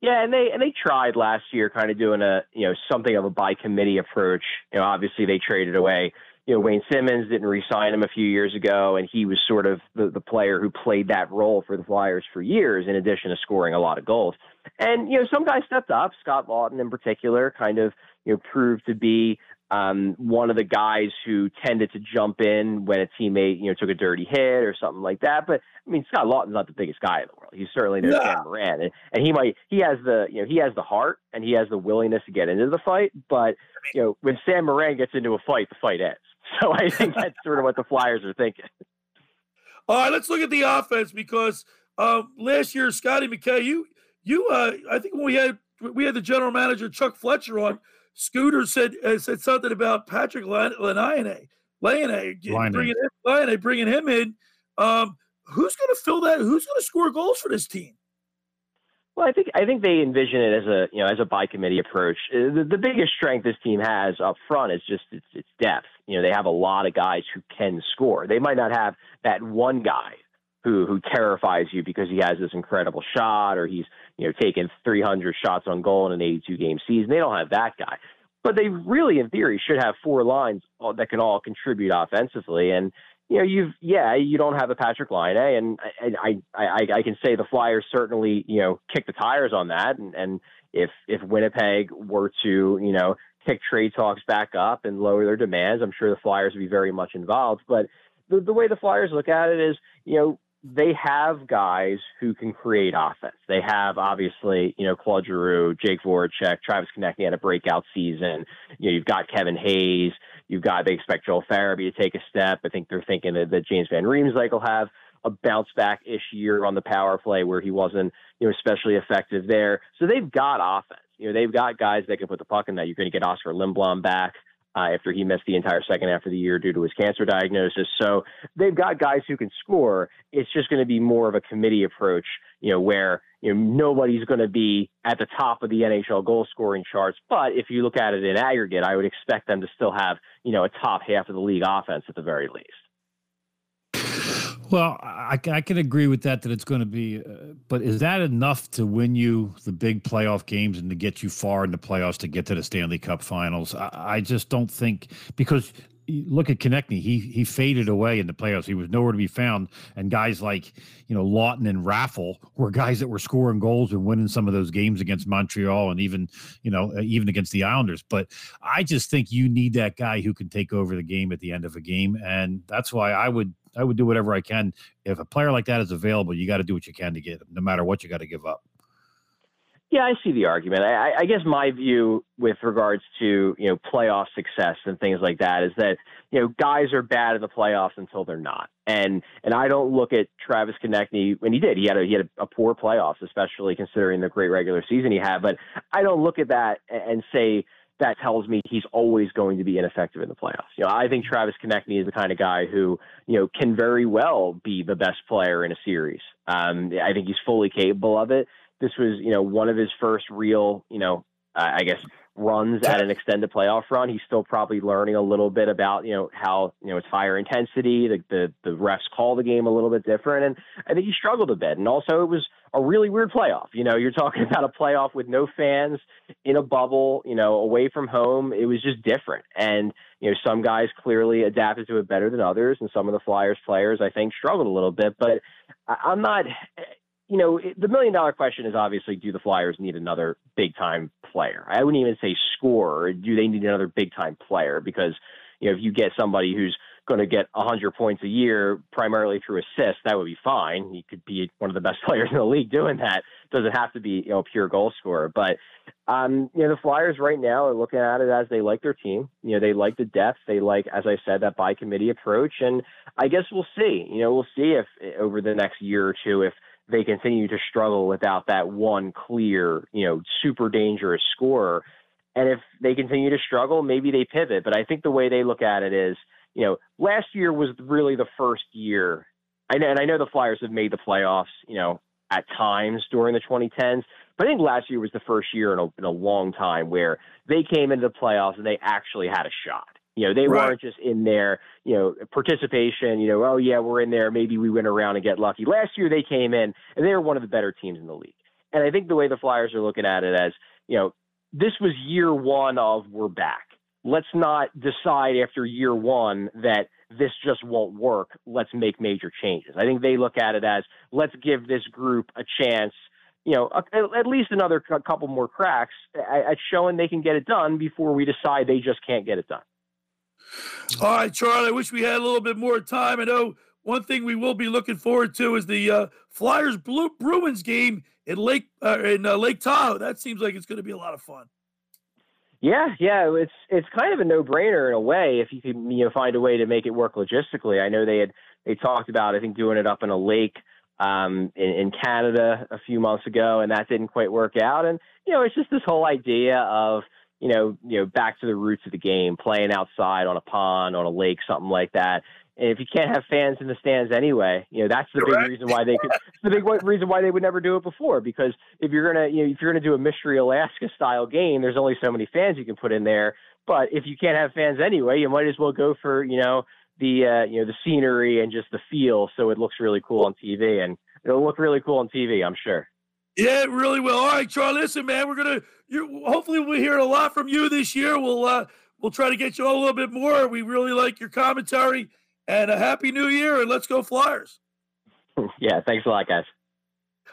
Speaker 44: Yeah, and they and they tried last year, kind of doing a you know something of a by committee approach. You know, obviously they traded away you know, Wayne Simmonds didn't re-sign him a few years ago, and he was sort of the, the player who played that role for the Flyers for years, in addition to scoring a lot of goals. And you know, some guys stepped up. Scott Laughton, in particular, kind of you know proved to be um, one of the guys who tended to jump in when a teammate you know took a dirty hit or something like that. But I mean, Scott Laughton's not the biggest guy in the world. He's certainly no Sam Morin, and, and he might he has the you know he has the heart and he has the willingness to get into the fight. But you know, when Sam Morin gets into a fight, the fight ends. (laughs) So I think (laughs) that's sort of what the Flyers are thinking.
Speaker 2: All right, let's look at the offense because um, last year, Scotty McKay, you you uh, I think when we had we had the general manager Chuck Fletcher on, Scooter said uh, said something about Patrick Laine, Laine, bringing him, Laine, bringing him in. Um, who's going to fill that? Who's going to score goals for this team?
Speaker 44: Well, I think I think they envision it as a you know as a by committee approach. Uh, the, the biggest strength this team has up front is just its, its depth. You know, they have a lot of guys who can score. They might not have that one guy who who terrifies you because he has this incredible shot or he's you know taken 300 shots on goal in an 82 game season. They don't have that guy, but they really, in theory, should have four lines that can all contribute offensively. And you know, you've yeah, you don't have a Patrick Laine eh? and I, I I I can say the Flyers certainly you know kick the tires on that, and and if if Winnipeg were to you know pick trade talks back up and lower their demands, I'm sure the Flyers would be very much involved. But the the way the Flyers look at it is, you know, they have guys who can create offense. They have obviously, you know, Claude Giroux, Jake Voracek, Travis Konecny had a breakout season. You know, you've got Kevin Hayes. You've got they expect Joel Farabee to take a step. I think they're thinking that, that James Van Riemsdyk will have a bounce back ish year on the power play where he wasn't, you know, especially effective there. So they've got offense. You know, they've got guys that can put the puck in that. You're going to get Oskar Lindblom back. Uh, after he missed the entire second half of the year due to his cancer diagnosis. So they've got guys who can score. It's just going to be more of a committee approach, you know, where you know nobody's going to be at the top of the NHL goal scoring charts. But if you look at it in aggregate, I would expect them to still have you know a top half of the league offense at the very least.
Speaker 5: Well, I, I can agree with that that it's going to be, uh, but is that enough to win you the big playoff games and to get you far in the playoffs to get to the Stanley Cup Finals? I, I just don't think because look at Konecny. He he faded away in the playoffs. He was nowhere to be found. And guys like you know Laughton and Raffl were guys that were scoring goals and winning some of those games against Montreal and even you know uh, even against the Islanders. But I just think you need that guy who can take over the game at the end of a game, and that's why I would I would do whatever I can. If a player like that is available, you got to do what you can to get him, no matter what you got to give up.
Speaker 44: Yeah, I see the argument. I, I guess my view with regards to you know playoff success and things like that is that you know guys are bad in the playoffs until they're not, and and I don't look at Travis Konecny when he did. He had a he had a, a poor playoffs, especially considering the great regular season he had. But I don't look at that and say that tells me he's always going to be ineffective in the playoffs. You know, I think Travis Konecny is the kind of guy who, you know, can very well be the best player in a series. Um, I think he's fully capable of it. This was, you know, one of his first real, you know, uh, I guess runs at an extended playoff run. He's still probably learning a little bit about you know how you know it's higher intensity. The the, the refs call the game a little bit different, and I think he struggled a bit. And also, it was a really weird playoff. You know, you're talking (laughs) about a playoff with no fans in a bubble. You know, away from home. It was just different, and you know some guys clearly adapted to it better than others, and some of the Flyers players I think struggled a little bit. But I'm not you know, the million dollar question is obviously do the Flyers need another big time player? I wouldn't even say scorer. Do they need another big time player? Because, you know, if you get somebody who's going to get 100 points a year primarily through assists, that would be fine. He could be one of the best (laughs) players in the league doing that. Doesn't have to be, you know, pure goal scorer. But, um, you know, the Flyers right now are looking at it as they like their team. You know, they like the depth. They like, as I said, that by committee approach. And I guess we'll see. You know, we'll see if over the next year or two, if they continue to struggle without that one clear, you know, super dangerous scorer. And if they continue to struggle, maybe they pivot. But I think the way they look at it is, you know, last year was really the first year. I know, and I know the Flyers have made the playoffs, you know, at times during the 2010s. But I think last year was the first year in a, in a long time where they came into the playoffs and they actually had a shot. You know, they right. weren't just in there, you know, participation, you know, oh, yeah, we're in there. Maybe we win around and get lucky. Last year they came in and they were one of the better teams in the league. And I think the way the Flyers are looking at it as, you know, this was year one of we're back. Let's not decide after year one that this just won't work. Let's make major changes. I think they look at it as let's give this group a chance you know, at least another couple more cracks at showing they can get it done before we decide they just can't get it done.
Speaker 2: All right, Charlie. I wish we had a little bit more time. I know one thing we will be looking forward to is the uh, Flyers Blue Bruins game in Lake uh, in uh, Lake Tahoe. That seems like it's going to be a lot of fun.
Speaker 44: Yeah, yeah, it's it's kind of a no brainer in a way if you can you know find a way to make it work logistically. I know they had they talked about I think doing it up in a lake um, in, in Canada a few months ago, and that didn't quite work out. And you know, it's just this whole idea of you know, you know, back to the roots of the game, playing outside on a pond, on a lake, something like that. And if you can't have fans in the stands anyway, you know that's the big reason why they could. (laughs) The big reason why they would never do it before. Because if you're gonna, you know, if you're gonna do a Mystery Alaska style game, there's only so many fans you can put in there. But if you can't have fans anyway, you might as well go for, you know, the uh, you know the scenery and just the feel, so it looks really cool on TV, and it'll look really cool on TV, I'm sure.
Speaker 2: Yeah, it really will. All right, Charlie. Listen, man, we're gonna. You hopefully we'll hear a lot from you this year. We'll uh, we'll try to get you all a little bit more. We really like your commentary, and a happy New Year, and let's go Flyers. (laughs)
Speaker 44: Yeah, thanks a lot, guys.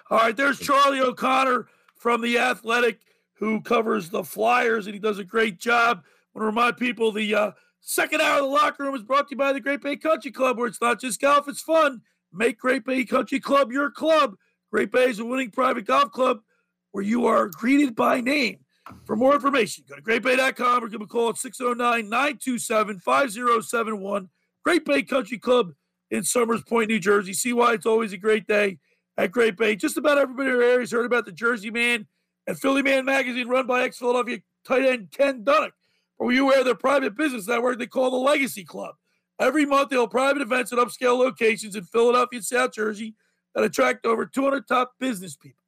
Speaker 2: All right, there's Charlie O'Connor from the Athletic, who covers the Flyers, and he does a great job. I want to remind people the uh, second hour of the locker room is brought to you by the Great Bay Country Club, where it's not just golf, it's fun. Make Great Bay Country Club your club. Great Bay is a winning private golf club where you are greeted by name. For more information, go to greatbay.com or give a call at 609 927 5071. Great Bay Country Club in Somers Point, New Jersey. See why it's always a great day at Great Bay. Just about everybody in our area has heard about the Jersey Man and Philly Man magazine run by ex Philadelphia tight end Ken Dunek. Or you wear their private business network they call the Legacy Club. Every month, they hold private events at upscale locations in Philadelphia and South Jersey that attract over 200 top business people.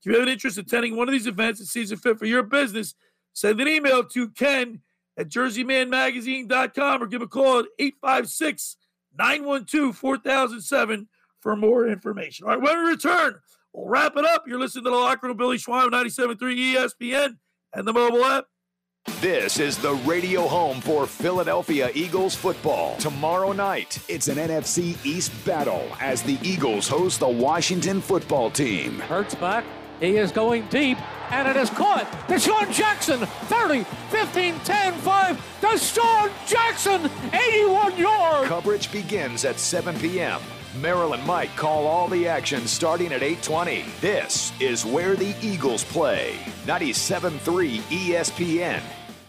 Speaker 2: If you have an interest in attending one of these events that sees it fit for your business, send an email to ken at jerseymanmagazine.com or give a call at 856 912 4007 for more information. All right, when we return, we'll wrap it up. You're listening to the Locker Room Billy Schwein, 97.3 ESPN and the mobile app.
Speaker 6: This is the radio home for Philadelphia Eagles football. Tomorrow night, it's an NFC East battle as the Eagles host the Washington football team.
Speaker 45: Hurts back. He is going deep, and it is caught. DeSean Jackson, 30, 15, 10, 5. DeSean Jackson, 81 yards.
Speaker 6: Coverage begins at 7 p.m. Merrill and Mike call all the action starting at 820. This is where the Eagles play. 97.3 ESPN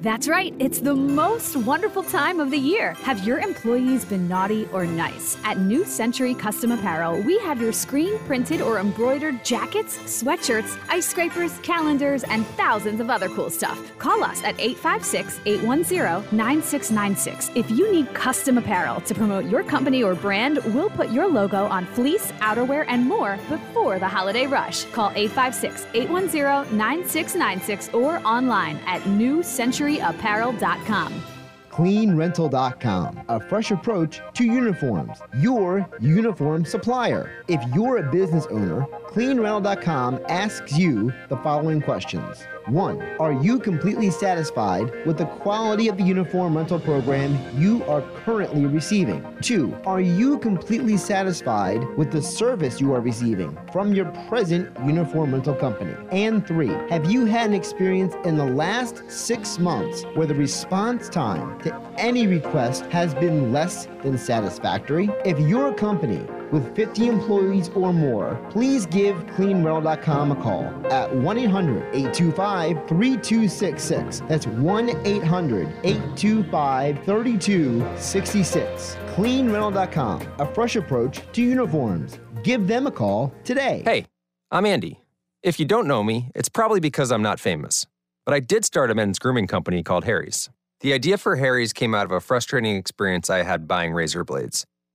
Speaker 46: That's right. It's the most wonderful time of the year. Have your employees been naughty or nice? At New Century Custom Apparel, we have your screen printed or embroidered jackets, sweatshirts, ice scrapers, calendars, and thousands of other cool stuff. Call us at 856 810 9696. If you need custom apparel to promote your company or brand, we'll put your logo on fleece, outerwear, and more before the holiday rush. Call 856 810 9696 or online at New Century CleanRentalApparel.com.
Speaker 4: CleanRental.com, a fresh approach to uniforms, your uniform supplier. If you're a business owner, CleanRental.com asks you the following questions. One, are you completely satisfied with the quality of the uniform rental program you are currently receiving? Two, are you completely satisfied with the service you are receiving from your present uniform rental company? And three, have you had an experience in the last six months where the response time to any request has been less than satisfactory? If you're company with 50 employees or more, please give cleanrental.com a call at 1 800 825 3266. That's 1 800 825 3266. Cleanrental.com, a fresh approach to uniforms. Give them a call today.
Speaker 47: Hey, I'm Andy. If you don't know me, it's probably because I'm not famous. But I did start a men's grooming company called Harry's. The idea for Harry's came out of a frustrating experience I had buying razor blades.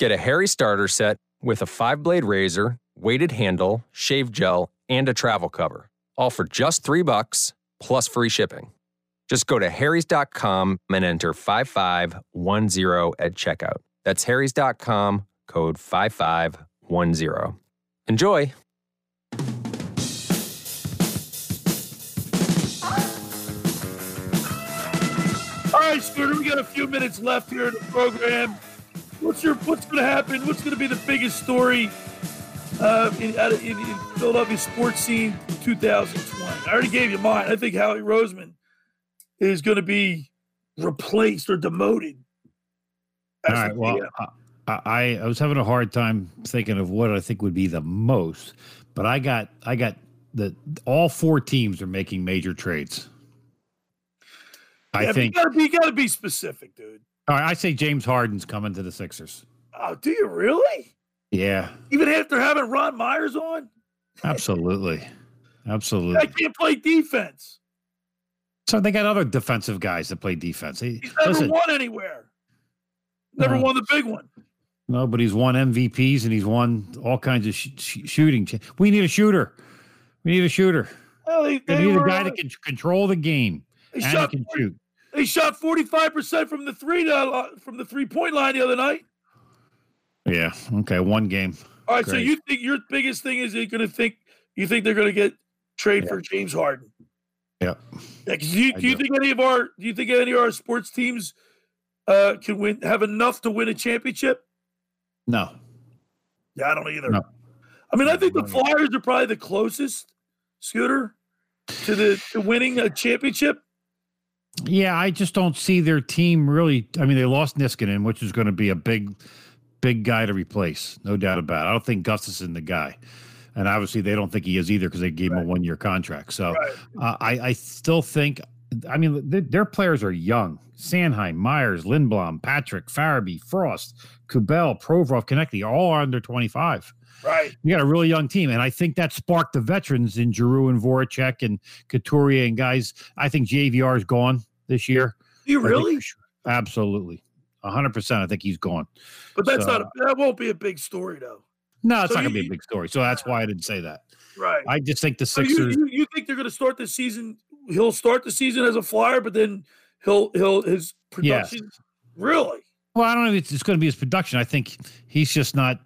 Speaker 47: Get a Harry starter set with a five blade razor, weighted handle, shave gel, and a travel cover, all for just three bucks plus free shipping. Just go to harrys.com and enter 5510 at checkout. That's harrys.com, code 5510. Enjoy!
Speaker 2: All right, Scooter, we got a few minutes left here in the program. What's your what's going to happen? What's going to be the biggest story uh, in, in, in Philadelphia sports scene 2020? I already gave you mine. I think Howie Roseman is going to be replaced or demoted.
Speaker 5: All right. Well, I, I I was having a hard time thinking of what I think would be the most, but I got I got the all four teams are making major trades. I
Speaker 2: Yeah,
Speaker 5: think.
Speaker 2: you gotta, be, you gotta be specific, dude.
Speaker 5: All right, I say James Harden's coming to the Sixers.
Speaker 2: Oh, do you really?
Speaker 5: Yeah,
Speaker 2: Even after having Ron Myers on,
Speaker 5: absolutely, (laughs) Absolutely.
Speaker 2: I can't play defense.
Speaker 5: So they got other defensive guys that play defense. He,
Speaker 2: He's never
Speaker 5: listen,
Speaker 2: won anywhere. Never
Speaker 5: No.
Speaker 2: won the big one.
Speaker 5: no, but he's won MVPs and he's won all kinds of sh- sh- shooting. We need a shooter. We need a shooter.
Speaker 2: Well, they,
Speaker 5: We
Speaker 2: they
Speaker 5: need a guy that can control the game
Speaker 2: They
Speaker 5: and he
Speaker 2: shot
Speaker 5: can
Speaker 2: 40
Speaker 5: shoot.
Speaker 2: They shot forty five percent from the three uh, from the three point line the other night.
Speaker 5: Yeah. Okay. One game.
Speaker 2: All right, so you think your biggest thing is they're going to think you think they're going to get trade for James Harden?
Speaker 5: Yeah.
Speaker 2: Yeah, do you, do you think any of our do you think any of our sports teams uh, can win have enough to win a championship?
Speaker 5: No.
Speaker 2: Yeah, I don't either.
Speaker 5: No.
Speaker 2: I mean, I think the Flyers are probably the closest scooter to the to winning a championship.
Speaker 5: Yeah, I just don't see their team really. I mean, they lost Niskanen, which is going to be a big, big guy to replace, no doubt about it. I don't think Gustafsson the guy, and obviously they don't think he is either because they gave him a one-year contract. So uh, I, I still think. I mean, th- their players are young: Sanheim, Myers, Lindblom, Patrick, Farabee, Frost, Kubel, Provorov, Konecny, all are under twenty-five.
Speaker 2: Right.
Speaker 5: You got a really young team, and I think that sparked the veterans in Giroux and Voracek and Couturier and guys. I think JVR is gone. This year.
Speaker 2: You really?
Speaker 5: sure. Absolutely. 100%. I think he's gone.
Speaker 2: But that's
Speaker 5: So-
Speaker 2: not a, that won't be a big story though.
Speaker 5: No, it's
Speaker 2: So
Speaker 5: not going to be a big story. So that's why I didn't say that.
Speaker 2: Right.
Speaker 5: I just think the
Speaker 2: So you,
Speaker 5: Sixers.
Speaker 2: you, you think they're going to start the season? He'll start the season as a flyer, but then he'll he'll his
Speaker 5: Yes.
Speaker 2: production. Really?
Speaker 5: Well, I don't know if it's, it's going to be his production. I think he's just not.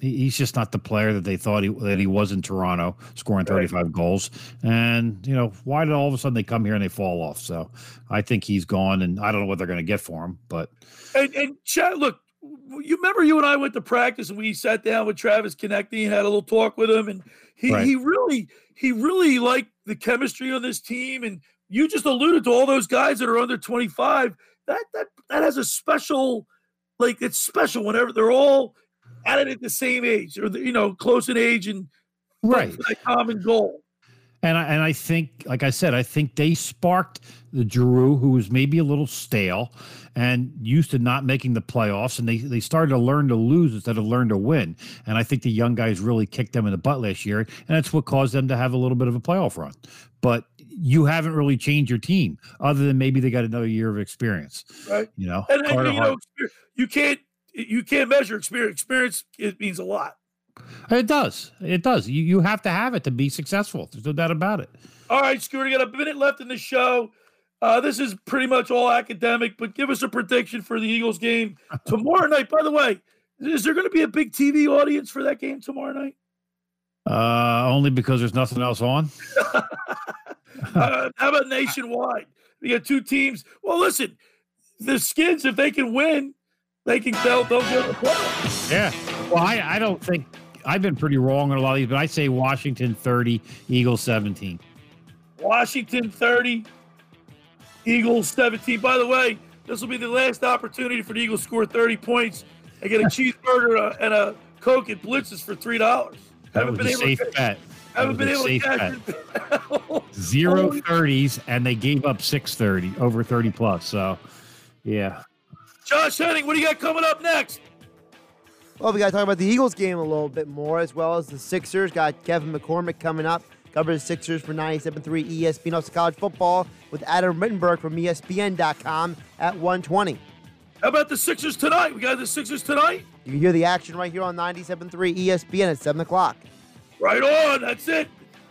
Speaker 5: He- He's just not the player that they thought he, that he was in Toronto, scoring 35 goals. And you know, why did all of a sudden they come here and they fall off? So I think he's gone, and I don't know what they're going to get for him. But
Speaker 2: And and Chad, look, you remember you and I went to practice and we sat down with Travis Konecny and had a little talk with him, and he
Speaker 5: Right.
Speaker 2: he really he really liked the chemistry on this team. And you just alluded to all those guys that are under twenty five. That that that has a special, like it's special whenever they're all at it at the same age or you know close in age and
Speaker 5: Right.
Speaker 2: for that common goal.
Speaker 5: And I, and I think, like I said, I think they sparked the Giroux, who was maybe a little stale and used to not making the playoffs, and they they started to learn to lose instead of learn to win. And I think the young guys really kicked them in the butt last year, and that's what caused them to have a little bit of a playoff run. But you haven't really changed your team, other than maybe they got another year of experience.
Speaker 2: Right.
Speaker 5: You know,
Speaker 2: And, and, you know, you can't you can't measure experience. Experience it means a lot.
Speaker 5: it does, it does. You you have to have it to be successful. There's no doubt about it.
Speaker 2: All right, Scooter, we got a minute left in the show. Uh, this is pretty much all academic, but give us a prediction for the Eagles game (laughs) tomorrow night. By the way, is there going to be a big TV audience for that game tomorrow night?
Speaker 5: Uh, only because there's nothing else on. (laughs)
Speaker 2: Uh, how about nationwide? We got two teams. Well, listen, the Skins, if they can win, they can they'll get the playoffs.
Speaker 5: Yeah. Well, I, I don't think I've been pretty wrong on a lot of these, but I say Washington 30, Eagles 17.
Speaker 2: Washington 30, Eagles 17. By the way, this will be the last opportunity for the Eagles to score 30 points and get a (laughs) cheeseburger and a, Coke at Blitz's for $3.
Speaker 5: That
Speaker 2: Haven't
Speaker 5: was a
Speaker 2: able
Speaker 5: safe
Speaker 2: ca-
Speaker 5: bet.
Speaker 2: Haven't been able to cash
Speaker 5: bet.
Speaker 2: it. (laughs)
Speaker 5: Zero 30s, and they gave up 630, over 30 plus. So, yeah.
Speaker 2: Josh Henning, what do you got coming up next?
Speaker 4: Well, we got to talk about the Eagles game a little bit more, as well as the Sixers. Got Kevin McCormick coming up. Cover the Sixers for 97.3 ESPN also college football with Adam Rittenberg from ESPN.com at 120.
Speaker 2: How about the Sixers tonight? We got the Sixers tonight?
Speaker 4: You can hear the action right here on 97.3 ESPN at 7 o'clock.
Speaker 2: Right on. That's it.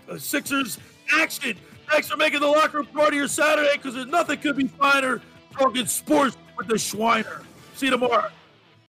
Speaker 2: The Sixers action. Thanks for making the locker room part of your Saturday because there's nothing could be finer talking sports with the Schweiner. See you tomorrow.